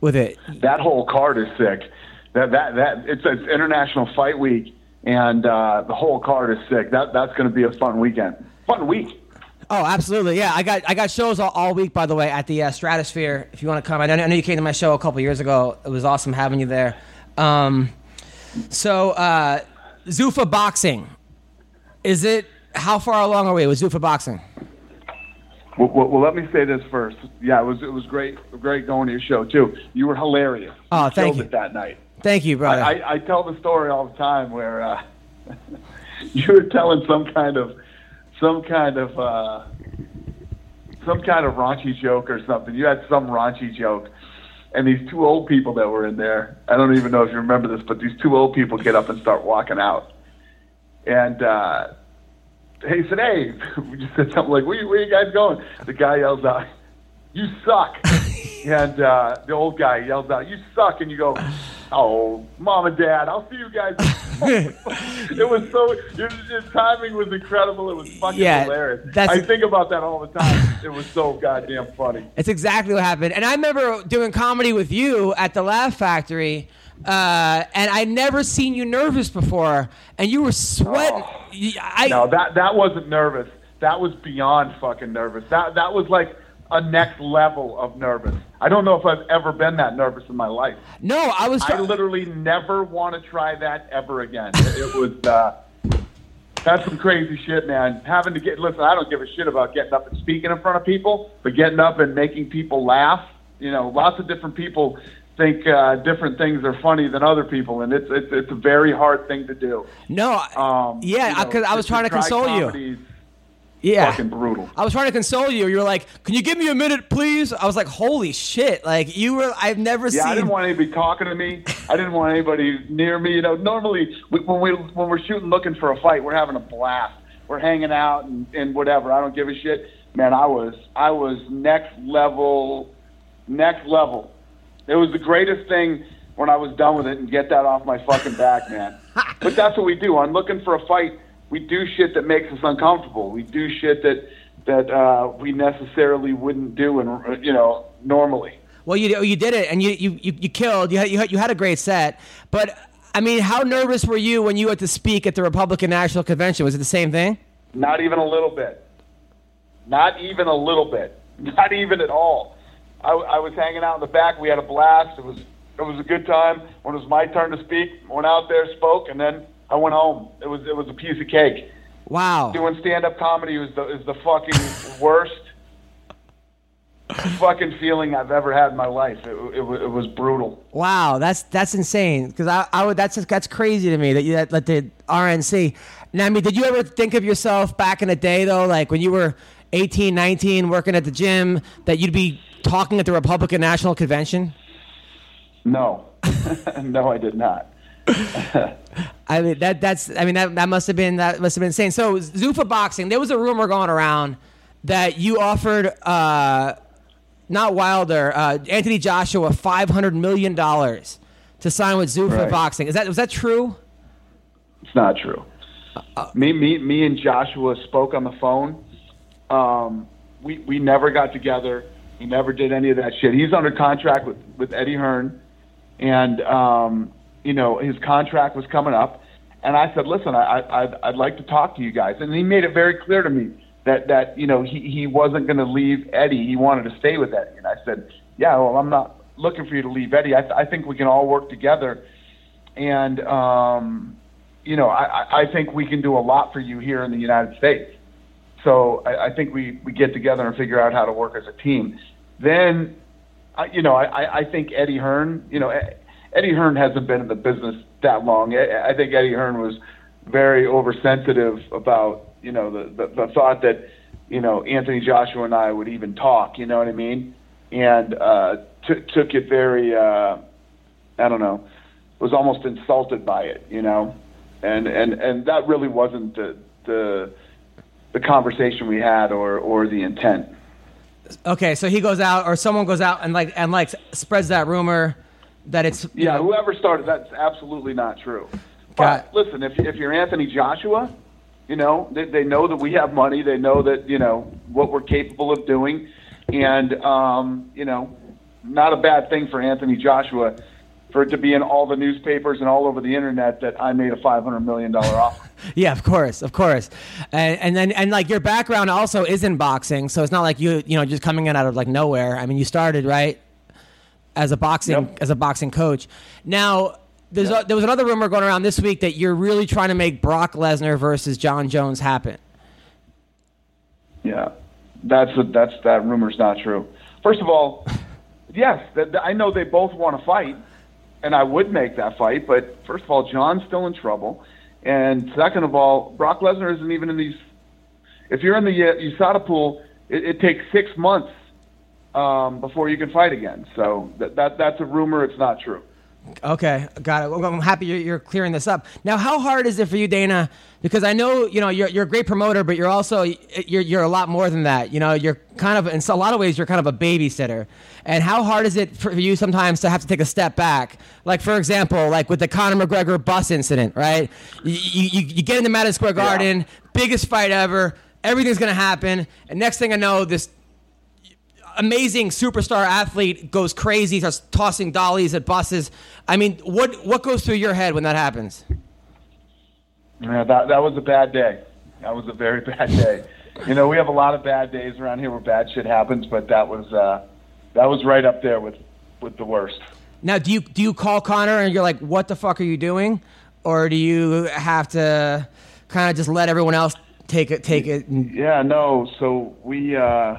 with it. that whole card is sick. That that that it's, it's International Fight Week, and uh, the whole card is sick. That that's going to be a fun weekend. Fun week. Oh, absolutely. Yeah, I got I got shows all, all week. By the way, at the uh, Stratosphere. If you want to come, I know, I know you came to my show a couple years ago. It was awesome having you there. Um, so uh, Zuffa Boxing, is it? How far along are we with Zuffa Boxing? Well, well, well, let me say this first. Yeah, it was it was great great going to your show too. You were hilarious. Oh, thank you. It that night. Thank you, brother. I, I, I tell the story all the time where uh, [LAUGHS] you were telling some kind of some kind of uh, some kind of raunchy joke or something. You had some raunchy joke, and these two old people that were in there. I don't even know if you remember this, but these two old people get up and start walking out, and. uh he said, "Hey," [LAUGHS] we just said something like, "Where where you guys going?" The guy yells out, "You suck!" [LAUGHS] and uh, the old guy yells out, "You suck!" And you go, "Oh, mom and dad, I'll see you guys." [LAUGHS] [LAUGHS] it was so your, your timing was incredible. It was fucking Yeah, hilarious. that's- I think about that all the time. It was so goddamn funny. It's exactly what happened. And I remember doing comedy with you at the Laugh Factory, uh, and I'd never seen you nervous before, and you were sweating. You- I, No, that that wasn't nervous. That was beyond fucking nervous. That that was like a next level of nervous. I don't know if I've ever been that nervous in my life. no, I was. I literally never want to try that ever again. It, it was uh, that's some crazy shit, man. Having to get listen, I don't give a shit about getting up and speaking in front of people, but getting up and making people laugh. You know, lots of different people think uh, different things are funny than other people, and it's it's it's a very hard thing to do. no, Um, yeah, you know, because I was trying to console you. Yeah. fucking brutal. I was trying to console you. You were like, "Can you give me a minute, please?" I was like, "Holy shit!" Like you were. I've never Yeah, seen. I didn't want anybody talking to me. I didn't want anybody near me. You know, normally we, when we when we're shooting looking for a fight, we're having a blast. We're hanging out and, and whatever. I don't give a shit. Man, I was I was next level, next level. It was the greatest thing when I was done with it and get that off my fucking back, man. [LAUGHS] but that's what we do. I'm looking for a fight. We do shit that makes us uncomfortable. We do shit that that uh, we necessarily wouldn't do, and you know, normally. Well, you you did it, and you you you, you killed. You had, you had you had a great set, but I mean, how nervous were you when you had to speak at the Republican National Convention? Was it the same thing? Not even a little bit. Not even a little bit. [LAUGHS] Not even at all. I, I was hanging out in the back. We had a blast. It was it was a good time. When it was my turn to speak, went out there, spoke, and then I went home. It was it was a piece of cake. Wow. Doing stand up comedy was the is the fucking worst fucking feeling I've ever had in my life. It, it, it was brutal. Wow, that's that's insane. Because I, I would that's that's crazy to me that you that, that the RNC. Now, I mean, did you ever think of yourself back in the day though, like when you were 18, 19, working at the gym, that you'd be talking at the Republican National Convention? No, [LAUGHS] no, I did not. [LAUGHS] I mean that that's I mean that that must have been that must have been insane. So Zuffa boxing, there was a rumor going around that you offered uh, not Wilder, uh, Anthony Joshua five hundred million dollars to sign with Zuffa Right. boxing. Is that was that true? It's not true. Me, me, me, and Joshua spoke on the phone. Um, we we never got together. He never did any of that shit. He's under contract with with Eddie Hearn, and um, you know his contract was coming up. And I said, listen, I, I I'd, I'd like to talk to you guys. And he made it very clear to me that that you know he he wasn't going to leave Eddie. He wanted to stay with Eddie. And I said, yeah, well, I'm not looking for you to leave Eddie. I, th- I think we can all work together. And um, you know, I, I- think we can do a lot for you here in the United States. So I, I think we, we get together and figure out how to work as a team. Then, I, you know, I, I- think Eddie Hearn, you know, Eddie Hearn hasn't been in the business that long. I, think Eddie Hearn was very oversensitive about, you know, the, the, the thought that, you know, Anthony Joshua and I would even talk, you know what I mean? And uh, t- took it very, uh, I don't know, was almost insulted by it, you know, and and and that really wasn't the the the conversation we had or or the intent. Okay, so he goes out or someone goes out and like and like spreads that rumor that it's Yeah, know, whoever started that's absolutely not true. Got- But listen, if if you're Anthony Joshua, you know they, they know that we have money. They know that you know what we're capable of doing, and um, you know, not a bad thing for Anthony Joshua for it to be in all the newspapers and all over the internet that I made a five hundred million dollar offer. [LAUGHS] Yeah, of course, of course, and, and then and like your background also is in boxing, so it's not like you you know just coming in out of like nowhere. I mean, you started right as a boxing Yep. as a boxing coach. Now, there's a, there was another rumor going around this week that you're really trying to make Brock Lesnar versus Jon Jones happen. Yeah, that's a, that's that rumor's not true. First of all, [LAUGHS] yes, I know they both want to fight, and I would make that fight. But first of all, Jon's still in trouble, and second of all, Brock Lesnar isn't even in these. If you're in the uh, USADA pool, it, it takes six months um, before you can fight again. So that, that that's a rumor. It's not true. Okay, got it. Well, I'm happy you're, you're clearing this up. Now, how hard is it for you, Dana? Because I know you know you're, you're a great promoter, but you're also you're you're a lot more than that. You know, you're kind of in a lot of ways you're kind of a babysitter. And how hard is it for you sometimes to have to take a step back? Like for example, like with the Conor McGregor bus incident, right? You you, you get into Madison Square Garden, biggest fight ever. Everything's gonna happen, and next thing I know, this amazing superstar athlete goes crazy, starts tossing dollies at buses. I mean, what what goes through your head when that happens? Yeah, that that was a bad day. That was a very [LAUGHS] bad day. You know, we have a lot of bad days around here where bad shit happens, but that was uh, that was right up there with with the worst. Now, do you do you call Conor and you're like, "What the fuck are you doing?" Or do you have to kind of just let everyone else take it take it? and- Yeah, no. So we, uh,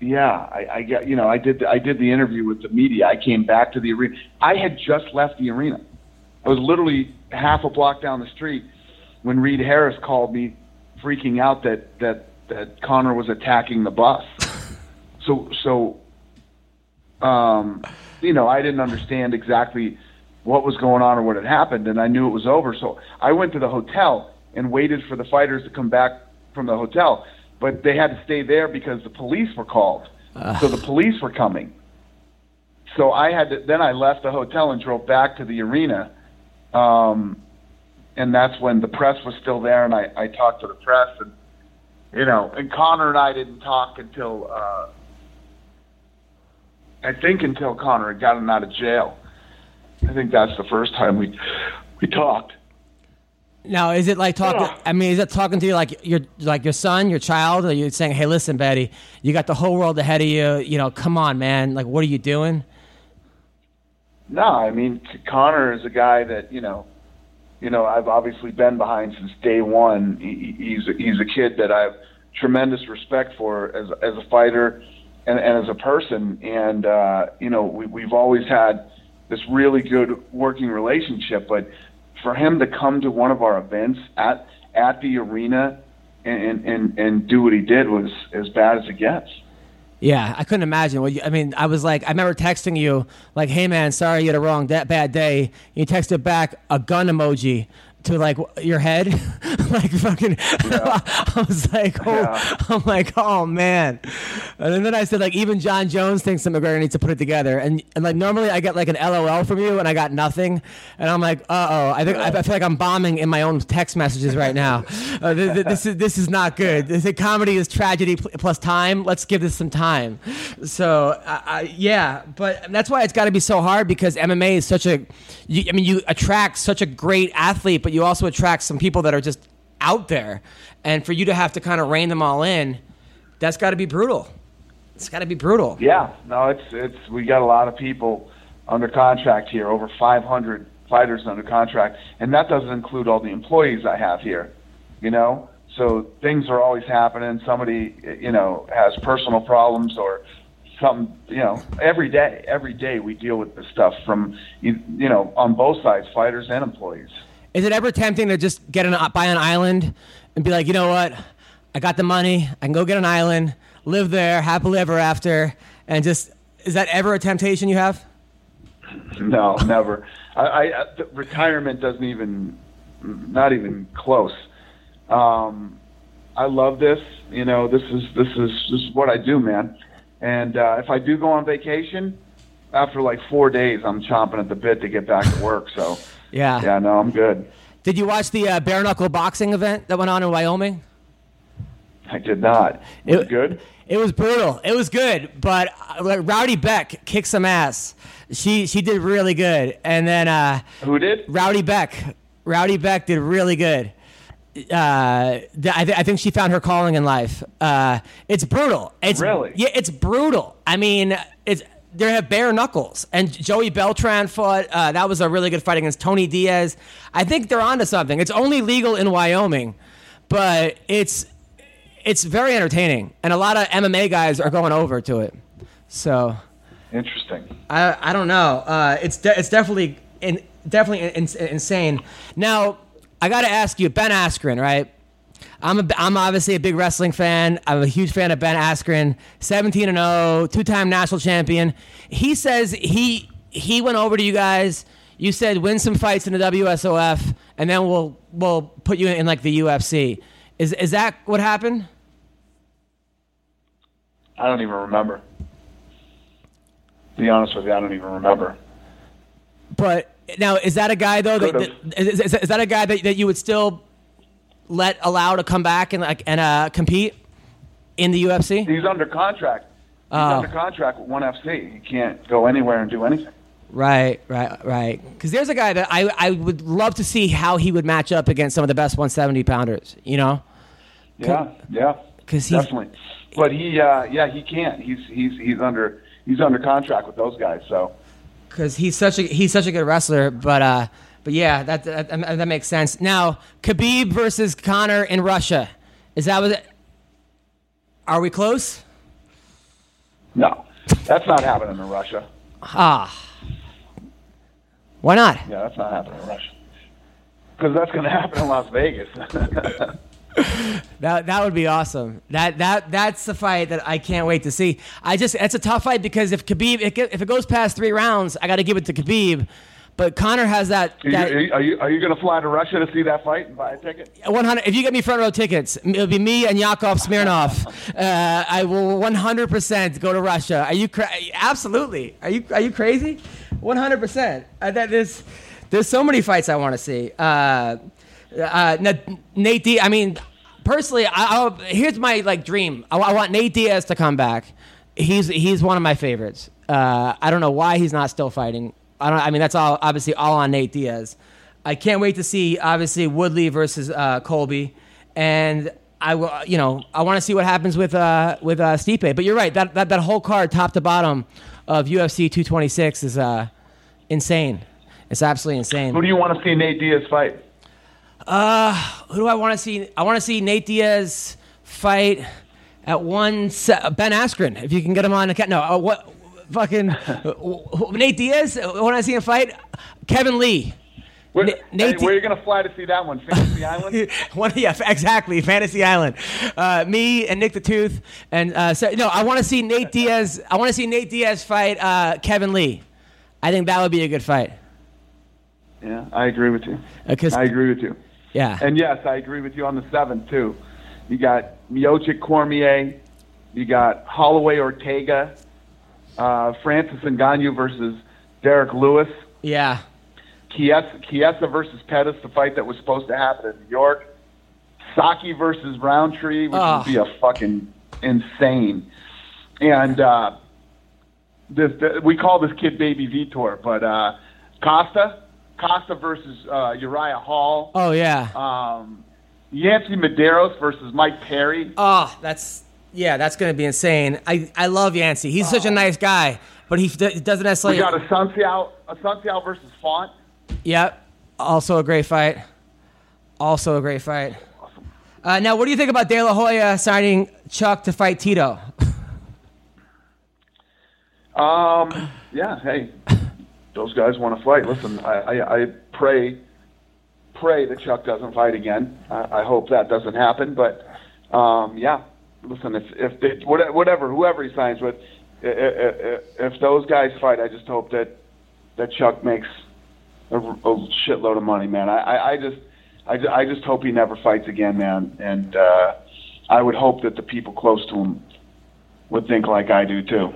yeah, I, I got you know, I did I did the interview with the media. I came back to the arena. I had just left the arena. I was literally half a block down the street when Reed Harris called me, freaking out that that that Conor was attacking the bus. [LAUGHS] So so, um, you know, I didn't understand exactly what was going on or what had happened, and I knew it was over. So I went to the hotel and waited for the fighters to come back from the hotel, but they had to stay there because the police were called. So the police were coming. So I had to, then I left the hotel and drove back to the arena, um, and that's when the press was still there, and I, I talked to the press, and you know, and Conor and I didn't talk until uh, I think until Conor had gotten out of jail. I think that's the first time we we talked. Now, is it like talking? Yeah. I mean, is it talking to you like your like your son, your child? Or you saying, "Hey, listen, Betty, you got the whole world ahead of you. You know, come on, man. Like, what are you doing?" No, I mean Conor is a guy that you know, you know I've obviously been behind since day one. He, he's a, he's a kid that I have tremendous respect for as as a fighter and, and as a person. And uh, you know we, we've always had this really good working relationship. But for him to come to one of our events at at the arena and and and, do what he did was as bad as it gets. Yeah, I couldn't imagine. You, I mean, I was like, I remember texting you, like, "Hey man, sorry you had a wrong that bad day." You texted back a gun emoji to like your head, [LAUGHS] like fucking. [LAUGHS] I was like, oh, Yeah. I'm like, oh man. And then I said, like, even Jon Jones thinks that McGregor needs to put it together. And and like normally I get like an LOL from you, and I got nothing. And I'm like, uh oh, I think I, I feel like I'm bombing in my own text messages right now. [LAUGHS] Uh, th- th- this is this is not good. This comedy is tragedy pl- plus time. Let's give this some time. So I I yeah, but that's why it's got to be so hard because MMA is such a. You, I mean, you attract such a great athlete, but you also attract some people that are just out there, and for you to have to kind of rein them all in, that's got to be brutal. It's got to be brutal. Yeah, no, it's it's we got a lot of people under contract here, over 500 fighters under contract, and that doesn't include all the employees I have here. You know, so things are always happening. Somebody, you know, has personal problems or something. You know, every day, every day we deal with this stuff from you, you know on both sides, fighters and employees. Is it ever tempting to just get an buy an island and be like, you know what, I got the money, I can go get an island, live there happily ever after, and just is that ever a temptation you have? No, never. I, I retirement doesn't even, not even close. Um, I love this. You know, this is this is this is what I do, man. And uh, if I do go on vacation, after like four days, I'm chomping at the bit to get back to work. So Yeah. yeah, no, I'm good. Did you watch the uh, bare knuckle boxing event that went on in Wyoming? I did not. Was it good? It was brutal. It was good, but uh, Rowdy Bec kicked some ass. She she did really good, and then uh, Who did? Rowdy Bec. Rowdy Bec did really good. Uh, I, th- I think she found her calling in life. Uh, it's brutal. It's Really? yeah. It's brutal. I mean, it's they have bare knuckles, and Joey Beltran fought. Uh, that was a really good fight against Tony Diaz. I think they're onto something. It's only legal in Wyoming, but it's it's very entertaining, and a lot of MMA guys are going over to it. So Interesting. I I don't know. Uh, it's de- it's definitely in, definitely in, in- insane. Now I got to ask you, Ben Askren, right? I'm a, I'm obviously a big wrestling fan. I'm a huge fan of Ben Askren, 17 and 0, two-time national champion. He says he he went over to you guys. You said win some fights in the WSOF, and then we'll we'll put you in, like the UFC. Is is that what happened? I don't even remember. To be honest with you, I don't even remember. But now, is that a guy though? That, is, is that a guy that, that you would still let allow to come back and like and uh, compete in the UFC? He's under contract. He's Oh. under contract with ONE FC. He can't go anywhere and do anything. Right, right, right. Because there's a guy that I I would love to see how he would match up against some of the best 170 pounders. You know, Yeah, yeah, 'Cause he's- definitely. But he, uh, yeah, he can't. He's he's he's under he's under contract with those guys. So because he's such a he's such a good wrestler. But uh, but yeah, that that, that makes sense. Now, Khabib versus Conor in Russia. Is that what? It, are we close? no, that's not happening in Russia. Ah, why not? Yeah, that's not happening in Russia. Because that's going [LAUGHS] to happen in Las Vegas. [LAUGHS] That that would be awesome. That that that's the fight that I can't wait to see. I just it's a tough fight because if Khabib if it goes past three rounds, I got to give it to Khabib. But Conor has that are you, that you, are you, are you going to fly to Russia to see that fight and buy a ticket? 100. If you get me front row tickets, it'll be me and Yakov Smirnoff. [LAUGHS] Uh, I will 100% go to Russia. Are you cra- absolutely? Are you are you crazy? 100%. Uh, that there's there's so many fights I want to see. Uh, uh, Nate Diaz. I mean, personally, I, here's my like dream. I, I want Nate Diaz to come back. He's he's one of my favorites. Uh, I don't know why he's not still fighting. I don't. I mean, that's all obviously all on Nate Diaz. I can't wait to see obviously Woodley versus uh, Colby, and I will. You know, I want to see what happens with uh, with uh, Stipe. But you're right. That, that that whole card, top to bottom, of UFC 226 is uh, insane. It's absolutely insane. Who do you want to see Nate Diaz fight? Uh, Who do I want to see? I want to see Nate Diaz fight at one. Se- ben Askren, if you can get him on. No, uh, what? Fucking Nate Diaz. When I see him fight, Kevin Lee. Where, Nate hey, where are you going to fly to see that one? Fantasy [LAUGHS] Island? One, yeah, exactly. Fantasy Island. Uh, me and Nick the Tooth, and uh, so, no, I want to see Nate Diaz. I want to see Nate Diaz fight uh, Kevin Lee. I think that would be a good fight. Yeah, I agree with you. Because I agree with you. yeah, And yes, I agree with you on the seventh too. You got Miocic Cormier, you got Holloway Ortega, uh, Francis Ngannou versus Derrick Lewis, yeah, Chiesa versus Pettis, the fight that was supposed to happen in New York, Saki versus Rountree, which would be a fucking insane. And uh, this, the, we call this kid Baby Vitor, but uh, Costa, Costa versus uh, Uriah Hall. oh yeah. Um, Yancy Medeiros versus Mike Perry. Oh, that's yeah, that's gonna be insane. I I love Yancy. He's such a nice guy, but he d- doesn't We necessarily. got Assunção, Assunção versus Font. Yep. Also a great fight. Also a great fight. Uh, now, what do you think about De La Hoya signing Chuck to fight Tito? Um, yeah, hey, those guys want to fight. Listen, I, I, I pray, pray that Chuck doesn't fight again. I, I hope that doesn't happen. But um, yeah, listen, if if they, whatever, whoever he signs with, if those guys fight, I just hope that that Chuck makes a, a shitload of money, man. I, I, I just, I, I just hope he never fights again, man. And uh, I would hope that the people close to him would think like I do too.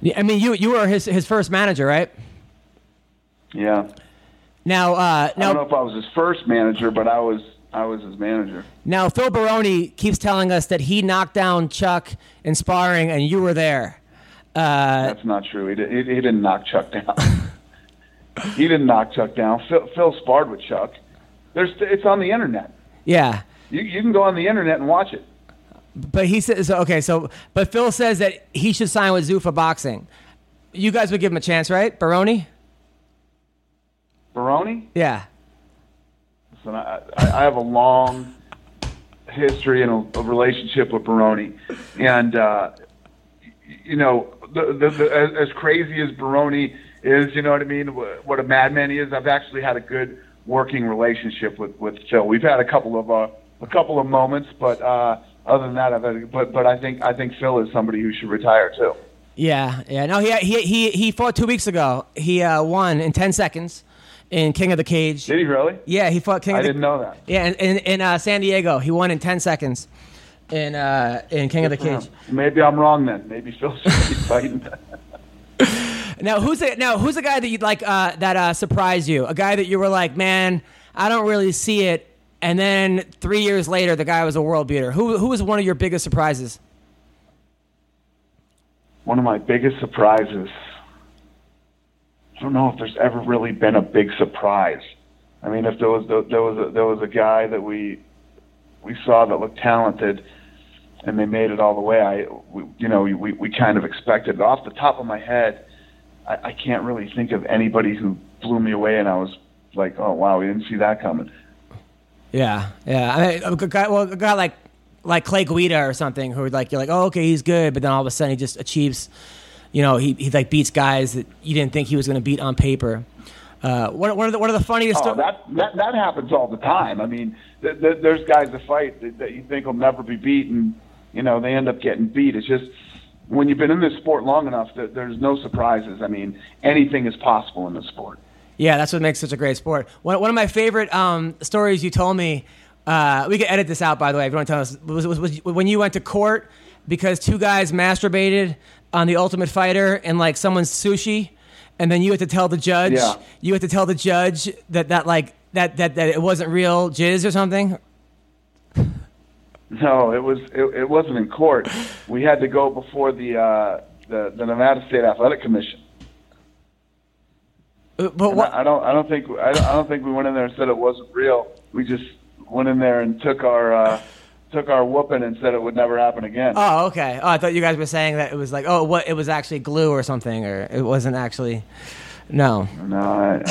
Yeah, I mean, you you were his his first manager, right? Yeah. Now, uh, I don't know if I was his first manager, but I was I was his manager. now, Phil Baroni keeps telling us that he knocked down Chuck in sparring, and you were there. Uh, That's not true. He, did, he, he didn't knock Chuck down. [LAUGHS] he didn't knock Chuck down. Phil, Phil sparred with Chuck. There's it's on the internet. yeah, You you can go on the internet and watch it. but he says okay. So, but Phil says that he should sign with Zuffa Boxing. You guys would give him a chance, right, Baroni? Baroni. Yeah. I, I I have a long history and a, a relationship with Baroni, and uh, you know, the, the, the, as, as crazy as Baroni is, you know what I mean. What a madman he is. I've actually had a good working relationship with with Phil. We've had a couple of uh, a couple of moments, but uh, other than that, I've had. But but I think I think Phil is somebody who should retire too. Yeah, yeah. No, he he he he fought two weeks ago. He uh, won in ten seconds in King of the Cage. Did he really? Yeah, he fought King. I of the, Cage. I didn't know that. Yeah, in in, in uh, San Diego, he won in ten seconds in uh, in King of the Cage. Maybe I'm wrong then. Maybe Phil should be fighting. [LAUGHS] Now, who's the now who's the guy that you like uh, that uh, surprised you? A guy that you were like, man, I don't really see it. And then three years later, the guy was a world beater. Who who was one of your biggest surprises? one of my biggest surprises. I don't know if there's ever really been a big surprise. I mean, if there was there was a, there was a guy that we we saw that looked talented, and they made it all the way. I we, you know we we kind of expected. it. Off the top of my head, I, I can't really think of anybody who blew me away, and I was like, oh wow, we didn't see that coming. Yeah, yeah. I mean, a guy, well, a guy like like Clay Guida or something, who like you're like, oh, okay, he's good, but then all of a sudden he just achieves, you know, he he like beats guys that you didn't think he was going to beat on paper. Uh, one, one of the one of the funniest. Oh, sto- that, that that happens all the time. I mean, th- th- there's guys that fight that, that you think will never be beaten. You know, they end up getting beat. It's just when you've been in this sport long enough that there's no surprises. I mean, anything is possible in this sport. Yeah, that's what makes such a great sport. One, one of my favorite um, stories you told me. Uh, we can edit this out, by the way. If you want to tell us, was, was, was when you went to court because two guys masturbated on the Ultimate Fighter and like someone's sushi, and then you had to tell the judge. Yeah. You had to tell the judge that that like that that that it wasn't real jizz or something. No, it was it, it wasn't in court. We had to go before the uh, the, the Nevada State Athletic Commission. Uh, But what? I I don't I don't think I don't, I don't think we went in there and said it wasn't real. We just went in there and took our uh, took our whooping and said it would never happen again. Oh, okay. Oh, I thought you guys were saying that it was like, oh, what? It was actually glue or something, or it wasn't actually. No. No, I,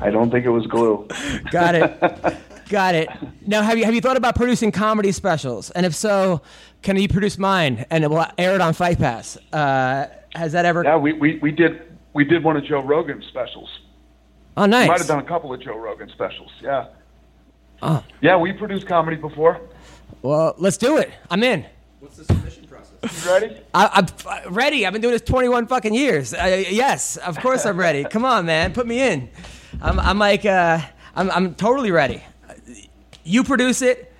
I, I don't think it was glue. [LAUGHS] Got it. Got it. Now, have you have you thought about producing comedy specials? And if so, can you produce mine and it will air it on Fight Pass? Uh, has that ever? Yeah, we, we, we did we did one of Joe Rogan's specials. Oh, nice. Might have done a couple of Joe Rogan specials. Yeah. Oh. Yeah, we produced comedy before. Well, let's do it. I'm in. What's the submission process? You ready? I, I'm ready. I've been doing this 21 fucking years. Uh, yes, of course I'm ready. Come on, man, put me in. I'm, I'm like, uh, I'm, I'm totally ready. You produce it.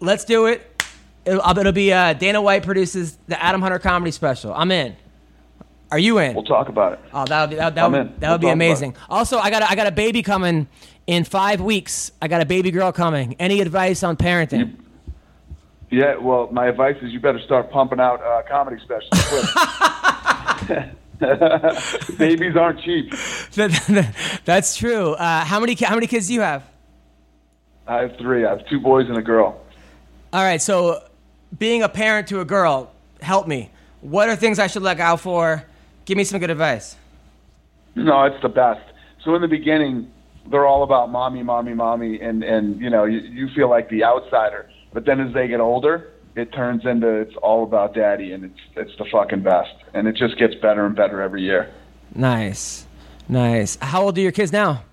Let's do it. It'll, it'll be uh, Dana White produces the Adam Hunter comedy special. I'm in. Are you in? We'll talk about it. Oh, that would be that, that I'm would, in. that We'll would be amazing. Also, I got a, I got a baby coming in five weeks. I got a baby girl coming. Any advice on parenting? Yeah, well, my advice is you better start pumping out uh, comedy specials quick. [LAUGHS] [LAUGHS] Babies aren't cheap. That's true. Uh, how many how many kids do you have? I have three. I have two boys and a girl. All right, so being a parent to a girl, help me. What are things I should look out for? Give me some good advice. No, it's the best. So in the beginning, they're all about mommy, mommy, mommy, and and you know you, you feel like the outsider. But then as they get older, it turns into it's all about daddy, and it's it's the fucking best, and it just gets better and better every year. Nice, nice. How old are your kids now?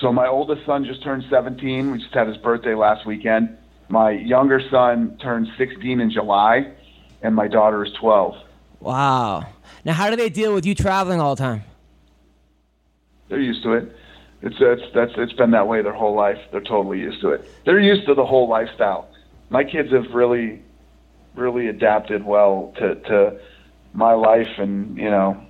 So my oldest son just turned 17. We just had his birthday last weekend. My younger son turned 16 in July, and my daughter is 12. Wow. Now, how do they deal with you traveling all the time? They're used to it. It's it's that's it's been that way their whole life. They're totally used to it. They're used to the whole lifestyle. My kids have really, really adapted well to to my life and you know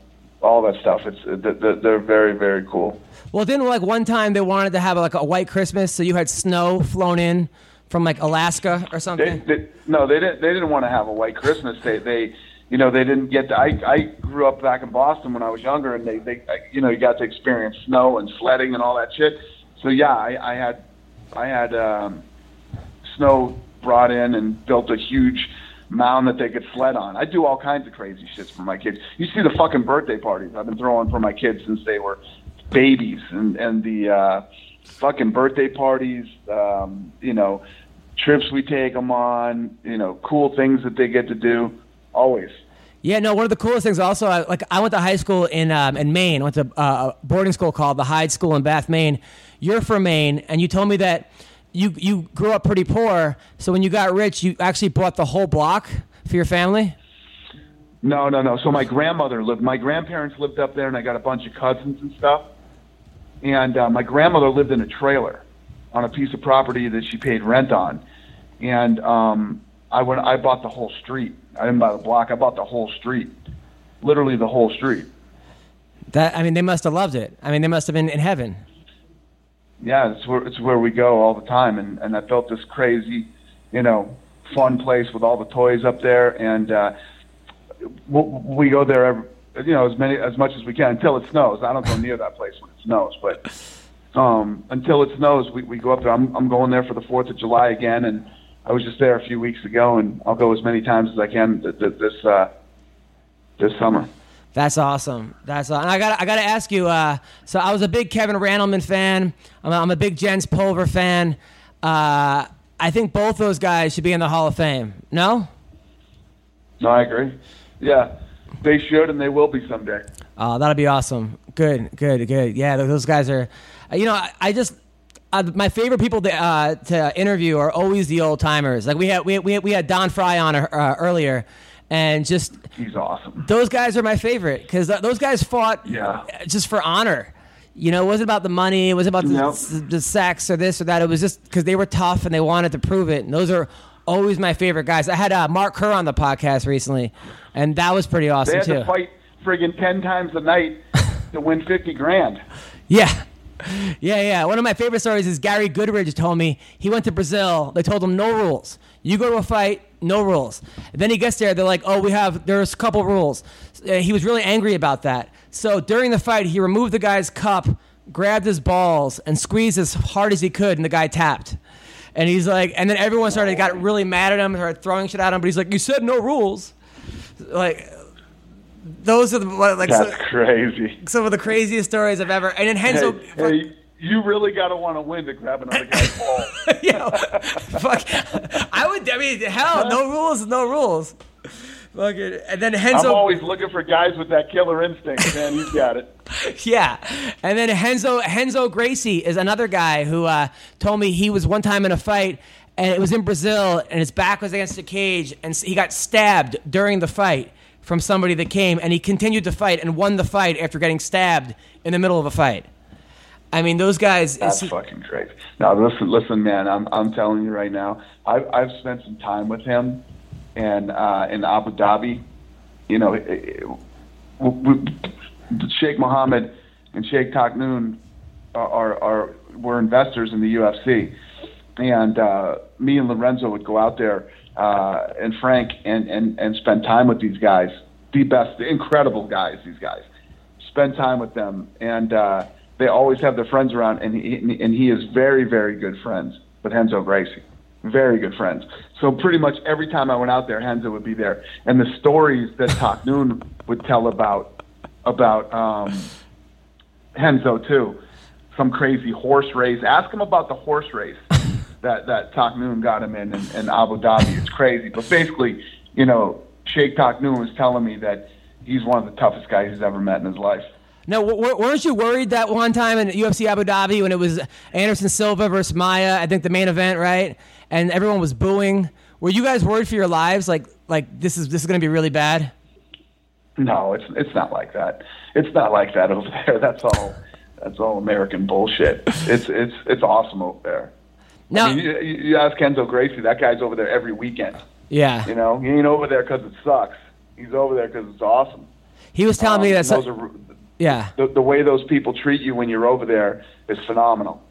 all that stuff. It's they're, they're very very cool. Well, didn't like one time they wanted to have like a white Christmas, so you had snow flown in from like Alaska or They, something? they, no, they didn't. They didn't want to have a white Christmas. They, they, you know, they didn't get. To, I, I grew up back in Boston when I was younger, and they, they, you know, you got to experience snow and sledding and all that shit. So yeah, I, I had, I had um, snow brought in and built a huge mound that they could sled on. I do all kinds of crazy shits for my kids. You see the fucking birthday parties I've been throwing for my kids since they were babies, and and the uh, fucking birthday parties. Um, you know, trips we take them on. You know, cool things that they get to do. Always. Yeah, no. One of the coolest things, also, I, like I went to high school in um, in Maine. I went to uh, a boarding school called the Hyde School in Bath, Maine. You're from Maine, and you told me that you you grew up pretty poor. So when you got rich, you actually bought the whole block for your family. No, no, no. So my grandmother lived. My grandparents lived up there, and I got a bunch of cousins and stuff. And uh, my grandmother lived in a trailer on a piece of property that she paid rent on. And um, I went. I bought the whole street. I didn't buy the block. I bought the whole street, literally the whole street. That I mean, they must have loved it. I mean, they must have been in heaven. yeah, it's where it's where we go all the time, and and I built this crazy, you know, fun place with all the toys up there, and uh, we, we go there every, you know, as many as much as we can until it snows. I don't go near that place when it snows, but um, until it snows, we we go up there. I'm I'm going there for the Fourth of July again, and I was just there a few weeks ago, and I'll go as many times as I can th- th- this uh, this summer. That's awesome. That's aw- and I got I got to ask you. Uh, so I was a big Kevin Randleman fan. I'm a, I'm a big Jens Pulver fan. Uh, I think both those guys should be in the Hall of Fame. No? No, I agree. Yeah, they should, and they will be someday. Oh, that'll be awesome. Good, good, good. Yeah, those guys are. You know, I, I just uh, my favorite people to uh, to interview are always the old timers. Like we had we we we had Don Frye on uh, earlier, and just He's awesome. those guys are my favorite because th- those guys fought Yeah. just for honor. You know, it wasn't about the money. It wasn't about the, Nope. the sex or this or that. It was just because they were tough and they wanted to prove it. And those are always my favorite guys. I had uh, Mark Kerr on the podcast recently, and that was pretty They awesome had too. to fight friggin' ten times a night to win fifty grand. [LAUGHS] Yeah. [LAUGHS] Yeah, yeah. One of my favorite stories is Gary Goodridge told me he went to Brazil. They told him no rules. You go to a fight, no rules. then he gets there. They're like, oh, we have there's a couple rules. Uh, he was really angry about that. So during the fight, he removed the guy's cup, grabbed his balls, and squeezed as hard as he could, and the guy tapped. And he's like, and then everyone started got really mad at him, started throwing shit at him. But he's like, you said no rules. Like, those are the like That's so- crazy. some of the craziest stories I've ever. And then Renzo, Hey, hey, you really got to want to win to grab another guy's [LAUGHS] ball. know, fuck. I would. I mean, hell, no rules, no rules. Fucking, and then Renzo. I'm always looking for guys with that killer instinct, man. He's got it. [LAUGHS] Yeah, and then Renzo Renzo Gracie is another guy who uh, told me he was one time in a fight, and it was in Brazil, and his back was against the cage, and he got stabbed during the fight from somebody that came, and he continued to fight and won the fight after getting stabbed in the middle of a fight. I mean, those guys. That's fucking crazy. Now listen, listen, man. I'm I'm telling you right now. I've I've spent some time with him, and uh, in Abu Dhabi, you know, it, it, Sheikh Mohammed and Sheikh Tahnoun are, are are were investors in the UFC, and uh, me and Lorenzo would go out there uh, and Frank and, and and spend time with these guys, the best, the incredible guys. These guys, spend time with them, and uh, they always have their friends around, and he and he is very very good friends with Renzo Gracie, very good friends. So pretty much every time I went out there, Renzo would be there, and the stories that Tahnoun [LAUGHS] would tell about about um, Renzo too, some crazy horse race. Ask him about the horse race that that Tahnoun got him in, in in Abu Dhabi. It's crazy, but basically, you know, Sheikh Tahnoun was telling me that he's one of the toughest guys he's ever met in his life. No, weren't you worried that one time in UFC Abu Dhabi when it was Anderson Silva versus Maia? I think the main event, right? And everyone was booing. Were you guys worried for your lives? Like, like this is this is going to be really bad? No, it's it's not like that. It's not like that over there. [LAUGHS] That's all. That's all American bullshit. It's it's it's awesome over there. No. I mean, you, you ask Renzo Gracie. That guy's over there every weekend. Yeah. You know, he ain't over there because it sucks. He's over there because it's awesome. He was telling me Um, that. so- are, yeah. the, the way those people treat you when you're over there is phenomenal.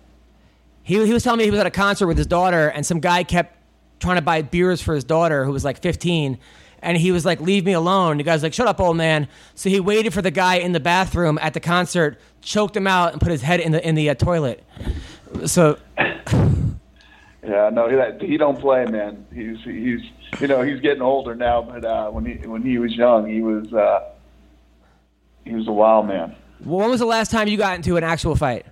He, he was telling me he was at a concert with his daughter, and some guy kept trying to buy beers for his daughter, who was like 15. And he was like, "Leave me alone." The guy's like, "Shut up, old man." So he waited for the guy in the bathroom at the concert, choked him out, and put his head in the in the uh, toilet. So [LAUGHS] Yeah, no, he, he don't play, man. He's he's you know he's getting older now, but uh, when he when he was young, he was uh, he was a wild man. when was the last time you got into an actual fight?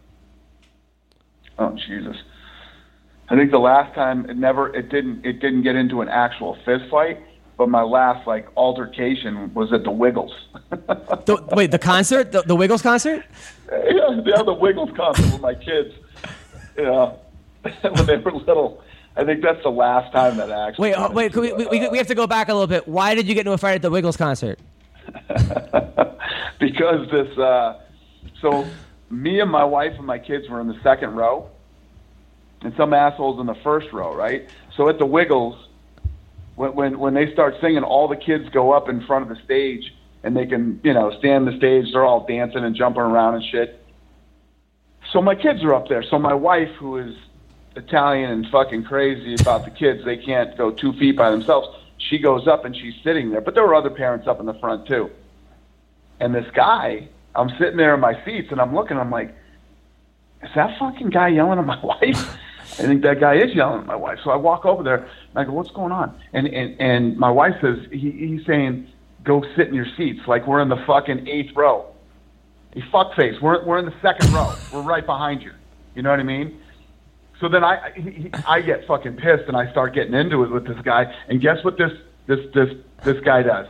Oh Jesus! I think the last time it never it didn't it didn't get into an actual fist fight, but my last like altercation was at the Wiggles. [LAUGHS] The, wait, the concert, the, the Wiggles concert? yeah, yeah, the Wiggles concert with my kids. Yeah, when they were little. I think that's the last time that I actually. Wait, uh, wait, could we, we, we have to go back a little bit. Why did you get into a fight at the Wiggles concert? [LAUGHS] because this. Uh, so me and my wife and my kids were in the second row, and some assholes in the first row, right? So at the Wiggles, when when when they start singing, all the kids go up in front of the stage, and they can you know stand the stage. They're all dancing and jumping around and shit. So my kids are up there. So my wife, who is Italian and fucking crazy about the kids, they can't go two feet by themselves. She goes up and she's sitting there, but there were other parents up in the front too. And this guy, I'm sitting there in my seats and I'm looking, I'm like, is that fucking guy yelling at my [LAUGHS] wife? I think that guy is yelling at my wife. So I walk over there and I go, what's going on? And and, and my wife says, he, he's saying, go sit in your seats. Like we're in the fucking eighth row. He fuckface. We're, we're in the second row. We're right behind you. You know what I mean? So then I he, he- I get fucking pissed and I start getting into it with this guy. And guess what this this this this guy does?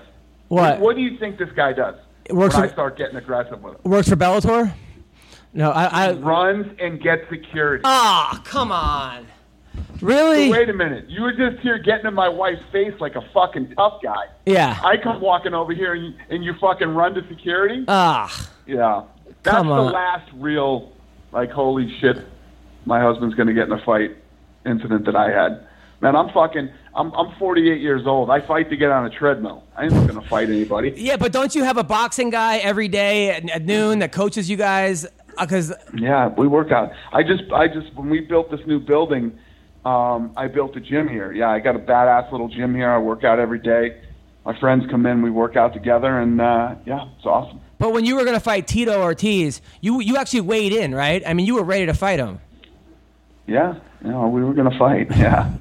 What? What do you think this guy does? It works when I for- start getting aggressive with him. Works for Bellator? No, I. I Runs and gets security. Ah, come on. Really? Wait a minute. You were just here getting in my wife's face like a fucking tough guy. Yeah. I come walking over here and you, and you fucking run to security? Ah. Yeah. That's Come the last real, like, holy shit, my husband's going to get in a fight incident that I had. Man, I'm fucking, I'm, I'm 48 years old. I fight to get on a treadmill. I ain't gonna fight anybody. Yeah, but don't you have a boxing guy every day at, at noon that coaches you guys? Because Yeah, we work out. I just, I just, when we built this new building, um, I built a gym here. Yeah, I got a badass little gym here. I work out every day. My friends come in, we work out together, and uh, yeah, it's awesome. but when you were gonna fight Tito Ortiz, you you actually weighed in, right? I mean, you were ready to fight him. Yeah, you know, we were going to fight. [LAUGHS] Yeah.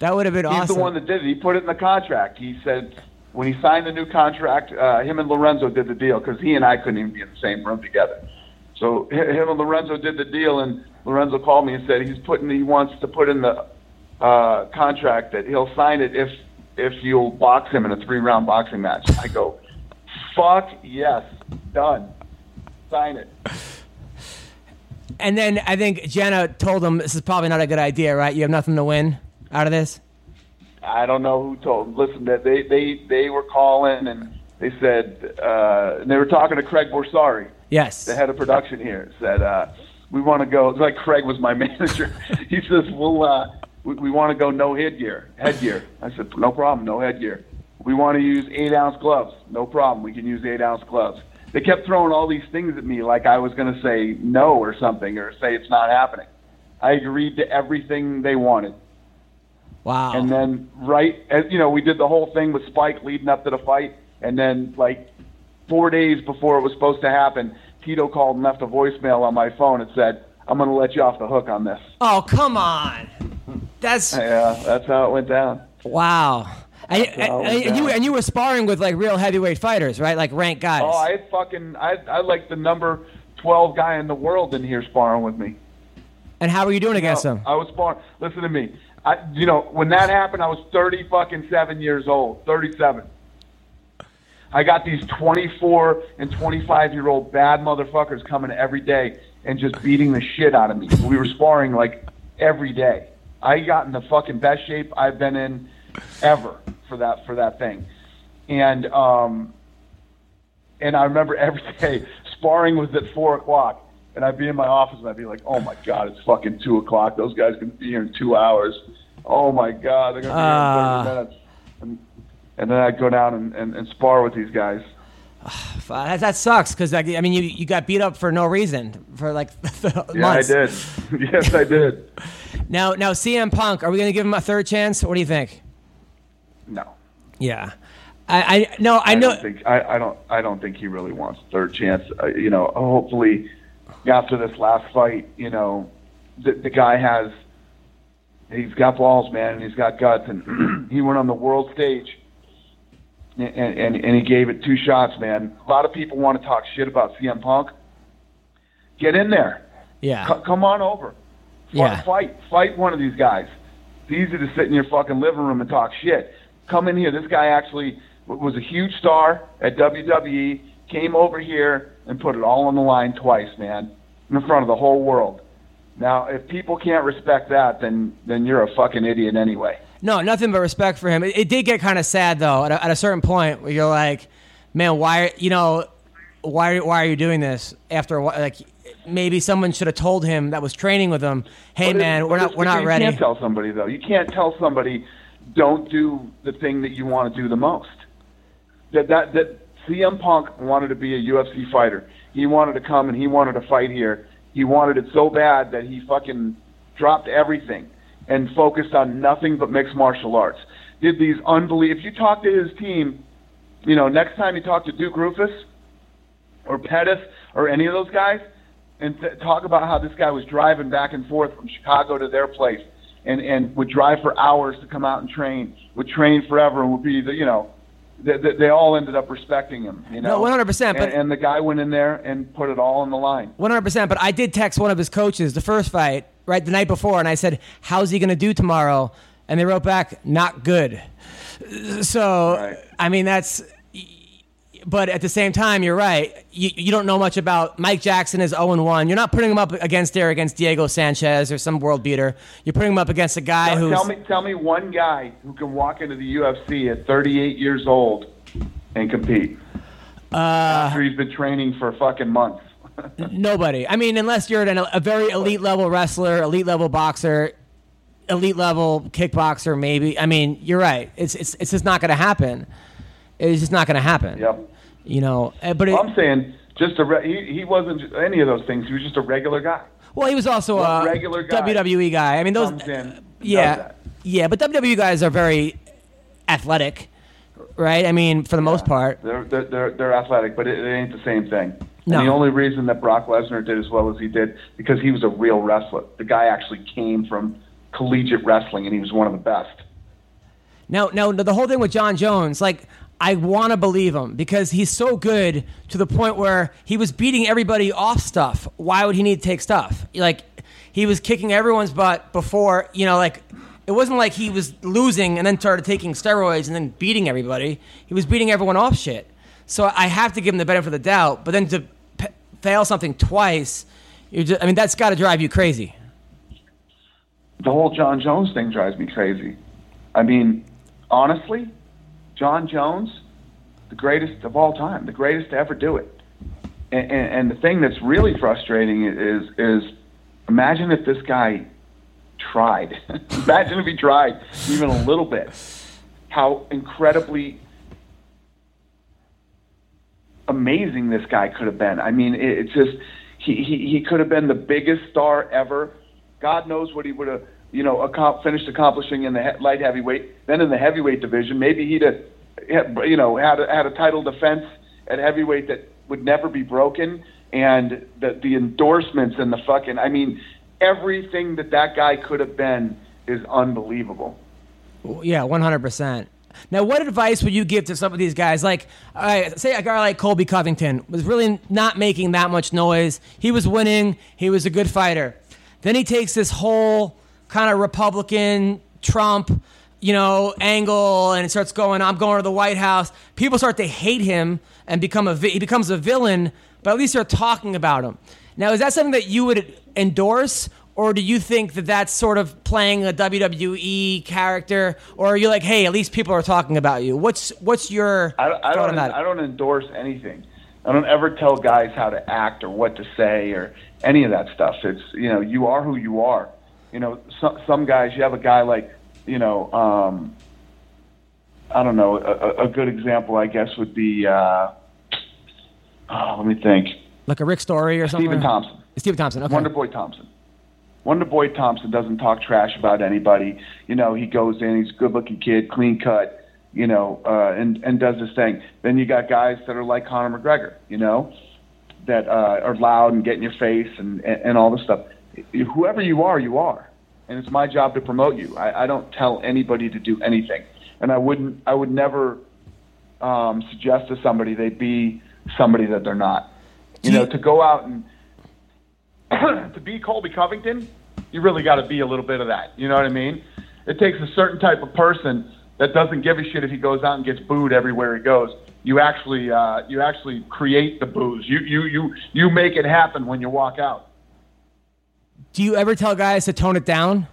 That would have been He's awesome. He's the one that did it. He put it in the contract. He said when he signed the new contract, uh, him and Lorenzo did the deal because he and I couldn't even be in the same room together. So him and Lorenzo did the deal, and Lorenzo called me and said he's putting he wants to put in the uh, contract that he'll sign it if if you'll box him in a three round boxing match. I go, fuck yes, done. Sign it. And then I think Jenna told him this is probably not a good idea, right? You have nothing to win out of this. I don't know who told. Listen, that they they they were calling and they said uh, and they were talking to Craig Borsari, Yes. the head of production here. Said uh, we want to go. It's like Craig was my [LAUGHS] manager. he says we'll uh, we, we want to go no headgear. Headgear. I said no problem, no headgear. We want to use eight ounce gloves. No problem. We can use eight ounce gloves. They kept throwing all these things at me like I was going to say no or something or say it's not happening. I agreed to everything they wanted. Wow. And then right as you know, we did the whole thing with Spike leading up to the fight, and then like four days before it was supposed to happen, Tito called and left a voicemail on my phone and said, "I'm going to let you off the hook on this." oh, come on. That's Yeah, that's how it went down. wow. And, and- and you and you were sparring with like real heavyweight fighters, right? Like ranked guys. Oh, I fucking I I like the number twelve guy in the world in here sparring with me. and how were you doing against No, them? I was sparring. Listen to me. I, you know, when that happened, I was thirty fucking seven years old. Thirty-seven. I got these twenty-four and twenty-five year old bad motherfuckers coming every day and just beating the shit out of me. We were sparring like every day. I got in the fucking best shape I've been in ever for that for that thing, and um, and I remember every [LAUGHS] day sparring was at four o'clock, and I'd be in my office and I'd be like, "Oh my god, it's fucking two o'clock. Those guys gonna be here in two hours. Oh my god, they're gonna be Ah. here in thirty minutes." And, and then I'd go down and, and, and spar with these guys. [SIGHS] That, that sucks because I mean you you got beat up for no reason for like [LAUGHS] Yeah, months. I did. [LAUGHS] yes, I did. Now now CM Punk, are we gonna give him a third chance? What do you think? No, Yeah. I, I no I know don't think I, I don't I don't think he really wants a third chance. Uh, you know, hopefully after this last fight, you know, the, the guy has he's got balls, man, and he's got guts, and [CLEARS THROAT] he went on the world stage. And, and and he gave it two shots, man. A lot of people want to talk shit about CM Punk. Get in there. yeah. C- come on over. Fight, Yeah. fight, fight one of these guys. It's easy to sit in your fucking living room and talk shit. Come in here. This guy actually was a huge star at WWE. Came over here and put it all on the line twice, man, in front of the whole world. Now, if people can't respect that, then then you're a fucking idiot anyway. No, nothing but respect for him. It, it did get kind of sad though at a, at a certain point where you're like, man, why you know why why are you doing this after like maybe someone should have told him that was training with him, hey But it- man, we're not we're not ready. You can't tell somebody though. You can't tell somebody don't do the thing that you want to do the most. That that that CM Punk wanted to be a UFC fighter. He wanted to come and he wanted to fight here. He wanted it so bad that he fucking dropped everything and focused on nothing but mixed martial arts. Did these unbelievable. If you talk to his team, you know, next time you talk to Duke Roufus or Pettis or any of those guys, and th- talk about how this guy was driving back and forth from Chicago to their place, and and would drive for hours to come out and train, would train forever, and would be the you know, they, they, they all ended up respecting him. You know, No, 100%, but- And, and the guy went in there and put it all on the line. One hundred percent. But I did text one of his coaches the first fight, right the night before, and I said, "How's he going to do tomorrow?" And they wrote back, "Not good." So Right. I mean, that's. But at the same time, you're right. You, you don't know much about Mike Jackson is 0 1. You're not putting him up against there against Diego Sanchez or some world beater. You're putting him up against a guy who's. tell me, tell me one guy who can walk into the UFC at 38 years old and compete Uh, after he's been training for fucking months. [LAUGHS] Nobody. I mean, unless you're an, a very elite level wrestler, elite level boxer, elite level kickboxer, maybe. I mean, you're right. It's it's it's just not going to happen. It's just not going to happen. Yep. You know, uh, but it, I'm saying just a re- he, he wasn't any of those things. He was just a regular guy. well, he was also One a regular guy WWE guy. I mean, those. In, yeah, that. yeah, but WWE guys are very athletic, right? I mean, for the most part. They're they're they're, they're athletic, but it, it ain't the same thing. No. And the only reason that Brock Lesnar did as well as he did because he was a real wrestler. The guy actually came from collegiate wrestling, and he was one of the best. Now, now the whole thing with Jon Jones, like I want to believe him because he's so good to the point where he was beating everybody off stuff. Why would he need to take stuff? Like he was kicking everyone's butt before, you know, like It wasn't like he was losing and then started taking steroids and then beating everybody. He was beating everyone off shit. So I have to give him the benefit of the doubt. But then to p- fail something twice, just, I mean, that's got to drive you crazy. the whole Jon Jones thing drives me crazy. I mean, honestly, Jon Jones, the greatest of all time, the greatest to ever do it. And, and, and the thing that's really frustrating is is imagine if this guy tried. [LAUGHS] imagine if he tried even a little bit. How incredibly amazing this guy could have been. I mean, it, it's just he, he he could have been the biggest star ever. God knows what he would have, you know, finished accomplishing in the he- light heavyweight. Then in the heavyweight division, maybe he'd have, you know, had a, had a title defense at heavyweight that would never be broken. And the the endorsements and the fucking, I mean, everything that that guy could have been is unbelievable. Yeah, one hundred percent. Now, what advice would you give to some of these guys? Like, all right, say a guy like Colby Covington was really not making that much noise. He was winning. He was a good fighter. Then he takes this whole kind of Republican Trump, you know, angle, and it starts going. I'm going to the White House. People start to hate him and become a vi- he becomes a villain. But at least they're talking about him. Now, is that something that you would endorse, or do you think that that's sort of playing a WWE character, or are you like, hey, at least people are talking about you? What's what's your I, I thought don't. on that? I don't endorse anything. I don't ever tell guys how to act or what to say or any of that stuff. It's you know you are who you are. You know some some guys. You have a guy like you know um, I don't know. A, a- good example, I guess, would be uh, oh, let me think. like a Rick Story or something? Stephen Thompson. Stephen Thompson. Okay. Wonder Boy Thompson. Wonder Boy Thompson doesn't talk trash about anybody. You know, he goes in, he's a good looking kid, clean cut, you know, uh, and, and does his thing. Then you got guys that are like Conor McGregor, you know, that uh, are loud and get in your face and, and, and all this stuff. Whoever you are, you are. And it's my job to promote you. I, I don't tell anybody to do anything. And I wouldn't, I would never um, suggest to somebody they be somebody that they're not. You know, to go out and [CLEARS THROAT] to be Colby Covington, you really got to be a little bit of that. You know what I mean? It takes a certain type of person that doesn't give a shit if he goes out and gets booed everywhere he goes. You actually, uh, you actually create the boos. You, you, you, you make it happen when you walk out. Do you ever tell guys to tone it down?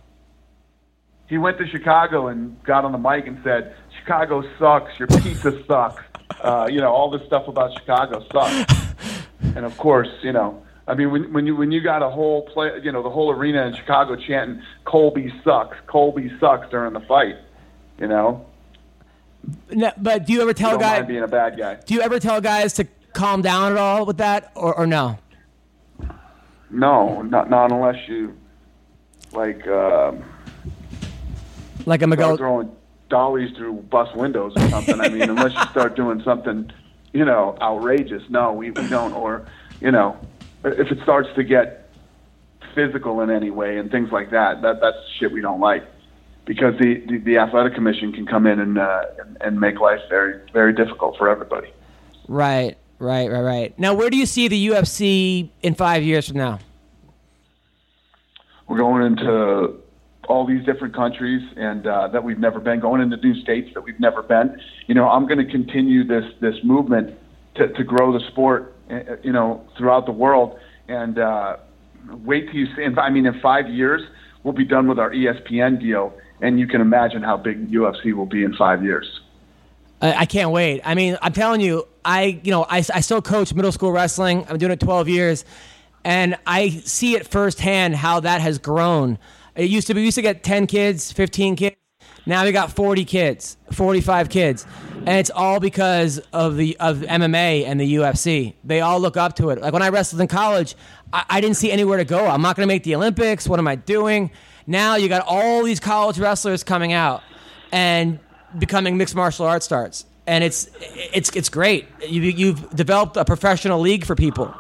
He went to Chicago and got on the mic and said, "Chicago sucks. Your pizza sucks. Uh, you know all this stuff about Chicago sucks." [LAUGHS] and of course, you know, I mean, when, when you when you got a whole play, you know, the whole arena in Chicago chanting "Colby sucks, Colby sucks" during the fight, you know, No, but do you ever tell don't guys? mind being a bad guy. Do you ever tell guys to calm down at all with that, or, or no? No, not not unless you like um, Like a Miguel. throwing dollies through bus windows or something. I mean, unless you start doing something, you know, outrageous. No, we, we don't. Or, you know, if it starts to get physical in any way and things like that, that that's shit we don't like. Because the, the, the athletic commission can come in and, uh, and and make life very very difficult for everybody. Right, right, right, right. Now, where do you see the UFC in five years from now? We're going into all these different countries and uh, that we've never been, going into new states that we've never been. You know, I'm going to continue this this movement to, to grow the sport, uh, you know, throughout the world. And uh, wait till you see. I mean, in five years, we'll be done with our ESPN deal, and you can imagine how big UFC will be in five years. I, can't wait. I mean, I'm telling you, I you know I, I still coach middle school wrestling. I'm doing it 12 years, and I see it firsthand how that has grown. It used to be we used to get 10 kids, 15 kids. Now we got 40 kids, 45 kids, and it's all because of the of MMA and the UFC. They all look up to it. Like when I wrestled in college, I, I didn't see anywhere to go. I'm not going to make the Olympics. What am I doing? Now you got all these college wrestlers coming out, and becoming mixed martial arts stars, and it's it's it's great. You, you've developed a professional league for people,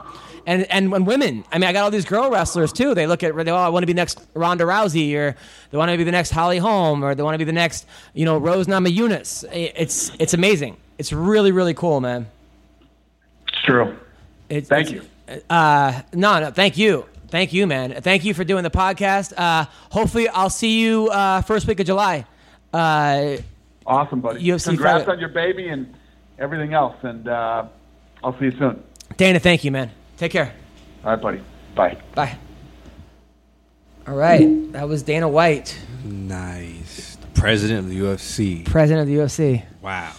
and and when women. I mean, I got all these girl wrestlers too. They look at they oh, I want to be next Ronda Rousey, or they want to be the next Holly Holm, or they want to be the next you know Rose Namajunas. It's it's amazing. It's really really cool, man. It's true. It's, Thank you. Uh, no, no, thank you. Thank you, man. Thank you for doing the podcast. Uh, hopefully, I'll see you uh, first week of July. Awesome, buddy. UFC Congrats fight. on your baby and everything else. And uh, I'll see you soon. Dana, thank you, man. Take care. All right, buddy. Bye. Bye. All right, that was Dana White, Nice. The president of the UFC. president of the UFC. Wow.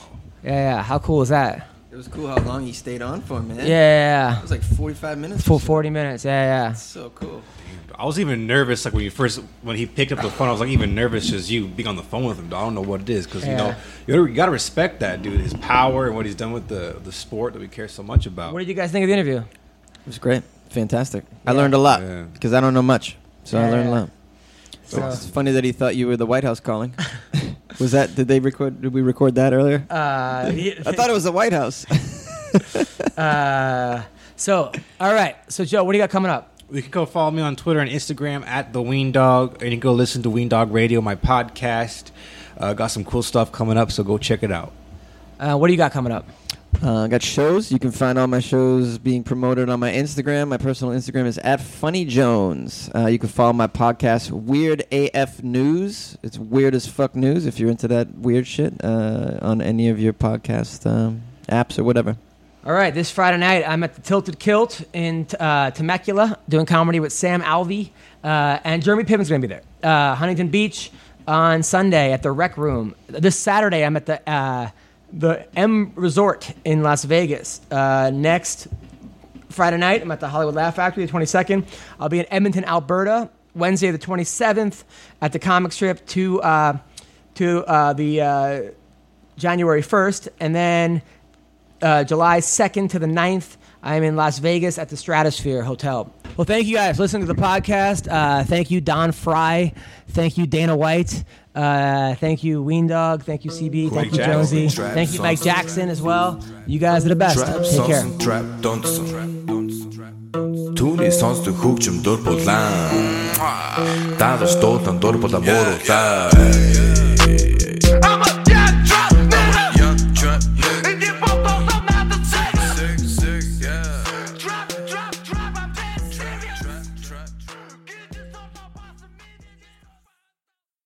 Yeah, yeah. How cool is that? It was cool how long he stayed on for, man. Yeah, yeah, It was like 45 minutes. Full 40 minutes. Yeah, yeah. So cool. I was even nervous, like when you first when he picked up the phone. I was like even nervous just you being on the phone with him. I don't know what it is because you know you gotta, respect that dude, his power and what he's done with the the sport that we care so much about. What did you guys think of the interview? It was great. Fantastic. I learned a lot Yeah. because I don't know much. So I learned a lot. So, It's funny that he thought you were the White House calling. [LAUGHS] was that? Did they record? Did we record that earlier? uh, [LAUGHS] I thought it was the White House. [LAUGHS] uh, so, all right. So, Joe, what do you got coming up? You can go follow me on Twitter and Instagram at the Weendawg, and you can go listen to Weendawg Radio, my podcast. Uh, got some cool stuff coming up, so go check it out. Uh, what do you got coming up? Uh, I got shows. You can find all my shows being promoted on my Instagram. My personal Instagram is at Funny Jones. Uh, you can follow my podcast, Weird AF News. It's weird as fuck news if you're into that weird shit uh, on any of your podcast um, apps or whatever. All right, this Friday night, I'm at the Tilted Kilt in uh, Temecula doing comedy with Sam Alvey, uh, and Jeremy Piven's going to be there. Uh, Huntington Beach on Sunday at the Rec Room. This Saturday, I'm at the uh, the M Resort in Las Vegas. Uh, next Friday night, I'm at the Hollywood Laugh Factory, the 22nd. I'll be in Edmonton, Alberta, Wednesday, the 27th, at the comic strip to uh, to the January 1st, and then uh, July 2nd to the 9th. I'm in Las Vegas at the Stratosphere Hotel. Well, thank you guys for listening to the podcast. Uh, thank you, Don Frye. Thank you, Dana White. Uh, thank you, Weendawg. Thank you, CB. thank you, Jonesy. thank you, Mike Jackson, as well. You guys are the best. Take care. Түүний хөгжим